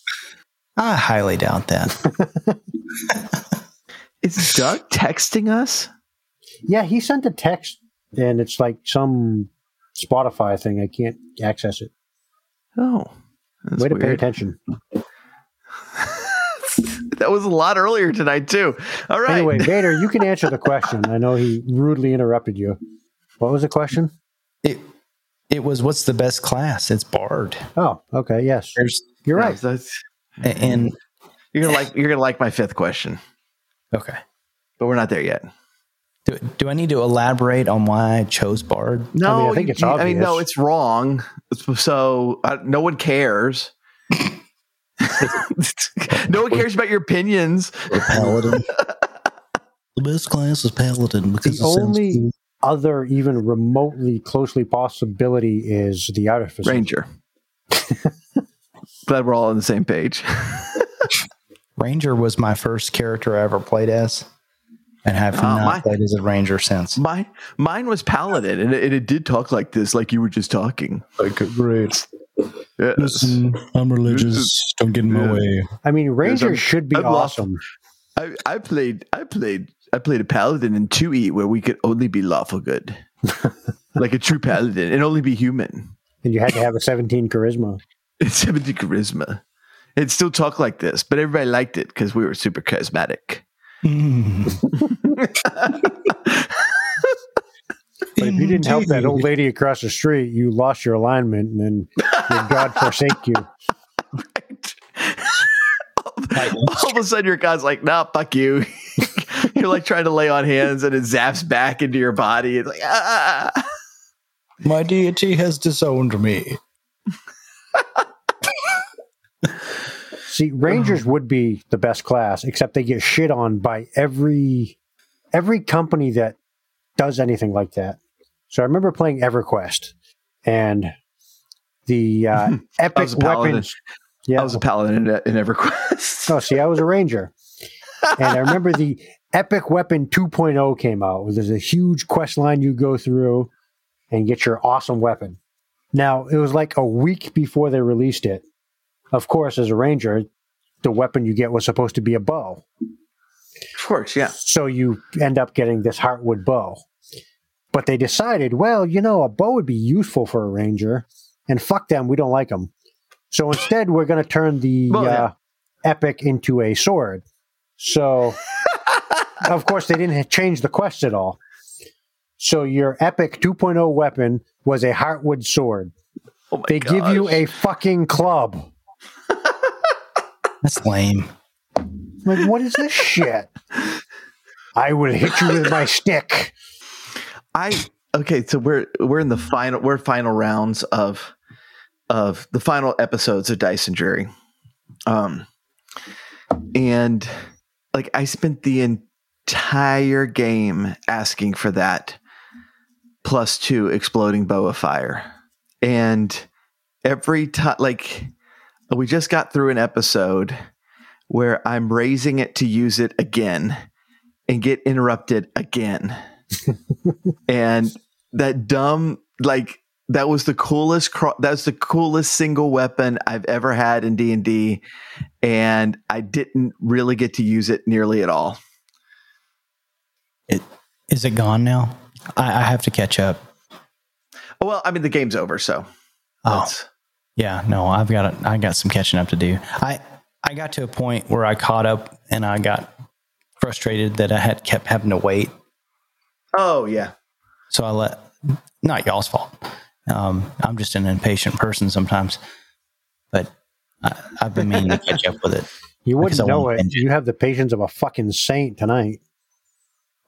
I highly doubt that. Is Doug texting us? Yeah, he sent a text, and it's like some Spotify thing. I can't access it. Oh, that's Way to pay attention. that was a lot earlier tonight too. All right. Anyway, Vader, you can answer the question. I know he rudely interrupted you. What was the question? It it was what's the best class? It's Bard. Oh, okay. Yes, There's you're right. so that's- and you're gonna like you're gonna like my fifth question, okay. but we're not there yet. Do, do I need to elaborate on why I chose Bard? No, I mean, I think it's you- I mean, no, it's wrong. So uh, no one cares. no one cares about your opinions. Paladin. the best class is Paladin because The only other, even remotely closely possibility is the Artificer. Ranger. Glad we're all on the same page. Ranger was my first character I ever played as, and have Oh, not my- played as a Ranger since. Mine, mine was Paladin, and it, and it did talk like this, like you were just talking. Like, great. Yes. I'm religious. Don't get in my way. I mean, Ranger I'm- should be I'm awesome. I, I played, I played, I played a Paladin in 2E where we could only be lawful good, like a true Paladin, and only be human. And you had to have a 17 charisma. It's 70 charisma. It still talk like this, but everybody liked it because we were super charismatic. But if you didn't help that old lady across the street, you lost your alignment and then your God forsake you. All of a sudden, your god's like, "Nah, fuck you." You're like trying to lay on hands, and it zaps back into your body. It's like, ah. My deity has disowned me. See, Rangers would be the best class, except they get shit on by every every company that does anything like that. So I remember playing EverQuest and the uh, epic was a paladin. weapons. Yeah. I was a paladin in, in EverQuest. oh, see, I was a ranger, and I remember the epic weapon 2.0 came out. There's a huge quest line you go through and get your awesome weapon. Now it was like a week before they released it. Of course, as a ranger, the weapon you get was supposed to be a bow. Of course, yeah. So you end up getting this heartwood bow. But they decided, well, you know, a bow would be useful for a ranger, and fuck them, we don't like them. So instead, we're going to turn the Well, yeah. uh, epic into a sword. So, of course, they didn't change the quest at all. So your epic 2.0 weapon was a heartwood sword. Oh They give you a fucking club. That's lame. Like, what is this shit? I will hit you with my stick. I okay, so we're we're in the final we're final rounds of of the final episodes of Dice and Jury. Um and like I spent the entire game asking for that plus two exploding bow of fire. And every time like we just got through an episode where I'm raising it to use it again and get interrupted again and that dumb like that was the coolest that's the coolest single weapon I've ever had in D&D and I didn't really get to use it nearly at all. Is it gone now? I, I have to catch up. Well, I mean the game's over so. Oh, that's- yeah. No, I've got I got some catching up to do. I I got to a point where I caught up and I got frustrated that I had kept having to wait. Oh yeah. So I let not y'all's fault. Um, I'm just an impatient person sometimes, but I, I've been meaning to catch up with it. You wouldn't know it. binge. You have the patience of a fucking saint tonight.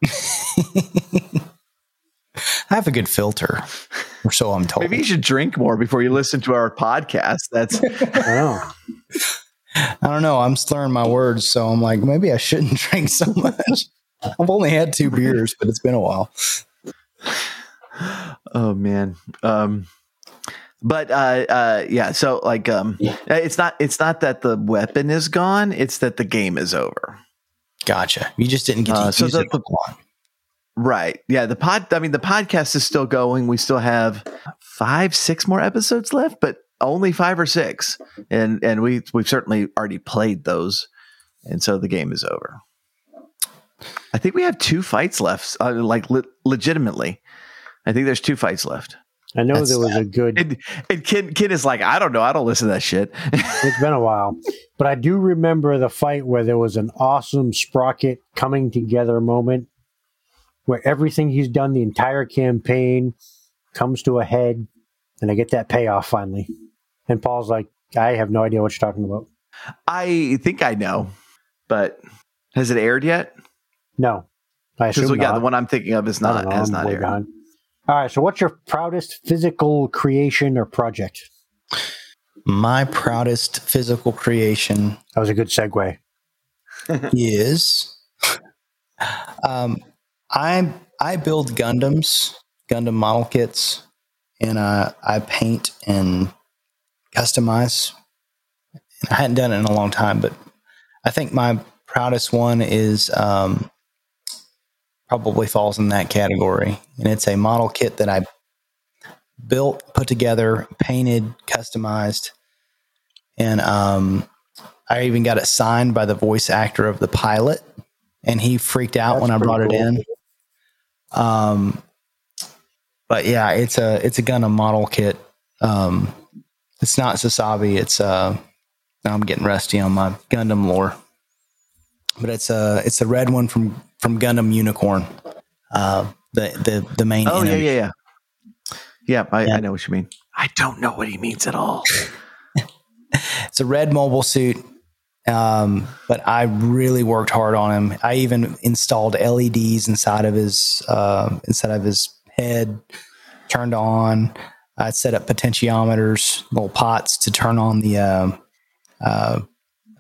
I have a good filter, or so I'm told. Maybe you should drink more before you listen to our podcast. That's I know. I don't know. I'm slurring my words, so I'm like, maybe I shouldn't drink so much. I've only had two beers, but it's been a while. oh man. Um but uh uh yeah, so like um yeah. it's not it's not that the weapon is gone, it's that the game is over. Gotcha. You just didn't get to Uh, so use the- it. for long. Right. Yeah. The pod, I mean, the podcast is still going. We still have five, six more episodes left, but only five or six. And, and we, we've certainly already played those. And so the game is over. I think we have two fights left, uh, like le- legitimately. I think there's two fights left. I know That's there was a good. And, and Ken, Ken is like, I don't know. I don't listen to that shit. It's been a while, but I do remember the fight where there was an awesome sprocket coming together moment, where everything he's done the entire campaign comes to a head, and I get that payoff finally. And Paul's like, I have no idea what you're talking about. I think I know, but has it aired yet? No, I Because assume yeah, not. the one I'm thinking of is not don't know, has not aired. behind. All right, so what's your proudest physical creation or project? My proudest physical creation That was a good segue. is um, I I build Gundams, Gundam model kits, and uh, I paint and customize. And I hadn't done it in a long time, but I think my proudest one is um, probably falls in that category, and it's a model kit that I built, put together, painted, customized, and um, I even got it signed by the voice actor of the pilot, and he freaked out That's when I brought it in. Um, but yeah, it's a it's a Gundam model kit. Um, it's not Sazabi. It's uh, I'm getting rusty on my Gundam lore, but it's a it's a red one from from Gundam Unicorn. Uh, the the the main. Oh yeah, yeah, yeah. Yeah, I, Yeah. I know what you mean. I don't know what he means at all. It's a red mobile suit. Um, but I really worked hard on him. I even installed LEDs inside of his uh, inside of his head, turned on. I set up potentiometers, little pots to turn on the um uh,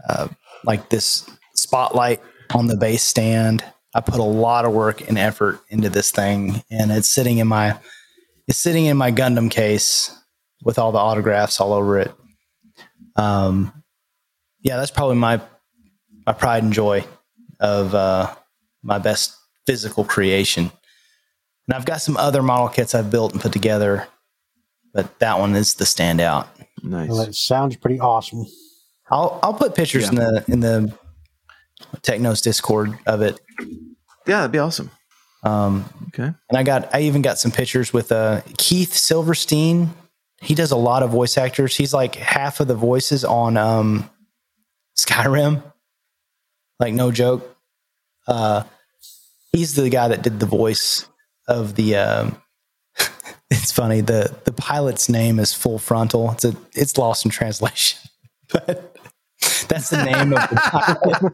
uh, like this spotlight on the base stand. I put a lot of work and effort into this thing, and it's sitting in my it's sitting in my Gundam case with all the autographs all over it. Um, yeah, that's probably my my pride and joy of uh, my best physical creation. And I've got some other model kits I've built and put together, but that one is the standout. Nice. Well, that sounds pretty awesome. I'll I'll put pictures Yeah. in the in the Technos Discord of it. Yeah, that'd be awesome. Um, Okay. and I got I even got some pictures with uh, Keith Silverstein. He does a lot of voice actors. He's like half of the voices on um, Skyrim. Like no joke. Uh, he's the guy that did the voice of the. Um, it's funny the the pilot's name is Full Frontal. It's a it's lost in translation, but that's the name of the pilot.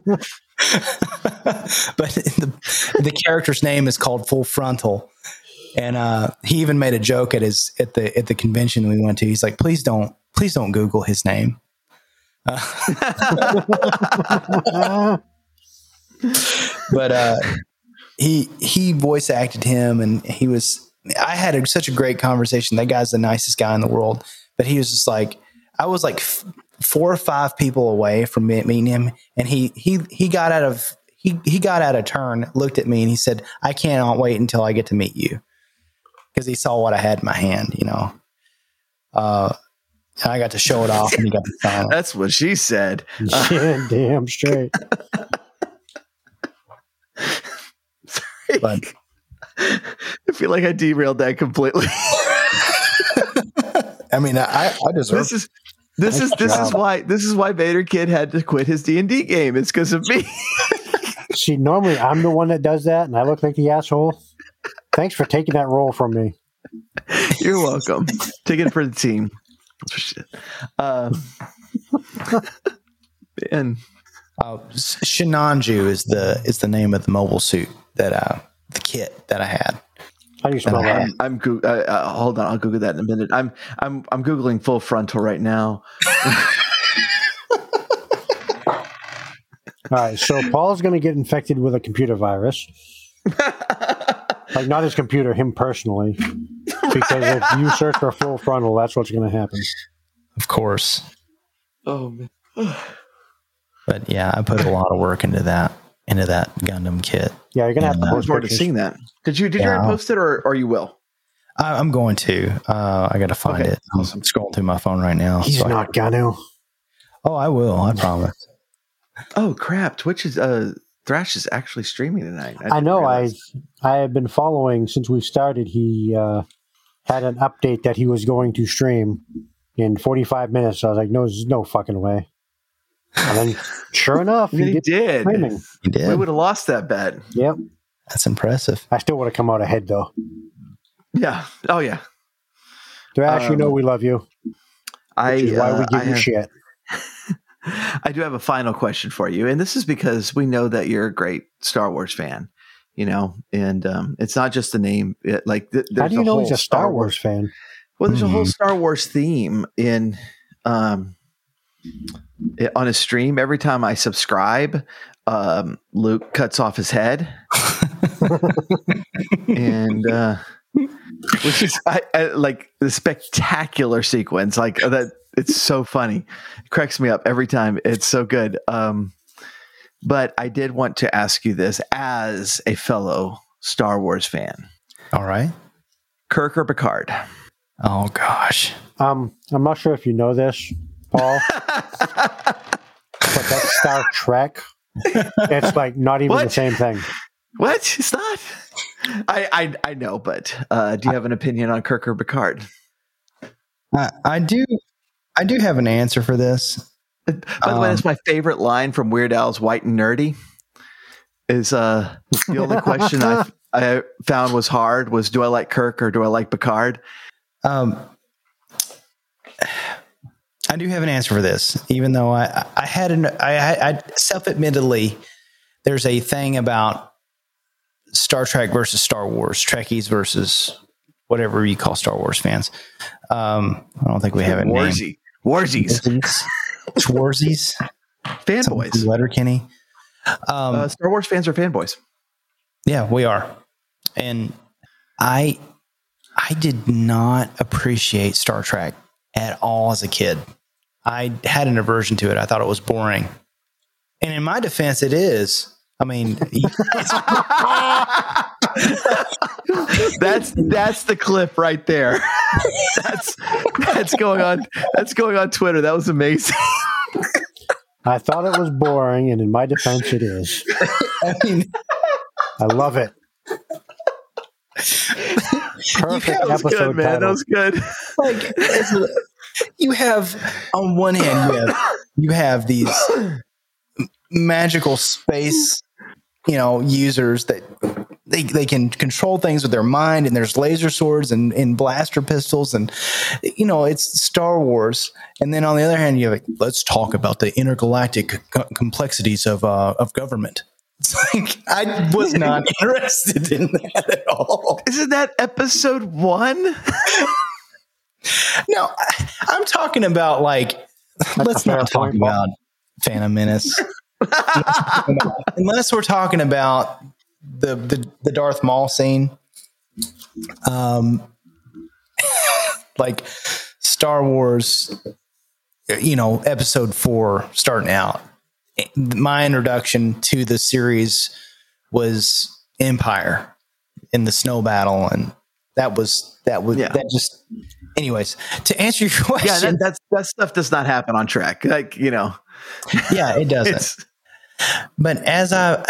but the the character's name is called Full Frontal, and uh, he even made a joke at his at the at the convention we went to. He's like, "Please don't, please don't Google his name." but uh, he he voice acted him, and he was. I had a, such a great conversation. That guy's the nicest guy in the world, but he was just like, I was like f- four or five people away from me- meeting him, and he he he got out of he he got out of turn, looked at me, and he said, "I cannot wait until I get to meet you," because he saw what I had in my hand, you know. Uh, and I got to show it off, and he got to sign it. That's what she said. yeah, damn straight. But I feel like I derailed that completely. I mean, I I deserve. this is this is this is why this is why Vader Kid had to quit his D and D game. It's because of me. See, normally I'm the one that does that, and I look like the asshole. Thanks for taking that role from me. You're welcome. Take it for the team. That's for shit. Uh, and Uh, Sinanju is the is the name of the mobile suit that uh the kit that I had. How do you spell that? I'm go- uh, uh, hold on. I'll Google that in a minute. I'm I'm I'm googling full frontal right now. All right, so Paul's going to get infected with a computer virus. like not his computer, him personally. Because if you search for full frontal, that's what's going to happen. Of course. Oh man. But yeah, I put a lot of work into that. into that Gundam kit. Yeah, you're gonna have to Yeah. Post look forward to seeing that. Did you did you already post it or or you will? I, I'm going to. Uh, I got to find Okay, it. I'm awesome. scrolling through my phone right now. He's so I- not gonna. oh, I will. I promise. Oh crap! Twitch is uh Thrash is actually streaming tonight. I didn't know. I. I have been following since we started. He uh, had an update that he was going to stream in 45 minutes. So I was like, no, there's no fucking way. And then, sure enough, I mean, he he did did. streaming. You We would have lost that bet. Yep. That's impressive. I still would have come out ahead though. Yeah. Oh yeah. Thrash, you Um, know we love you. I is why uh, we give I you have- shit. I do have a final question for you, and this is because we know that you're a great Star Wars fan. You know, and um, it's not just the name. It, like, th- How do you know he's a Star Wars fan? Well, there's a whole Mhm. Star Wars theme in um i- on a stream. Every time I subscribe, um, Luke cuts off his head, and uh, which is I, I, like the spectacular sequence. Like that, it's so funny. It cracks me up every time. It's so good. Um, but I did want to ask you this as a fellow Star Wars fan, All right. Kirk or Picard? Oh gosh. Um, I'm not sure if you know this, Paul, but that's Star Trek. It's like not even the same thing. What? It's not. I I, I know, but uh, do you have an opinion on Kirk or Picard? I, I do. I do have an answer for this. By the way, Um, that's my favorite line from Weird Al's "White and Nerdy." Is uh the only question I I found was hard was do I like Kirk or do I like Picard? Um, I do have an answer for this, even though I, I had an, I, I I self-admittedly, there's a thing about Star Trek versus Star Wars, Trekkies versus whatever you call Star Wars fans. Um, I don't think we have a name. Warzy, Warzies, Schwarzies, fanboys. Letterkenny. Um, Uh, Star Wars fans are fanboys. Yeah, we are. And I I did not appreciate Star Trek at all as a kid. I had an aversion to it. I thought it was boring. And in my defense it is. I mean, that's that's the clip right there. that's that's going on. That's going on Twitter. That was amazing. I thought it was boring, and in my defense, it is. I mean, I love it. Perfect That was episode good, man. That was good. like you have on one hand you have you have these magical space you know users that they, they can control things with their mind and there's laser swords and, and blaster pistols and you know it's star wars and then on the other hand you have like, let's talk about the intergalactic co- complexities of uh, of government it's like i was not interested in that at all Isn't that episode one? No, I- I'm talking about like let's not talk point, Bob. about Phantom Menace. Unless we're talking about the, the the Darth Maul scene. Um like Star Wars you know, episode 4 starting out. My introduction to the series was Empire in the snow battle and that was that was Yeah. that just anyways to answer your question Yeah, that, that's that stuff does not happen on track. Like you know, yeah it doesn't but as I-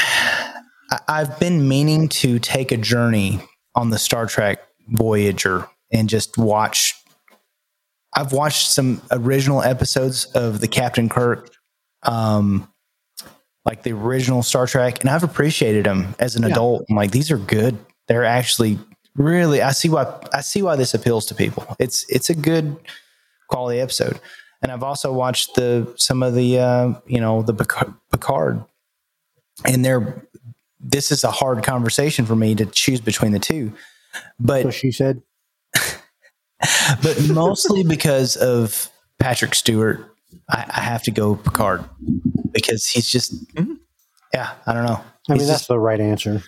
i've been meaning to take a journey on the star trek voyager and just watch i've watched some original episodes of the captain kirk um like the original star trek and i've appreciated them as an Yeah. adult. I'm like these are good. They're actually really i see why i see why this appeals to people. It's it's a good quality episode. And i've also watched the some of the uh you know the picard and they're this is a hard conversation for me to choose between the two but So she said, but mostly because of Patrick Stewart, I, I have to go Picard because he's just, yeah, I don't know. I mean, he's that's just, the right answer.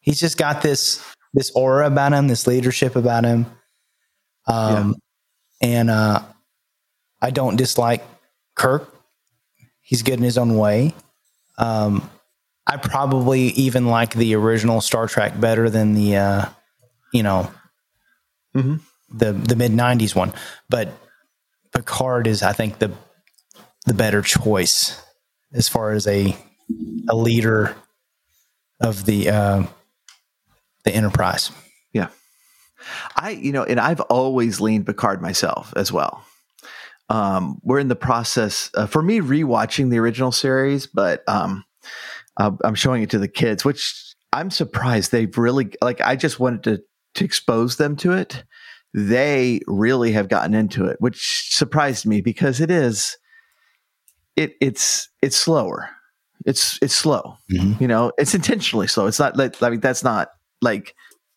he's just got this this aura about him, this leadership about him, um, and uh, I don't dislike Kirk. He's good in his own way. Um, I probably even like the original Star Trek better than the, uh, you know, Mhm. the the mid '90s one. But Picard is, I think, the the better choice as far as a a leader of the uh, the Enterprise. Yeah. I, you know, and I've always leaned Picard myself as well. Um, we're in the process uh, for me rewatching the original series, but um, uh, I'm showing it to the kids, which I'm surprised they've really like. I just wanted to to expose them to it. They really have gotten into it, which surprised me because it is it it's it's slower. It's it's slow. Mhm. You know, it's intentionally slow. It's not like I mean that's not like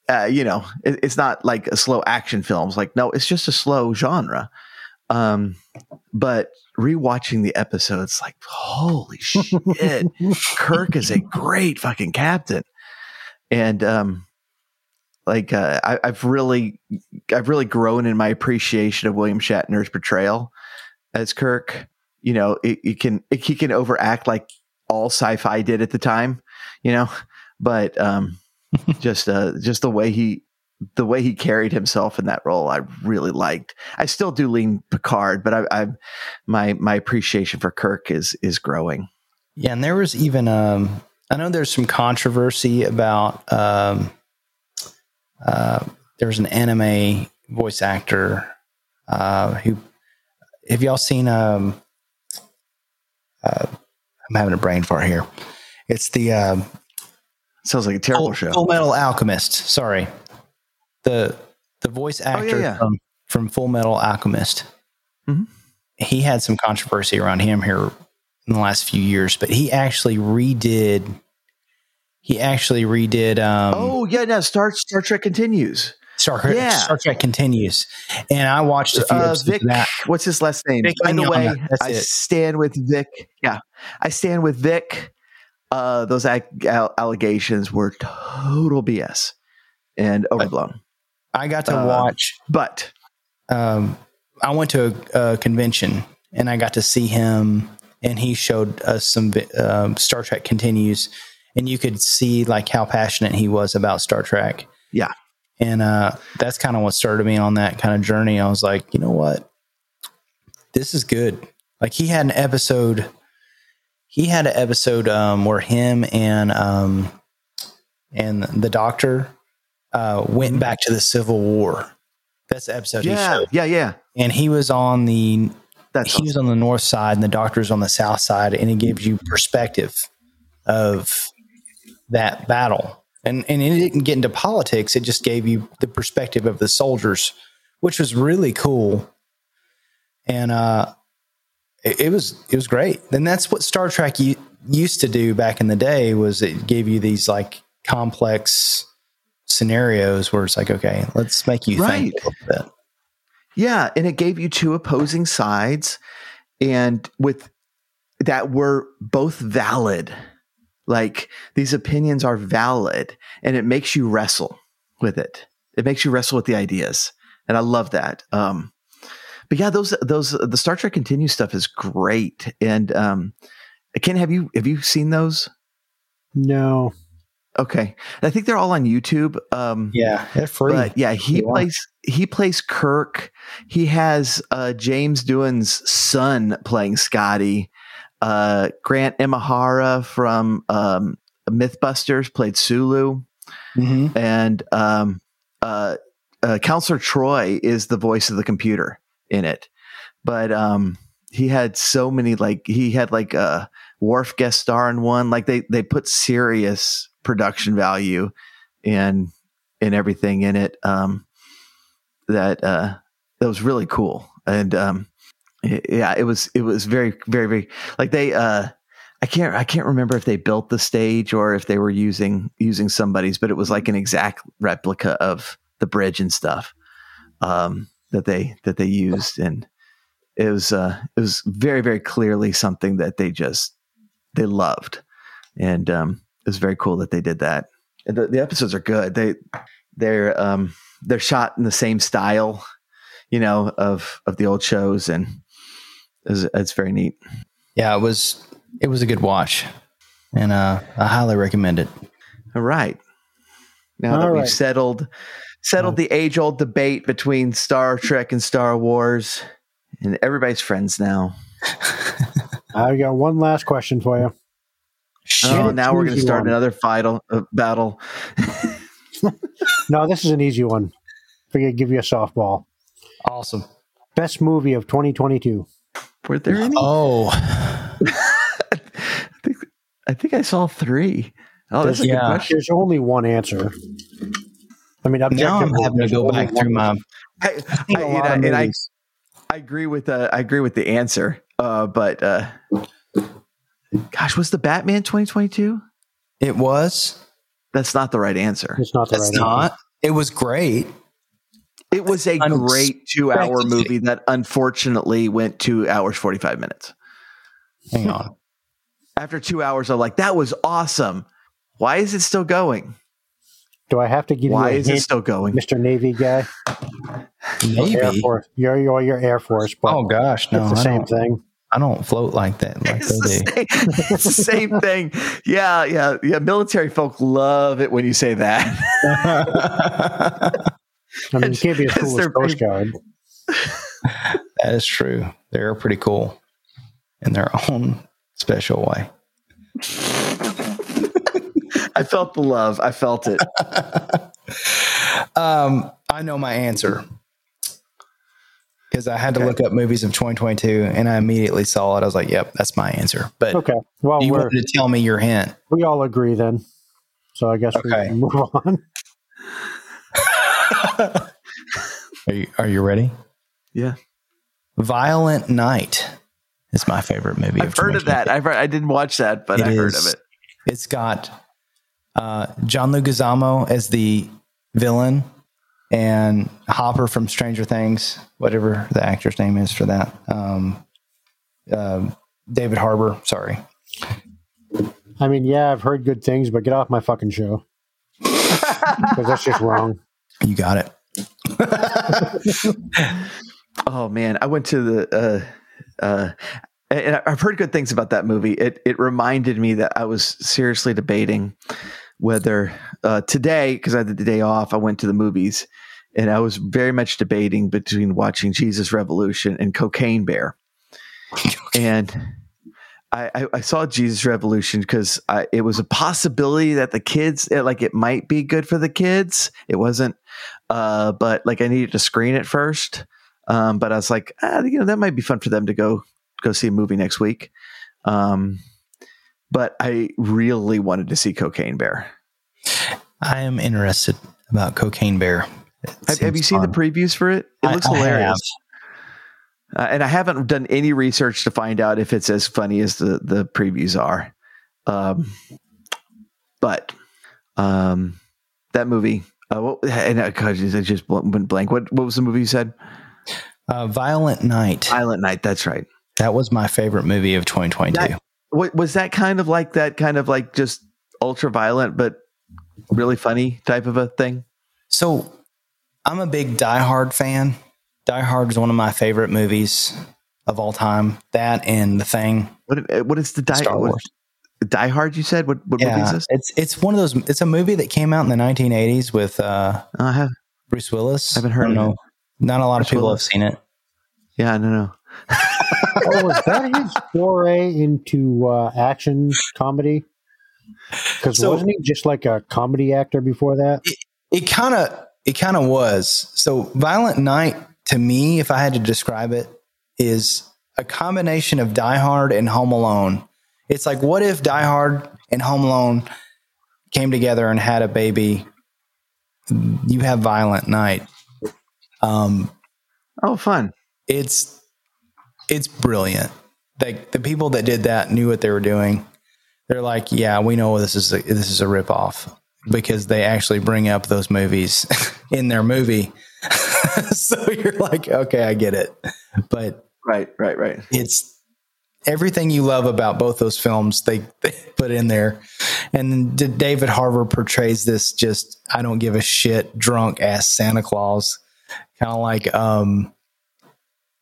uh, you know, it, it's not like a slow action films. Like, no, it's just a slow genre. Um, but rewatching the episodes, like, holy shit, Kirk is a great fucking captain. And um, like, uh, I, I've really, I've really grown in my appreciation of William Shatner's portrayal as Kirk. You know, it, it can, it, he can overact like all sci-fi did at the time. You know, but um, just uh just the way he the way he carried himself in that role i really liked i still do lean picard but i i my my appreciation for kirk is is growing Yeah, and there was even um I know there's some controversy about um uh there's an anime voice actor uh who have y'all seen um uh I'm having a brain fart here. It's the um sounds like a terrible Full, show Full Metal Alchemist. Sorry, the the voice actor yeah. From, from Full Metal Alchemist. Mhm. He had some controversy around him here in the last few years, but he actually redid. He actually redid. Um, oh yeah no star star trek continues Star, Trek- yeah. Star Trek continues, and I watched a few uh, vic what's his last name Vic by the way i it. stand with vic yeah i stand with vic uh those al- allegations were total bs and overblown I got to uh, watch. but um, I went to a, a convention and I got to see him, and he showed us some um, Star Trek continues, and you could see like how passionate he was about Star Trek. Yeah. and uh, that's kind of what started me on that kind of journey. I was like, you know what, this is good. Like he had an episode. He had an episode um, where him and um, and the doctor uh, went back to the Civil War. That's the episode yeah yeah yeah And he was on the that's he was on the north side and the doctor's on the south side, and it gives you perspective of that battle. And and it didn't get into politics; it just gave you the perspective of the soldiers, which was really cool. And uh, it, it was it was great. And that's what Star Trek u- used to do back in the day was it gave you these like complex scenarios where it's like, okay, let's make you Right. think a little bit. Yeah, and it gave you two opposing sides and with that were both valid. Like these opinions are valid and it makes you wrestle with it. It makes you wrestle with the ideas. And I love that. Um but yeah, those those the Star Trek Continue stuff is great. And um Ken, have you have you seen those? No. Okay. I think they're all on YouTube. Um Yeah, they're free. but yeah, he Yeah. plays he plays Kirk. He has uh, James Doohan's son playing Scotty. Uh, Grant Imahara from um, MythBusters played Sulu, Mhm. and um, uh, uh, Counselor Troi is the voice of the computer in it. But um, he had so many like he had like a Worf guest star in one. Like they they put serious production value and and everything in it. Um, that uh, that was really cool, and um, yeah, it was it was very very very like they. Uh, I can't I can't remember if they built the stage or if they were using using somebody's, but it was like an exact replica of the bridge and stuff um, that they that they used, and it was uh, it was very very clearly something that they just they loved, and um, it was very cool that they did that. And the, the episodes are good. They they're um, they're shot in the same style, you know, of of the old shows, and it's, it's very neat. Yeah, it was it was a good watch. and uh, I highly recommend it. All right. Now that All we've settled settled the age old debate between Star Trek and Star Wars, and everybody's friends now. I got one last question for you. Oh, now we're going to start one. another fightal, uh, battle. No, this is an easy one. Figure give you a softball. Awesome. Best movie of 2022. Were there any? Oh, I, think, I think I saw three. Oh, that's a Yeah. good question. There's only one answer. I mean, now I'm having to go back through my. I, seen I- a and I- and I. I agree with uh, I agree with the answer. Uh, but uh, gosh, was the Batman 2022? It was. That's not the right answer. It's not the That's right answer. not. It was great. It was a Unexpected. great two-hour movie that unfortunately went two hours forty-five minutes. Hang on. After two hours, I'm like, that was awesome. Why is it still going? Do I have to give Why you a is it still going? Mr. Navy guy? Air Force. You're, you're, you're Air Force, but Oh gosh, no. it's the I same don't, thing. I don't float like that. Like It's the, same, it's the same thing. Yeah, yeah, yeah. Military folk love it when you say that. I mean, you can't be as That's cool as their Coast favorite. Guard. that is true. They're pretty cool in their own special way. I felt the love. I felt it. Um, I know my answer because I had to look up movies of 2022 and I immediately saw it. I was like, "Yep, that's my answer." But Okay. Well, you we're, wanted to tell me your hint. we all agree then. So I guess we Okay. can move on. Are you Are you ready? Yeah, Violent Night is my favorite movie. I've heard of that. I've heard, I didn't watch that, but It I heard of it. It's got uh, John Leguizamo as the villain and Hopper from Stranger Things, whatever the actor's name is for that. Um, uh, David Harbour. Sorry. I mean, yeah, I've heard good things, but get off my fucking show. Because that's just wrong. You got it. Oh man, I went to the. Uh, uh, and I've heard good things about that movie. It it reminded me that I was seriously debating whether uh, today, because I had the day off, I went to the movies, and I was very much debating between watching Jesus Revolution and Cocaine Bear. and I, I, I saw Jesus Revolution because it was a possibility that the kids, it, like, it might be good for the kids. It wasn't, uh, but like, I needed to screen it first. Um, but I was like, ah, you know, that might be fun for them to go go see a movie next week. Um, but I really wanted to see Cocaine Bear. I am interested about Cocaine Bear. Have, have you seen the previews for it? It I- looks I hilarious. Uh, and I haven't done any research to find out if it's as funny as the the previews are. Um, but um, that movie, uh, what, and uh, God, I just went blank. What what was the movie you said? Uh, Violent Night. Violent Night. That's right. That was my favorite movie of 2022. That- What was that kind of like that kind of like just ultra violent but really funny type of a thing? So I'm a big Die Hard fan. Die Hard is one of my favorite movies of all time. That and The Thing, What what is the die Star what- Die Hard? You said what what movie is this? it's it's one of those. It's a movie that came out in the 1980s with uh, I have Bruce Willis. I haven't heard I don't of know. Not a lot Bruce of people Willis. have seen it. yeah no no Oh, was that his foray into uh, action comedy? Because So- wasn't he just like a comedy actor before that? It kind of it kind of was. So Violent Night to me, if I had to describe it, is a combination of Die Hard and Home Alone. It's like what if Die Hard and Home Alone came together and had a baby? You have Violent Night. Um, oh fun it's it's brilliant. Like the people that did that knew what they were doing. They're like, yeah, we know this is a, this is a ripoff because they actually bring up those movies in their movie. so you're like, okay, I get it. But right right right it's everything you love about both those films they, they put in there and david harbour portrays this just i don't give a shit drunk ass santa claus kind of like um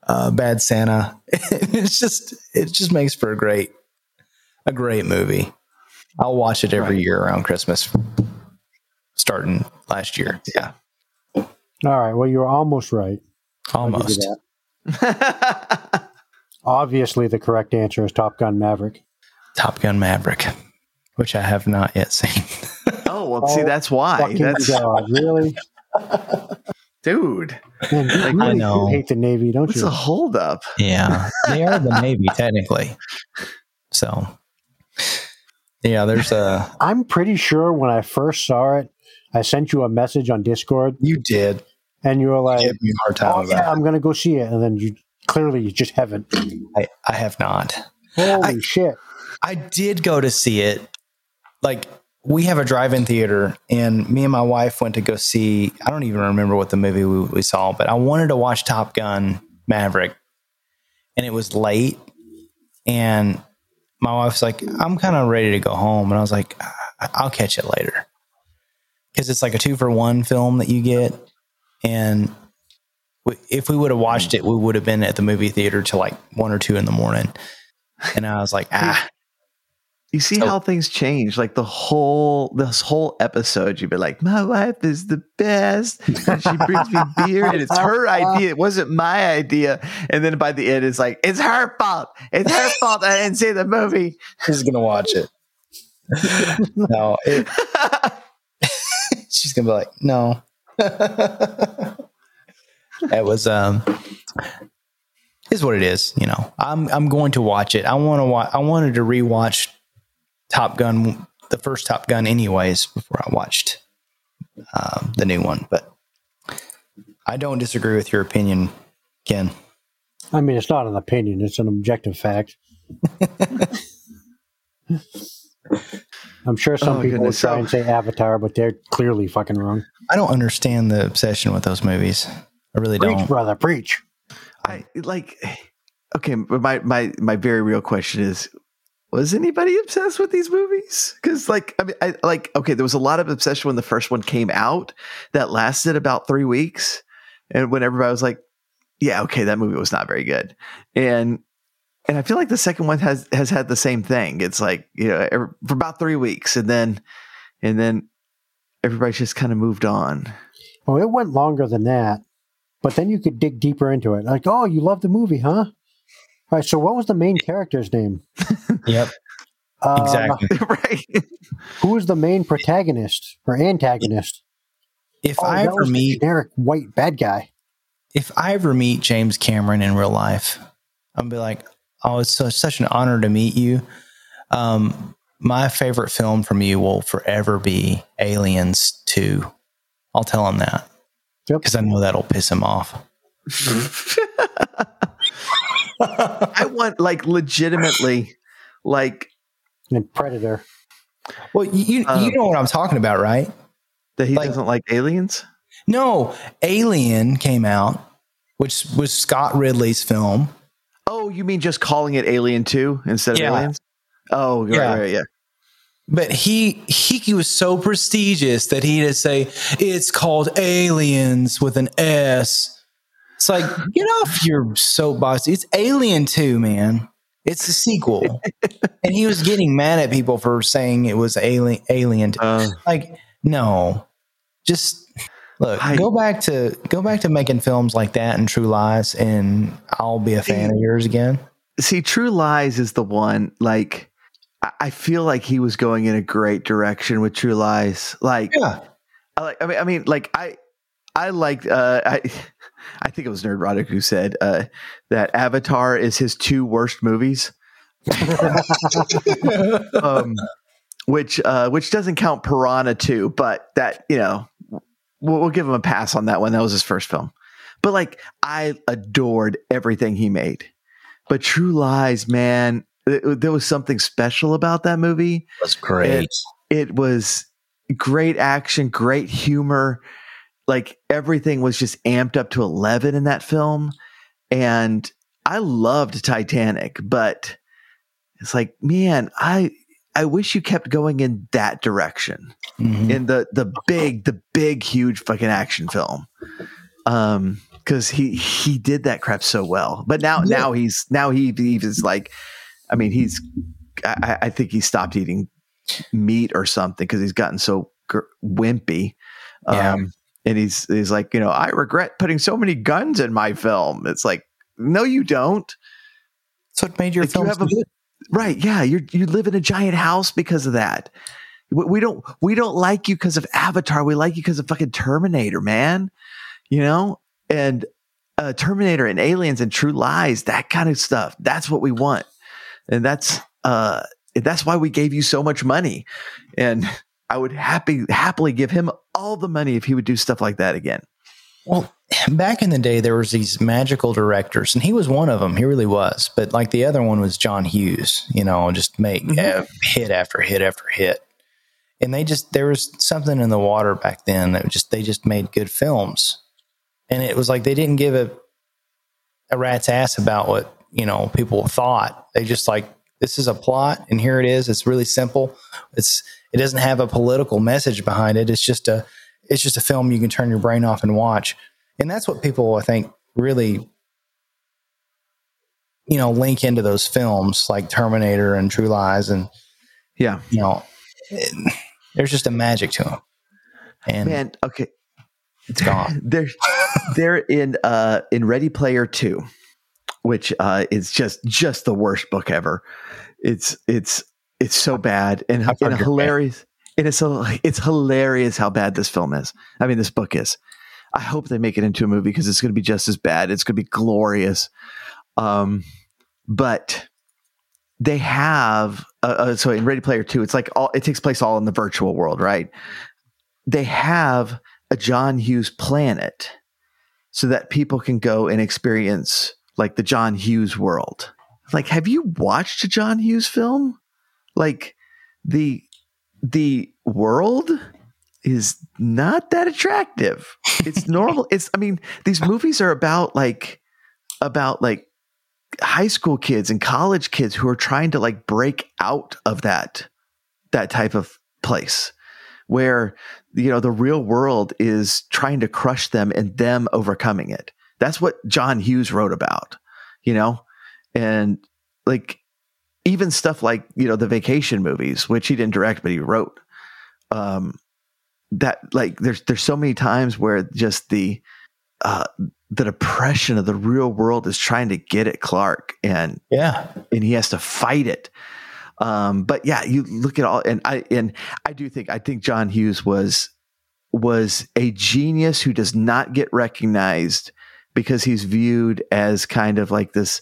uh bad santa it's just it just makes for a great a great movie I'll watch it every Right. year around Christmas, starting last year. Yeah, All right. Well, you were almost right. I'll give you almost. Obviously, the correct answer is Top Gun Maverick. Top Gun Maverick, which I have not yet seen. oh well, see Oh, that's why. That's God, really? dude. Man, you Like, really I know. hate the Navy, don't What's you? a holdup? yeah, they are the Navy technically. So, yeah, there's a. I'm pretty sure when I first saw it, I sent you a message on Discord, You did and you were like, me a hard time "Oh yeah, I'm gonna go see it," and then you clearly you just haven't. I, I have not. Holy I- shit! I did go to see it. Like we have a drive-in theater, and me and my wife went to go see. I don't even remember what the movie we, we saw, but I wanted to watch Top Gun Maverick, and it was late, and my wife's like, "I'm kind of ready to go home," and I was like, "I- "I'll catch it later," because it's like a two for one film that you get, and if we would have watched it, we would have been at the movie theater till like one or two in the morning. And I was like, ah, You see So- how things change. Like the whole this whole episode, you'd be like, "My wife is the best. And she brings me beer, and it's her idea. It wasn't my idea." And then by the end, it's like, "It's her fault. It's her fault. I didn't see the movie." she's gonna watch it. no, it, she's gonna be like, no. it was um, is what it is. You know, I'm I'm going to watch it. I want to watch. I wanted to rewatch Top Gun, the first Top Gun, anyways, before I watched um, the new one. But I don't disagree with your opinion, Ken. I mean, it's not an opinion; it's an objective fact. I'm sure some Oh, people would try So- and say Avatar, but they're clearly fucking wrong. I don't understand the obsession with those movies. I really Preach, don't. brother, preach. I like. Okay, but my my my very real question is: Was anybody obsessed with these movies? Because like, I mean, I like. Okay, there was a lot of obsession when the first one came out. That lasted about three weeks, and when everybody was like, "Yeah, okay, that movie was not very good," and and I feel like the second one has has had the same thing. It's like you know every, for about three weeks, and then and then everybody's just kind of moved on. Well, it went longer than that, but then you could dig deeper into it. Like, oh, you love the movie, huh? All right. So, what was the main character's name? Yep, Uh, exactly. right? Who is the main protagonist or antagonist? If Oh, I ever meet generic white bad guy. if I ever meet James Cameron in real life, I'll be like, "Oh, it's so, such an honor to meet you." Um, my favorite film from you will forever be Aliens Two. I'll tell him that Yep. because I know that'll piss him off. I want like legitimately, like And Predator. Well, you Um, you know what I'm talking about, right? that he Like- doesn't like aliens. No, Alien came out, which was Scott Ridley's film. Oh, you mean just calling it Alien Two instead of Yeah. aliens? Oh, right, Yeah. right, yeah. But he he was so prestigious that he had to say it's called Aliens with an S. It's like get off your soapbox. It's Alien Two, man. It's a sequel, and he was getting mad at people for saying it was Alien. Alien. 2. Uh, Like no, just look. I- go back to go back to making films like that and True Lies, and I'll be a fan of yours again. see, True Lies is the one. Like, I, I feel like he was going in a great direction with True Lies. Like, Yeah, I like. I mean, I mean, like I, I liked. Uh, I, I think it was Nerdrotic who said uh, that Avatar is his two worst movies. um, which uh, which doesn't count Piranha 2, but that you know we'll, we'll give him a pass on that one. That was his first film, but like I adored everything he made. But True Lies, man, it- there was something special about that movie that's great. it was great action, great humor. Like everything was just amped up to 11 in that film. And I loved Titanic, but it's like, man, I I wish you kept going in that direction. Mhm. In the the big, the big, huge fucking action film. Um, because he he did that crap so well. But now Yeah. now he's now he he's like, I mean, he's I, I think he stopped eating meat or something because he's gotten so wimpy. Yeah. And he's he's like, you know, I regret putting so many guns in my film. It's like, no, you don't. That's what made your Like, film a- Right? Yeah, you you live in a giant house because of that. We, we don't we don't like you because of Avatar. We like you because of fucking Terminator, man. You know, and uh, Terminator and Aliens and True Lies, that kind of stuff. That's what we want, and that's uh that's why we gave you so much money. And I would happy happily give him all the money if he would do stuff like that again. Well, back in the day, there was these magical directors, and he was one of them. He really was. But like the other one was John Hughes. You know, just make Mhm. uh, hit after hit after hit, and they just there was something in the water back then that just they just made good films, and it was like they didn't give a a rat's ass about what you know people thought. They just like this is a plot, and here it is. It's really simple. It's it doesn't have a political message behind it. It's just a it's just a film you can turn your brain off and watch. And that's what people I think really you know link into those films like Terminator and True Lies and Yeah, you know it- there's just a magic to them. And man. Okay, it's gone. they're they're in uh in Ready Player Two, which uh is just just the worst book ever. It's it's it's so bad and, and hilarious. And it's so it's hilarious how bad this film is. I mean, this book is. I hope they make it into a movie because it's going to be just as bad. It's going to be glorious. Um, but they have uh, uh, so in Ready Player Two, it's like all it takes place all in the virtual world, right? They have a John Hughes planet so that people can go and experience like the John Hughes world. Like, have you watched a John Hughes film? Like the the world is not that attractive. It's normal. it's I mean, these movies are about like about like high school kids and college kids who are trying to like break out of that that type of place where you know the real world is trying to crush them and them overcoming it that's what john hughes wrote about you know and like even stuff like you know the vacation movies which he didn't direct but he wrote um that like there's there's so many times where just the uh the depression of the real world is trying to get at clark and Yeah. and he has to fight it. Um, but yeah, you look at all, and I and I do think I think John Hughes was was a genius who does not get recognized because he's viewed as kind of like this,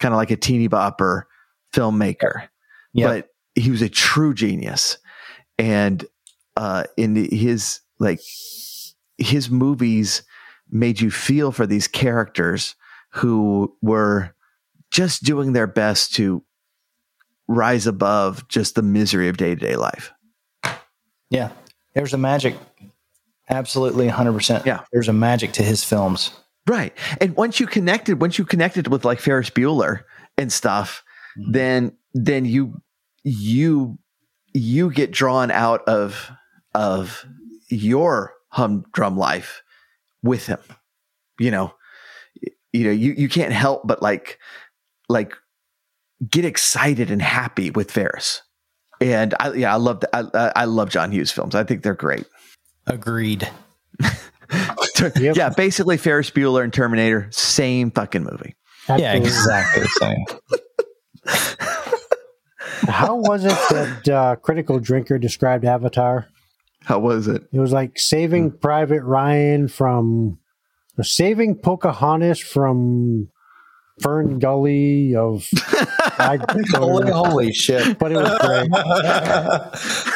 kind of like a teeny bopper filmmaker. Yeah. But he was a true genius, and uh, in his like his movies made you feel for these characters who were just doing their best to rise above just the misery of day to day life. Yeah. There's a magic. Absolutely 100%. Yeah. There's a magic to his films. Right. And once you connected, once you connected with like Ferris Bueller and stuff. Mm-hmm. then then you you you get drawn out of of your humdrum life with him. You know, you know, you, you can't help but like like get excited and happy with Ferris. And I yeah, I love the, I I I love John Hughes films. I think they're great. Agreed. Yep. Yeah, basically Ferris Bueller and Terminator, same fucking movie. Yeah, exactly the same. How was it that uh, Critical Drinker described Avatar? How was it? It was like saving Private Ryan from, or saving Pocahontas from Fern Gully of. I, holy, holy shit. but it was great.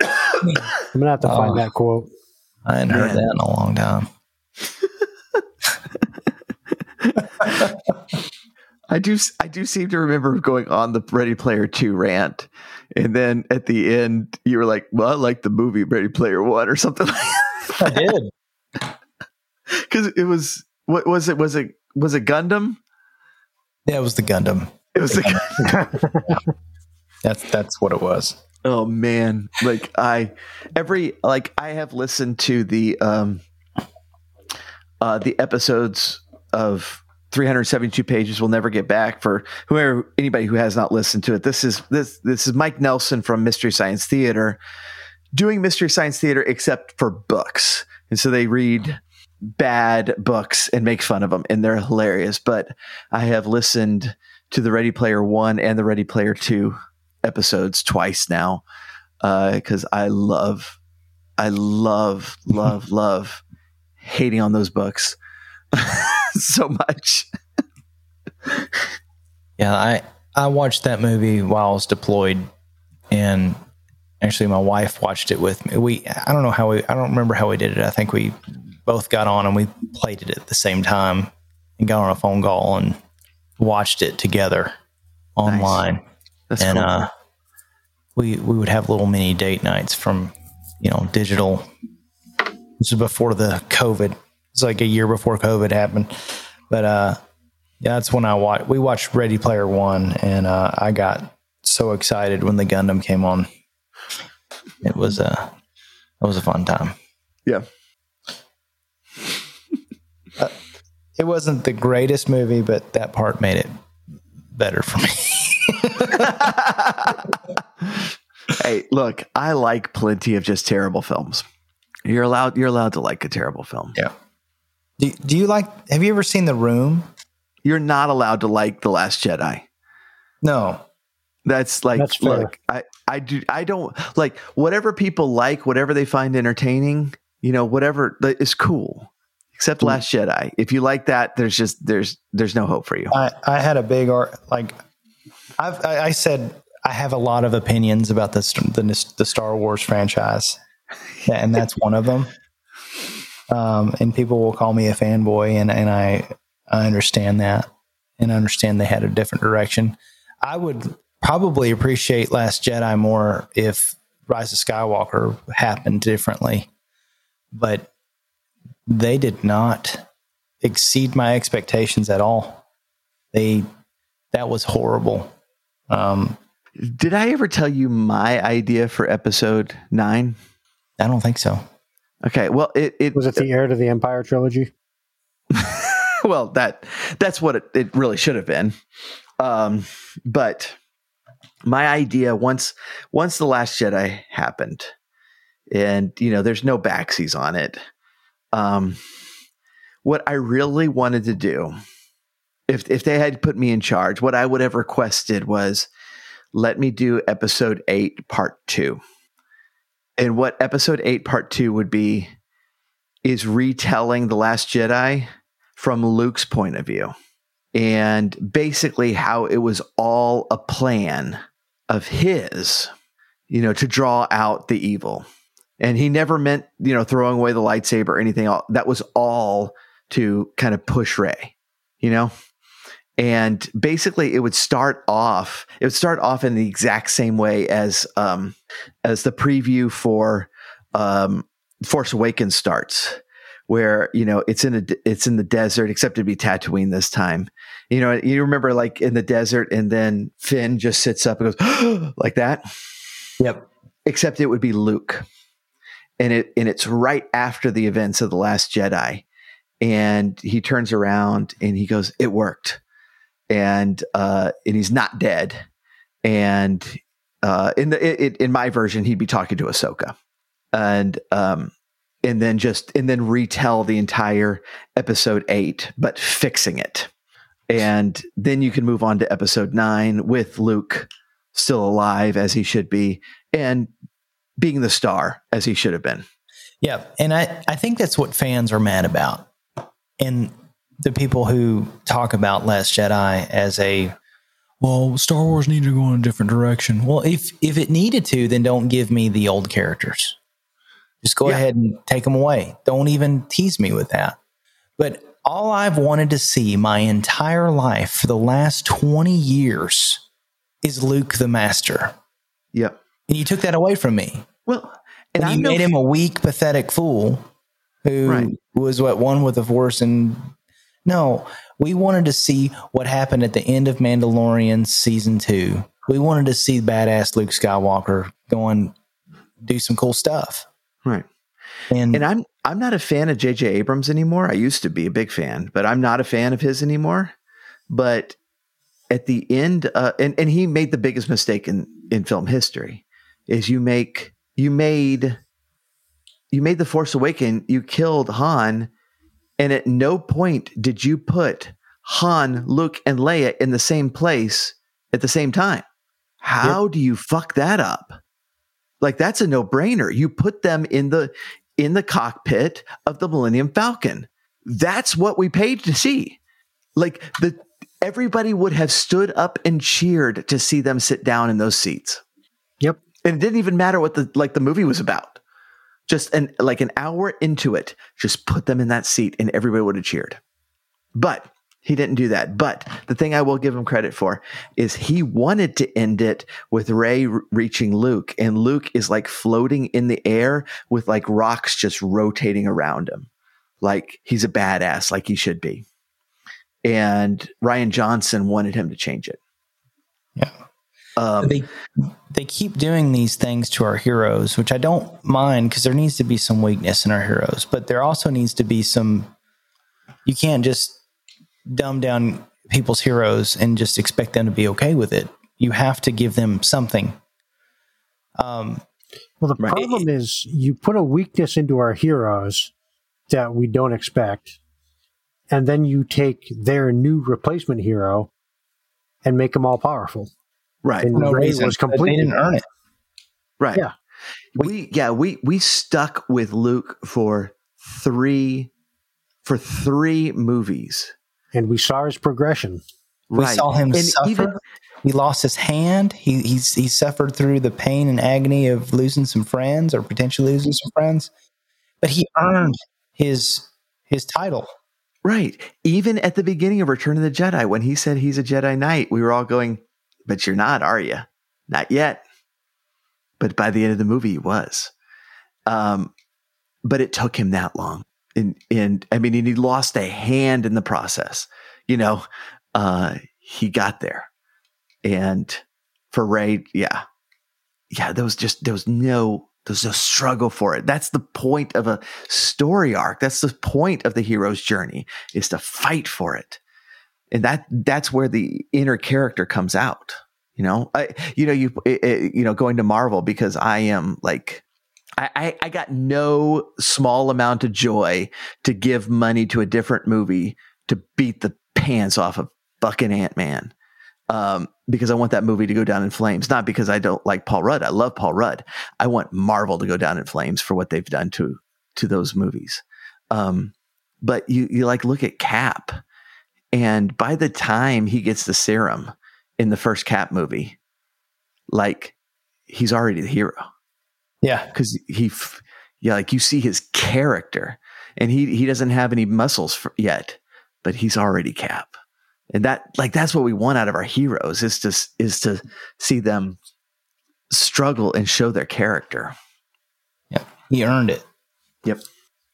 I'm gonna have to Oh. find that quote. I hadn't heard Man. that in a long time. I do I do seem to remember going on the Ready Player 2 rant. And then at the end you were like, "Well, I like the movie Ready Player 1 or something like that. I did. Cuz it was what was it was it was it Gundam? Yeah, it was the Gundam. It was the That's that's what it was. Oh man, like I every like I have listened to the um uh the episodes of 372 pages we'll never get back for whoever anybody who has not listened to it. This is this this is mike nelson from mystery science theater doing mystery science theater except for books. And so they read bad books and make fun of them and they're hilarious. But i have listened to the ready player one and the ready player two episodes twice now uh, because i love i love love love hating on those books so much. Yeah, I I watched that movie while I was deployed, and actually my wife watched it with me. We I don't know how we I don't remember how we did it. I think we both got on and we played it at the same time and got on a phone call and watched it together online. That's and cool. uh, we we would have little mini date nights from you know digital. This is before the COVID. It's like a year before COVID happened, but uh, yeah, that's when I watched. We watched Ready Player One, and uh, I got so excited when the Gundam came on. It was a it was a fun time. yeah. It wasn't the greatest movie, but that part made it better for me. hey, look, I like plenty of just terrible films. You're allowed you're allowed to like a terrible film. Yeah. Do, do you like? Have you ever seen The Room? You're not allowed to like The Last Jedi. No. That's like That's fair. look, I I do I don't like whatever people like, whatever they find entertaining, you know, whatever is cool. Except mm. Last Jedi. If you like that, there's just there's there's no hope for you. I, I had a big art like I've, I, I said I have a lot of opinions about this the the Star Wars franchise, and that's one of them. Um, and people will call me a fanboy, and and I I understand that, and understand they had a different direction. I would probably appreciate Last Jedi more if Rise of Skywalker happened differently, but they did not exceed my expectations at all. They that was horrible. Um, Did I ever tell you my idea for episode nine? I don't think so. Okay, well it, it Was it the heir to the Empire trilogy? well that that's what it, it really should have been um but my idea once once the last jedi happened and you know there's no backsies on it um what i really wanted to do if if they had put me in charge what i would have requested was let me do episode 8 part 2 and what episode 8 part 2 would be is retelling the last jedi from Luke's point of view and basically how it was all a plan of his, you know, to draw out the evil. And he never meant, you know, throwing away the lightsaber or anything else. That was all to kind of push Rey, you know? And basically it would start off, it would start off in the exact same way as um as the preview for um Force Awakens starts where you know it's in a it's in the desert except it'd be Tatooine this time. You know, you remember like in the desert, and then Finn just sits up and goes like that. Yep. Except it would be Luke, and it and it's right after the events of the Last Jedi, and he turns around and he goes, "It worked," and uh, and he's not dead, and uh, in the it, in my version he'd be talking to Ahsoka, and um and then just and then retell the entire episode 8 but fixing it. And then you can move on to episode 9 with Luke still alive as he should be and being the star as he should have been. Yeah, and I I think that's what fans are mad about, and the people who talk about Last Jedi as a well, Star Wars needed to go in a different direction. Well, if if it needed to, then don't give me the old characters. Just go Yeah. ahead and take them away. Don't even tease me with that. But all I've wanted to see my entire life for the last 20 years is Luke the Master. yep And you took that away from me. well and I you know made him a weak, pathetic fool who Right. was what one with the force. And no, we wanted to see what happened at the end of Mandalorian season two. We wanted to see badass Luke Skywalker going do some cool stuff. Right. And, And I'm I'm not a fan of J.J. Abrams anymore. I used to be a big fan, but I'm not a fan of his anymore. But at the end, uh, and and he made the biggest mistake in in film history, is you make you made you made the Force Awaken. You killed Han, and at no point did you put Han, Luke, and Leia in the same place at the same time. How do you fuck that up? Like that's a no brainer. You put them in the in the cockpit of the Millennium Falcon. That's what we paid to see. Like the everybody would have stood up and cheered to see them sit down in those seats. Yep. And it didn't even matter what the like the movie was about. Just an like an hour into it, just put them in that seat and everybody would have cheered. But he didn't do that. But the thing I will give him credit for is he wanted to end it with Rey reaching Luke, and Luke is like floating in the air with like rocks just rotating around him. Like he's a badass, like he should be. And Rian Johnson wanted him to change it. Yeah. Um, they they keep doing these things to our heroes, which I don't mind because there needs to be some weakness in our heroes, but there also needs to be some. You can't just dumb down people's heroes and just expect them to be okay with it. You have to give them something. Um, Well, the Right. problem is you put a weakness into our heroes that we don't expect, and then you take their new replacement hero and make them all powerful. Right. And no Rey reason. was They didn't earn it. Right. Yeah. We yeah, we we stuck with Luke for 3 for 3 movies. and we saw his progression. We saw him And suffer. even- he lost his hand. He he's he suffered through the pain and agony of losing some friends or potentially losing some friends. But he uh-huh. earned his his title. Right. Even at the beginning of Return of the Jedi, when he said he's a Jedi Knight, we were all going, But you're not, are you? Not yet. But by the end of the movie, he was. Um, but it took him that long. And, and I mean, and he lost a hand in the process. You know, uh, he got there. And for Rey, yeah. Yeah, there was just, there was no, there was no struggle for it. That's the point of a story arc. That's the point of the hero's journey is to fight for it. And that, that's where the inner character comes out. You know, I, you know, you, it, it- you know, going to Marvel because I am like, I, I, got no small amount of joy to give money to a different movie to beat the pants off of fucking Ant Man. Um, because I want that movie to go down in flames, not because I don't like Paul Rudd. I love Paul Rudd. I want Marvel to go down in flames for what they've done to to those movies. Um, but you you like look at Cap, and by the time he gets the serum in the first Cap movie, like he's already the hero Yeah. because he, yeah, like you see his character, and he he doesn't have any muscles for, yet, but he's already Cap, and that like that's what we want out of our heroes is to is to see them struggle and show their character. Yeah. He earned it. Yep.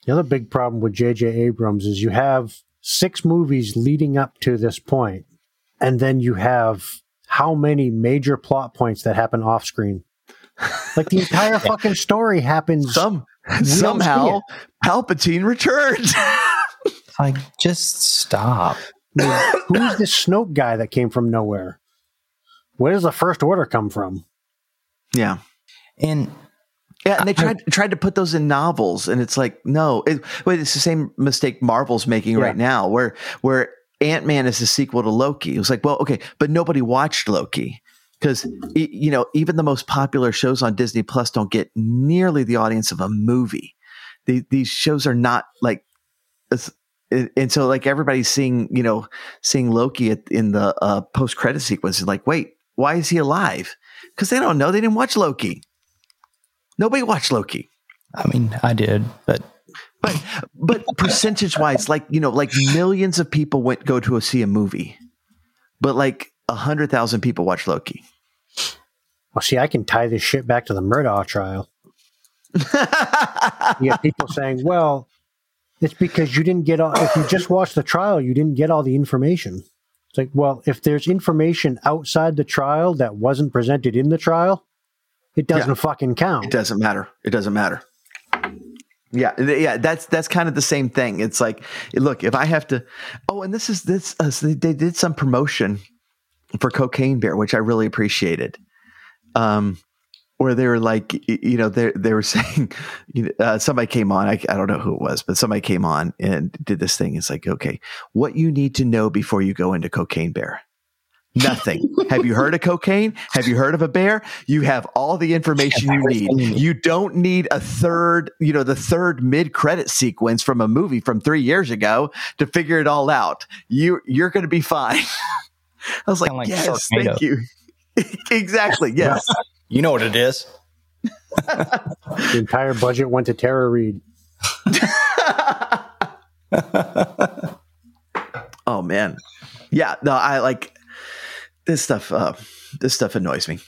The other big problem with J.J. Abrams is you have six movies leading up to this point, and then you have how many major plot points that happen off screen. Like the entire fucking story happens. Some somehow Palpatine returns. Like just stop. Who's this Snoke guy that came from nowhere? Where does the First Order come from? yeah. And Yeah, and they tried tried to put those in novels, and it's like, no, it, wait, it's the same mistake Marvel's making Yeah. right now, where where Ant Man is a sequel to Loki. It was like, well, okay, but nobody watched Loki because you know even the most popular shows on Disney Plus don't get nearly the audience of a movie. The, these shows are not like, and and so like everybody's seeing you know seeing Loki at, in the uh, post credit sequence is like, wait, why is he alive? Because they don't know, they didn't watch Loki. Nobody watched Loki. I mean, I did, but But but percentage wise, like you know, like millions of people went go to a, see a movie, but like a hundred thousand people watch Loki. Well, see, I can tie this shit back to the Murdaugh trial. You have people saying, well, it's because you didn't get all, if you just watched the trial, you didn't get all the information. It's like, well, if there's information outside the trial that wasn't presented in the trial, it doesn't Yeah. fucking count. it doesn't matter. It doesn't matter. Yeah, yeah, that's that's kind of the same thing. It's like, look, if I have to, oh, and this is this uh, so they, they did some promotion for Cocaine Bear, which I really appreciated. Um, where they were like, you know, they they were saying, you know, uh, somebody came on. I, I don't know who it was, but somebody came on and did this thing. It's like, okay, what you need to know before you go into Cocaine Bear. Nothing. have you heard of cocaine? Have you heard of a bear? You have all the information you need. You don't need a third, you know, the third mid-credit sequence from a movie from three years ago to figure it all out. You you're going to be fine. I was like, Kinda like yes, Sharknado. thank you. exactly. Yes. You know what it is. The entire budget went to Tara Reid. oh man. Yeah. No, I like this stuff. Uh, this stuff annoys me.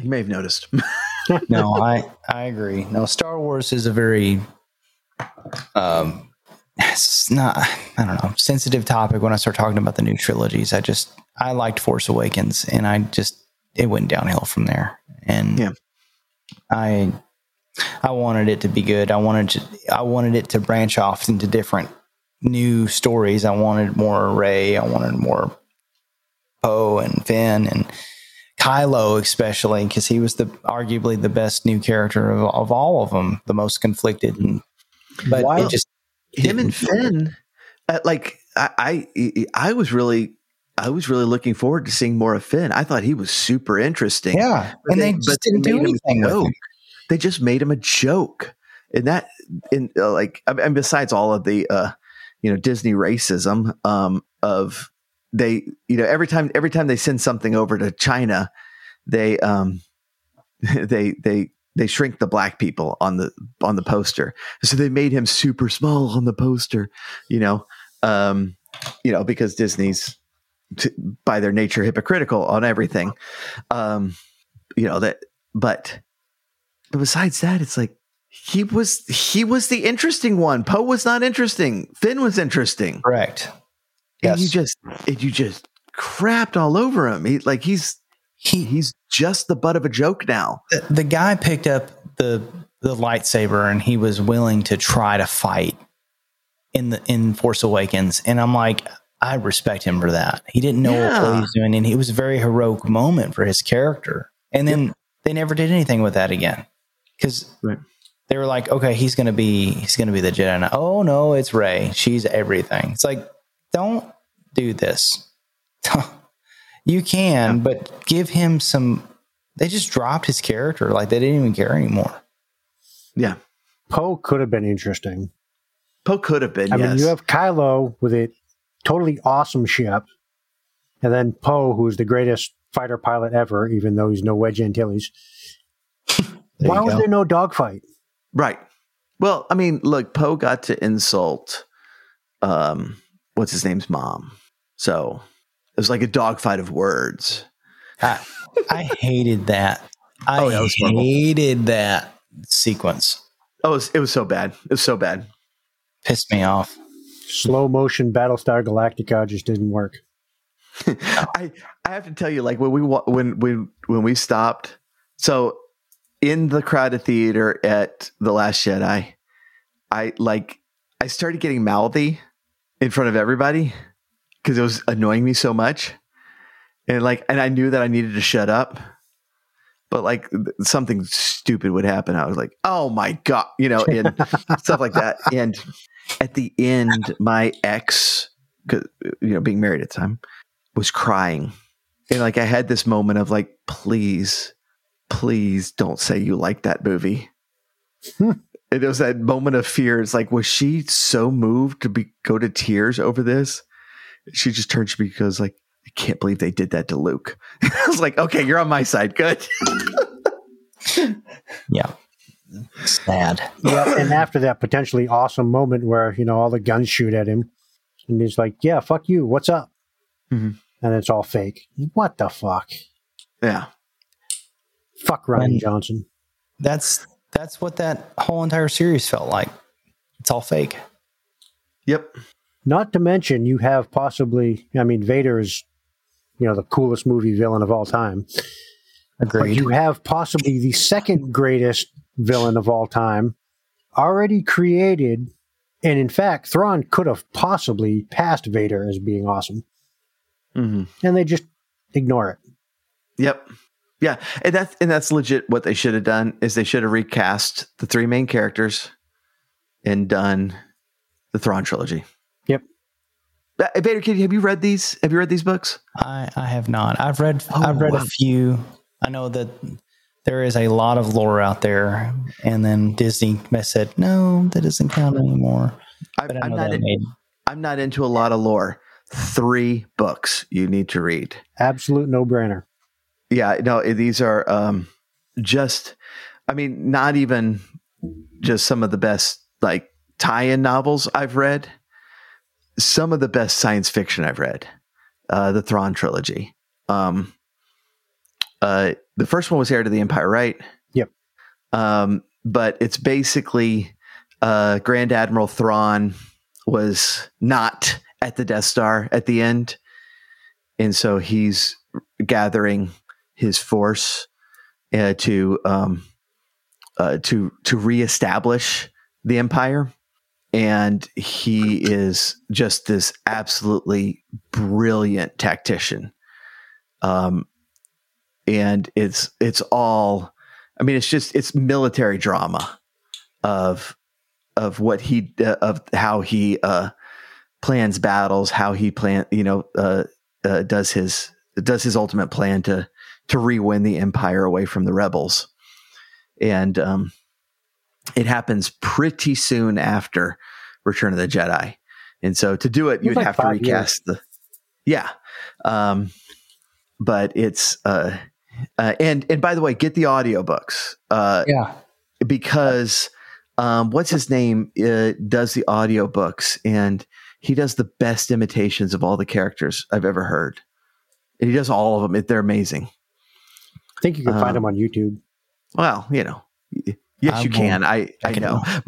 You may have noticed. no, I I agree. No, Star Wars is a very um it's not I don't know, sensitive topic when I start talking about the new trilogies. I just I liked Force Awakens and I just it went downhill from there. And Yeah. I I wanted it to be good. I wanted to I wanted it to branch off into different new stories. I wanted more Rey, I wanted more Poe and Finn and Kylo, especially because he was the arguably the best new character of, of all of them, the most conflicted. And, but Wow. it just him and Finn, uh, like I, I, I was really, I was really looking forward to seeing more of Finn. I thought he was super interesting. yeah, But and they, but just didn't do anything. They just made him a joke, and that, in uh, like, and besides all of the, uh, you know, Disney racism, um, of they, you know, every time, every time they send something over to China, they, um, they, they. They shrink the black people on the on the poster, so they made him super small on the poster, you know, um, you know, because Disney's t- by their nature hypocritical on everything, um, you know that. But but besides that, it's like he was he was the interesting one. Poe was not interesting. Finn was interesting, Correct. And Yes. you just and you just crapped all over him. He like he's He he's just the butt of a joke now. the, the guy picked up the the lightsaber and he was willing to try to fight in the in Force Awakens, and I'm like. I respect him for that. He didn't know what he was doing, and it was a very heroic moment for his character. And then they never did anything with that again, because Right. they were like, okay, he's gonna be he's gonna be the Jedi. Now. Oh no, it's Rey. She's everything. It's like, don't do this. you can, but give him some. They just dropped his character. Like they didn't even care anymore. Yeah, Poe could have been interesting. Poe could have been. I yes. mean, you have Kylo with a totally awesome ship, and then Poe, who's the greatest fighter pilot ever, even though he's no Wedge Antilles. There Why was go. there no dogfight? Right. Well, I mean, look, Poe got to insult um what's his name's mom. So it was like a dogfight of words. I, I hated that. Oh, I Oh, yeah, it was hated that sequence. Oh, it was, it was so bad. It was so bad. Pissed me off. Slow motion Battlestar Galactica just didn't work. I I have to tell you, like when we when when when we stopped, so in the crowded theater at the Last Jedi, I like I started getting mouthy in front of everybody because it was annoying me so much, and like and I knew that I needed to shut up, but like something stupid would happen. I was like, oh my god, you know, and stuff like that. And at the end, my ex, you know, being married at the time was crying. And like I had this moment of like, please, please don't say you like that movie. Hmm. And it was that moment of fear. It's like, was she so moved to be go to tears over this? She just turns to me because like, I can't believe they did that to Luke. I was like, okay, you're on my side. Good. Yeah. Sad. Yeah, and after that potentially awesome moment where you know all the guns shoot at him, and he's like, "Yeah, fuck you. What's up?" Mhm. And it's all fake. What the fuck? Yeah. Fuck Rian When- Johnson. That's that's what that whole entire series felt like. It's all fake. Yep. Not to mention, you have possibly. I mean, Vader is, you know, the coolest movie villain of all time. But you have possibly the second greatest villain of all time, already created, and in fact, Thrawn could have possibly passed Vader as being awesome, hmm and they just ignore it. Yep. Yeah, and that's and that's legit. What they should have done is they should have recast the three main characters and done the Thrawn trilogy. Yep. Uh, Vader Kid, have you read these? Have you read these books? I, I have not. I've read Oh, I've read wow. a few. I know that there is a lot of lore out there, and then Disney said no, that doesn't count anymore. I, But I I'm not. In, made I'm not into a lot of lore. Three books you need to read. Absolute no brainer. Yeah, no, these are um, just. I mean, not even just some of the best like tie-in novels I've read. Some of the best science fiction I've read. Uh, the Thrawn trilogy. Um, uh, the first one was Heir to the Empire, right? Yep. Um, but it's basically uh, Grand Admiral Thrawn was not at the Death Star at the end, and so he's gathering his force uh, to um, uh, to to reestablish the Empire, and he is just this absolutely brilliant tactician. Um, and it's it's all, I mean, it's just it's military drama of of what he uh, of how he uh, plans battles, how he plan, you know, uh, uh, does his does his ultimate plan to to re-win the empire away from the rebels, and um, it happens pretty soon after Return of the Jedi, and so to do it, you'd like have to recast the, yeah, um, but it's uh, uh, and and by the way, get the audiobooks, uh, yeah. because um, what's his name uh, does the audiobooks and he does the best imitations of all the characters I've ever heard. And he does all of them. They're amazing. I think you can Um, find them on YouTube. Well, you know, yes, I you can. I, I check it know, out.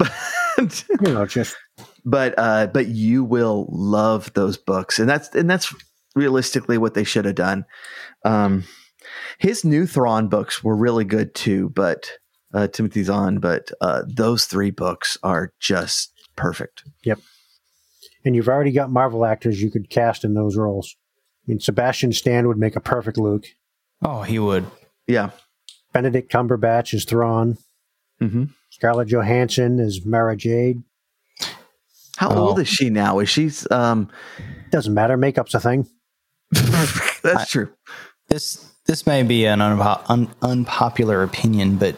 but, You know, just but, uh, but you will love those books. And that's, and that's realistically what they should have done. Um, his new Thrawn books were really good too, but, uh, Timothy Zahn, but, uh, those three books are just perfect. Yep. And you've already got Marvel actors you could cast in those roles. I mean, Sebastian Stan would make a perfect Luke. Oh, he would. Yeah. Benedict Cumberbatch is Thrawn. hmm Scarlett Johansson is Mara Jade. How Oh. old is she now? Is she's um Doesn't matter. Makeup's a thing. that's I- true. This this may be an unpo- un- unpopular opinion, but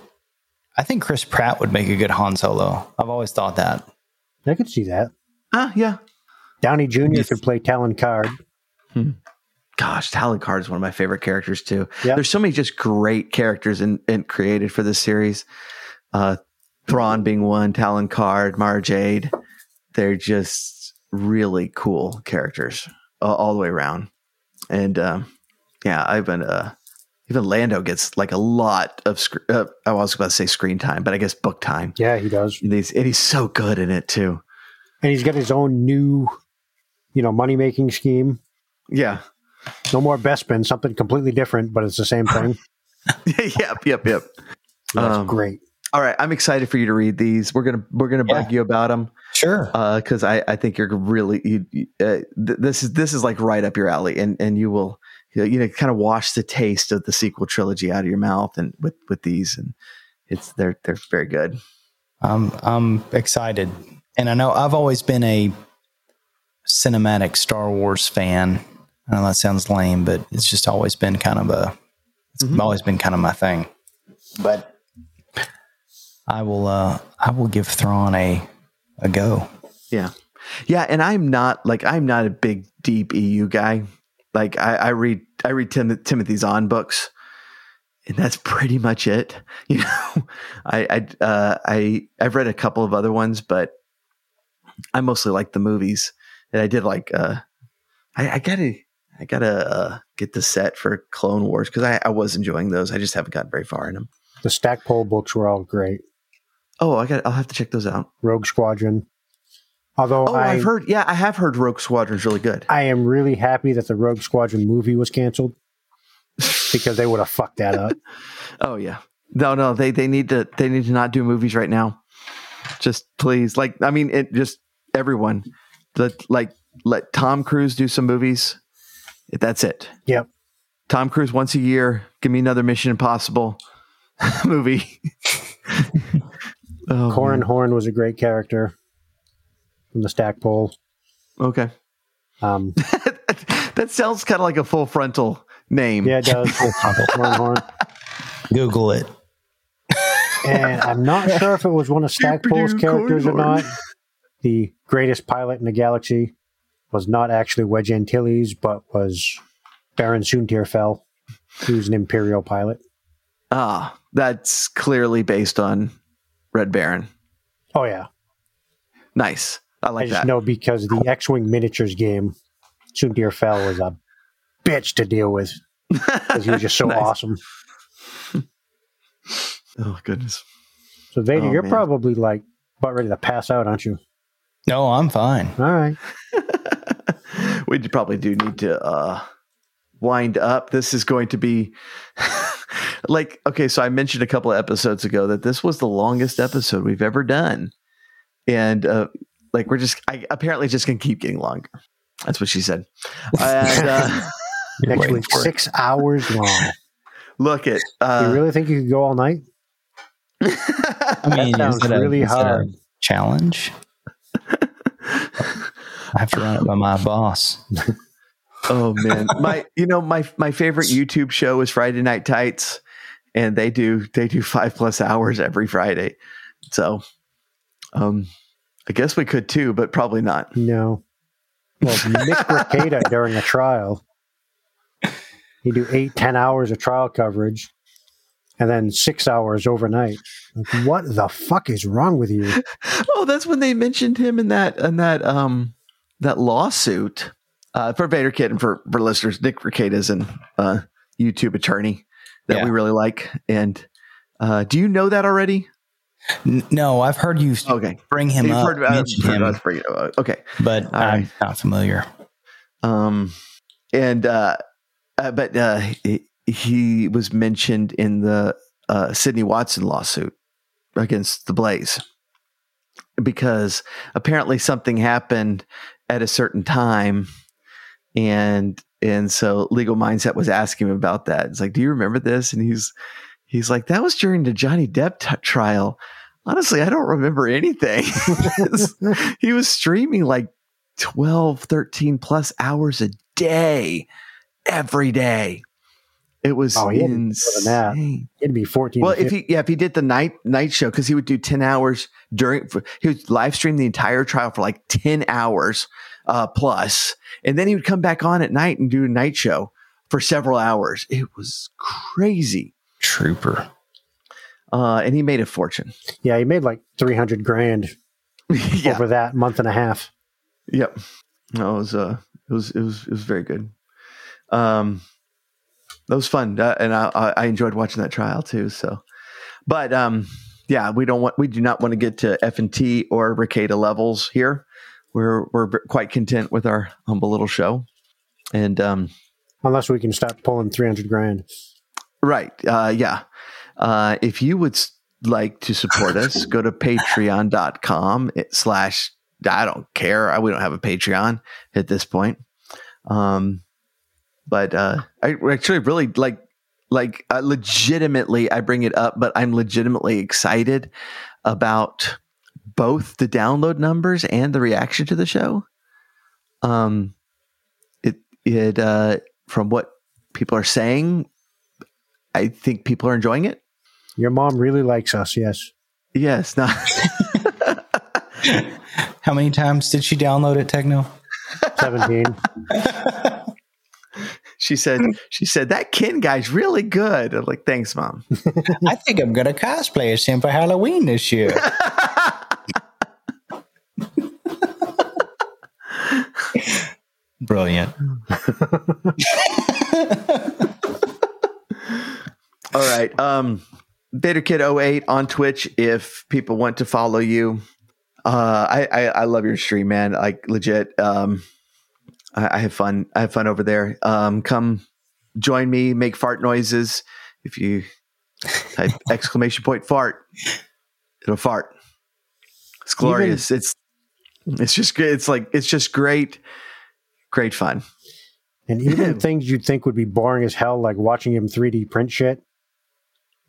I think Chris Pratt would make a good Han Solo. I've always thought that. I could see that. Ah, yeah. Downey Jr. Yes. could play Talon Karrde. Gosh, Talon Karrde is one of my favorite characters too. Yeah. There's so many just great characters in, in created for this series. Uh Thrawn being one, Talon Karrde, Mara Jade. They're just really cool characters uh, all the way around. And um yeah, I've been uh even Lando gets like a lot of sc- uh, I was about to say screen time, but I guess book time. Yeah, he does. And he's, and he's so good in it too. And he's got his own new, you know, money making scheme. Yeah. No more Bespin, something completely different, but it's the same thing. yep, yep, yep. That's Um, great. All right, I'm excited for you to read these. We're gonna we're gonna bug you about them Sure. because I I think you're really you, you- uh, th- this is this is like right up your alley, and and you will you know, you know kind of wash the taste of the sequel trilogy out of your mouth, and with with these, and it's they're they're very good. I'm I'm excited, and I know I've always been a cinematic Star Wars fan. I know that sounds lame, but it's just always been kind of a. It's Mhm. always been kind of my thing. But I will. uh I will give Thrawn a a go. Yeah, yeah, and I'm not like I'm not a big deep EU guy. Like I, I read I read Tim, Timothy Zahn books, and that's pretty much it. You know, I I uh, I I've read a couple of other ones, but I mostly like the movies. And I did like uh, I, I gotta I gotta uh, get the set for Clone Wars because I, I was enjoying those. I just haven't gotten very far in them. The Stackpole books were all great. Oh, I got I'll have to check those out. Rogue Squadron. Although Oh, I, I've heard. Yeah, I have heard Rogue Squadron's really good. I am really happy that the Rogue Squadron movie was canceled because they would have fucked that up. Oh yeah. No, no, they they need to they need to not do movies right now. just please, like, I mean, it just everyone, let like let Tom Cruise do some movies. That's it. Yep. Tom Cruise once a year. Give me another Mission Impossible movie. oh, Corran man. Horn was a great character from the Stackpole. Okay. Um, that sounds kind of like a full frontal name. yeah, it does. Corran Horn. Google it. And I'm not sure if it was one of Stackpole's Doopy-doo, characters or not. The greatest pilot in the galaxy was not actually Wedge Antilles, but was Baron Soontir Fel, who's an Imperial pilot. Ah, that's clearly based on Red Baron. Oh yeah, Nice. I like I just that. know because the X-wing miniatures game, Soontir Fel was a bitch to deal with because he was just so Nice. awesome. Oh goodness. So Vader, Oh, you're man. probably like about ready to pass out, aren't you? No, I'm fine. All right. we probably do need to uh wind up. This is going to be like okay, so I mentioned a couple of episodes ago that this was the longest episode we've ever done. And uh like we're just I apparently just gonna keep getting longer. That's what she said. And uh You're Next week, it. six hours long. look at uh you really think you could go all night? I mean, That is sounds it a, really is it a hard. challenge. I have to run it by my boss. Oh man, my you know my my favorite YouTube show is Friday Night Tights, and they do they do five plus hours every Friday. So, um, I guess we could too, but probably not. No. Well, Nick Rekieta during a trial, he do eight, ten hours of trial coverage, and then six hours overnight. Like, what the fuck is wrong with you? Oh, that's when they mentioned him in that in that um that lawsuit uh, for Vader Kid and for for listeners. Nick Rekieta is an uh, YouTube attorney that Yeah. we really like. And uh, do you know that already? N- No, I've heard you Okay, bring him You've up, heard about- mention heard him, bring. Okay. but All I'm right. not familiar. Um, and uh, uh but uh, he, he was mentioned in the uh, Sydney Watson lawsuit against the Blaze because apparently something happened at a certain time, and and so Legal Mindset was asking him about that. It's like, do you remember this? And he's he's like, that was during the Johnny Depp t- trial. Honestly, I don't remember anything. he was streaming like 12, 13 plus hours a day, every day. It was Oh, he had more than that. insane. It'd be 14. Well, if he yeah, if he did the night night show because he would do ten hours during he would live stream the entire trial for like ten hours uh, plus, and then he would come back on at night and do a night show for several hours. It was crazy, Trooper. uh, and he made a fortune. yeah, he made like 300 grand yeah, over that month and a half. Yep. No, it was uh it was it was it was very good. Um that was fun. Uh, and I I enjoyed watching that trial too. So but um yeah, we don't want we do not want to get to F and T or Rekieta levels here. We're we're quite content with our humble little show. And um Unless we can stop pulling 300 grand. Right. Uh, yeah. Uh, if you would like to support us, go to patreon.com slash, I don't care. We don't have a Patreon at this point. Um, but uh, I actually really like, like uh, legitimately, I bring it up, but I'm legitimately excited about both the download numbers and the reaction to the show. Um, it, it, uh, from what people are saying, I think people are enjoying it. Your mom really likes us, yes. Yes, not How many times did she download it, Techno? 17. she said she said that Ken guy's really good. I'm like, thanks, mom. I think I'm gonna cosplay as him for Halloween this year. Brilliant. All right. Um Vaderkid08 on Twitch if people want to follow you. Uh I, I, I love your stream, man. Like legit. Um I, I have fun. I have fun over there. Um come join me, make fart noises. If you type exclamation point fart, it'll fart. It's glorious. it's it's just good. It's like it's just great, great fun. And even things you'd think would be boring as hell, like watching him 3D print shit,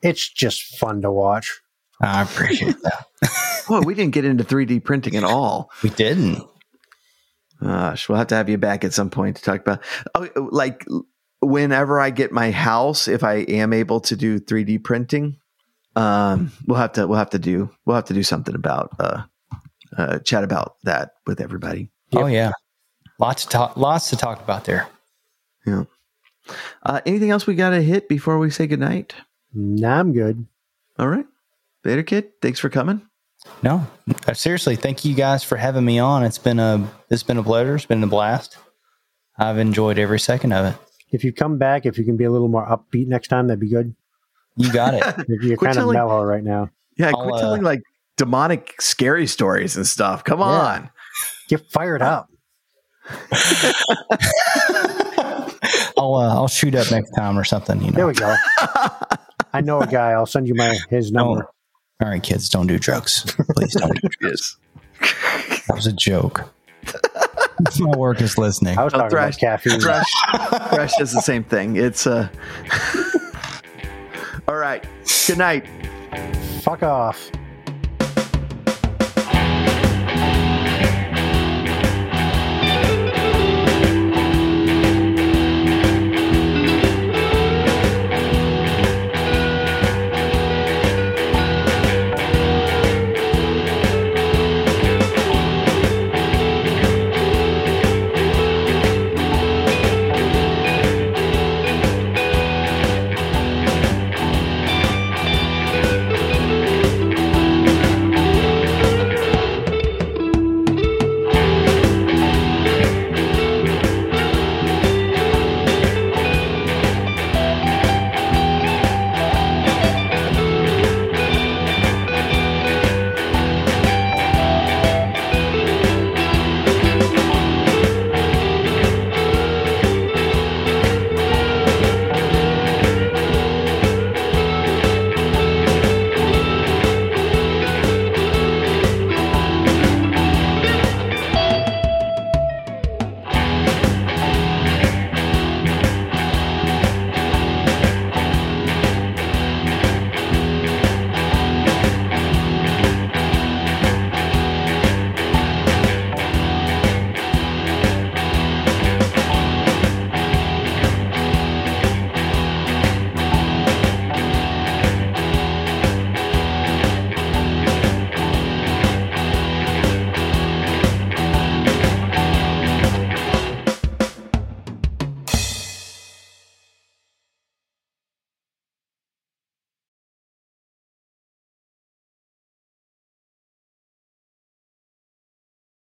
it's just fun to watch. I appreciate that. Boy, we didn't get into 3D printing at all. We didn't. Gosh, we'll have to have you back at some point to talk about. Oh, like whenever I get my house, if I am able to do 3D printing, um, we'll have to we'll have to do we'll have to do something about uh, uh chat about that with everybody. Oh yeah, lots to talk. Lots to talk about there. Yeah. Uh, anything else we got to hit before we say goodnight? Nah, I'm good. All right, Vader Kid, thanks for coming. No, seriously, thank you guys for having me on. It's been a it's been a pleasure. It's been a blast. I've enjoyed every second of it. If you come back, if you can be a little more upbeat next time, that'd be good. You got it. You're, you're Quit kind of telling- mellow right now. Yeah, I'll, quit uh, telling like demonic, scary stories and stuff. Come on. Get fired up. I'll uh, I'll shoot up next time or something. You know. There we go. I know a guy. I'll send you my his number. All right, kids, don't do drugs. Please don't. do Yes. That was a joke. My work is listening. I was talking thrash, about caffeine. Thresh, Thresh does the same thing. It's uh All right. Good night. Fuck off.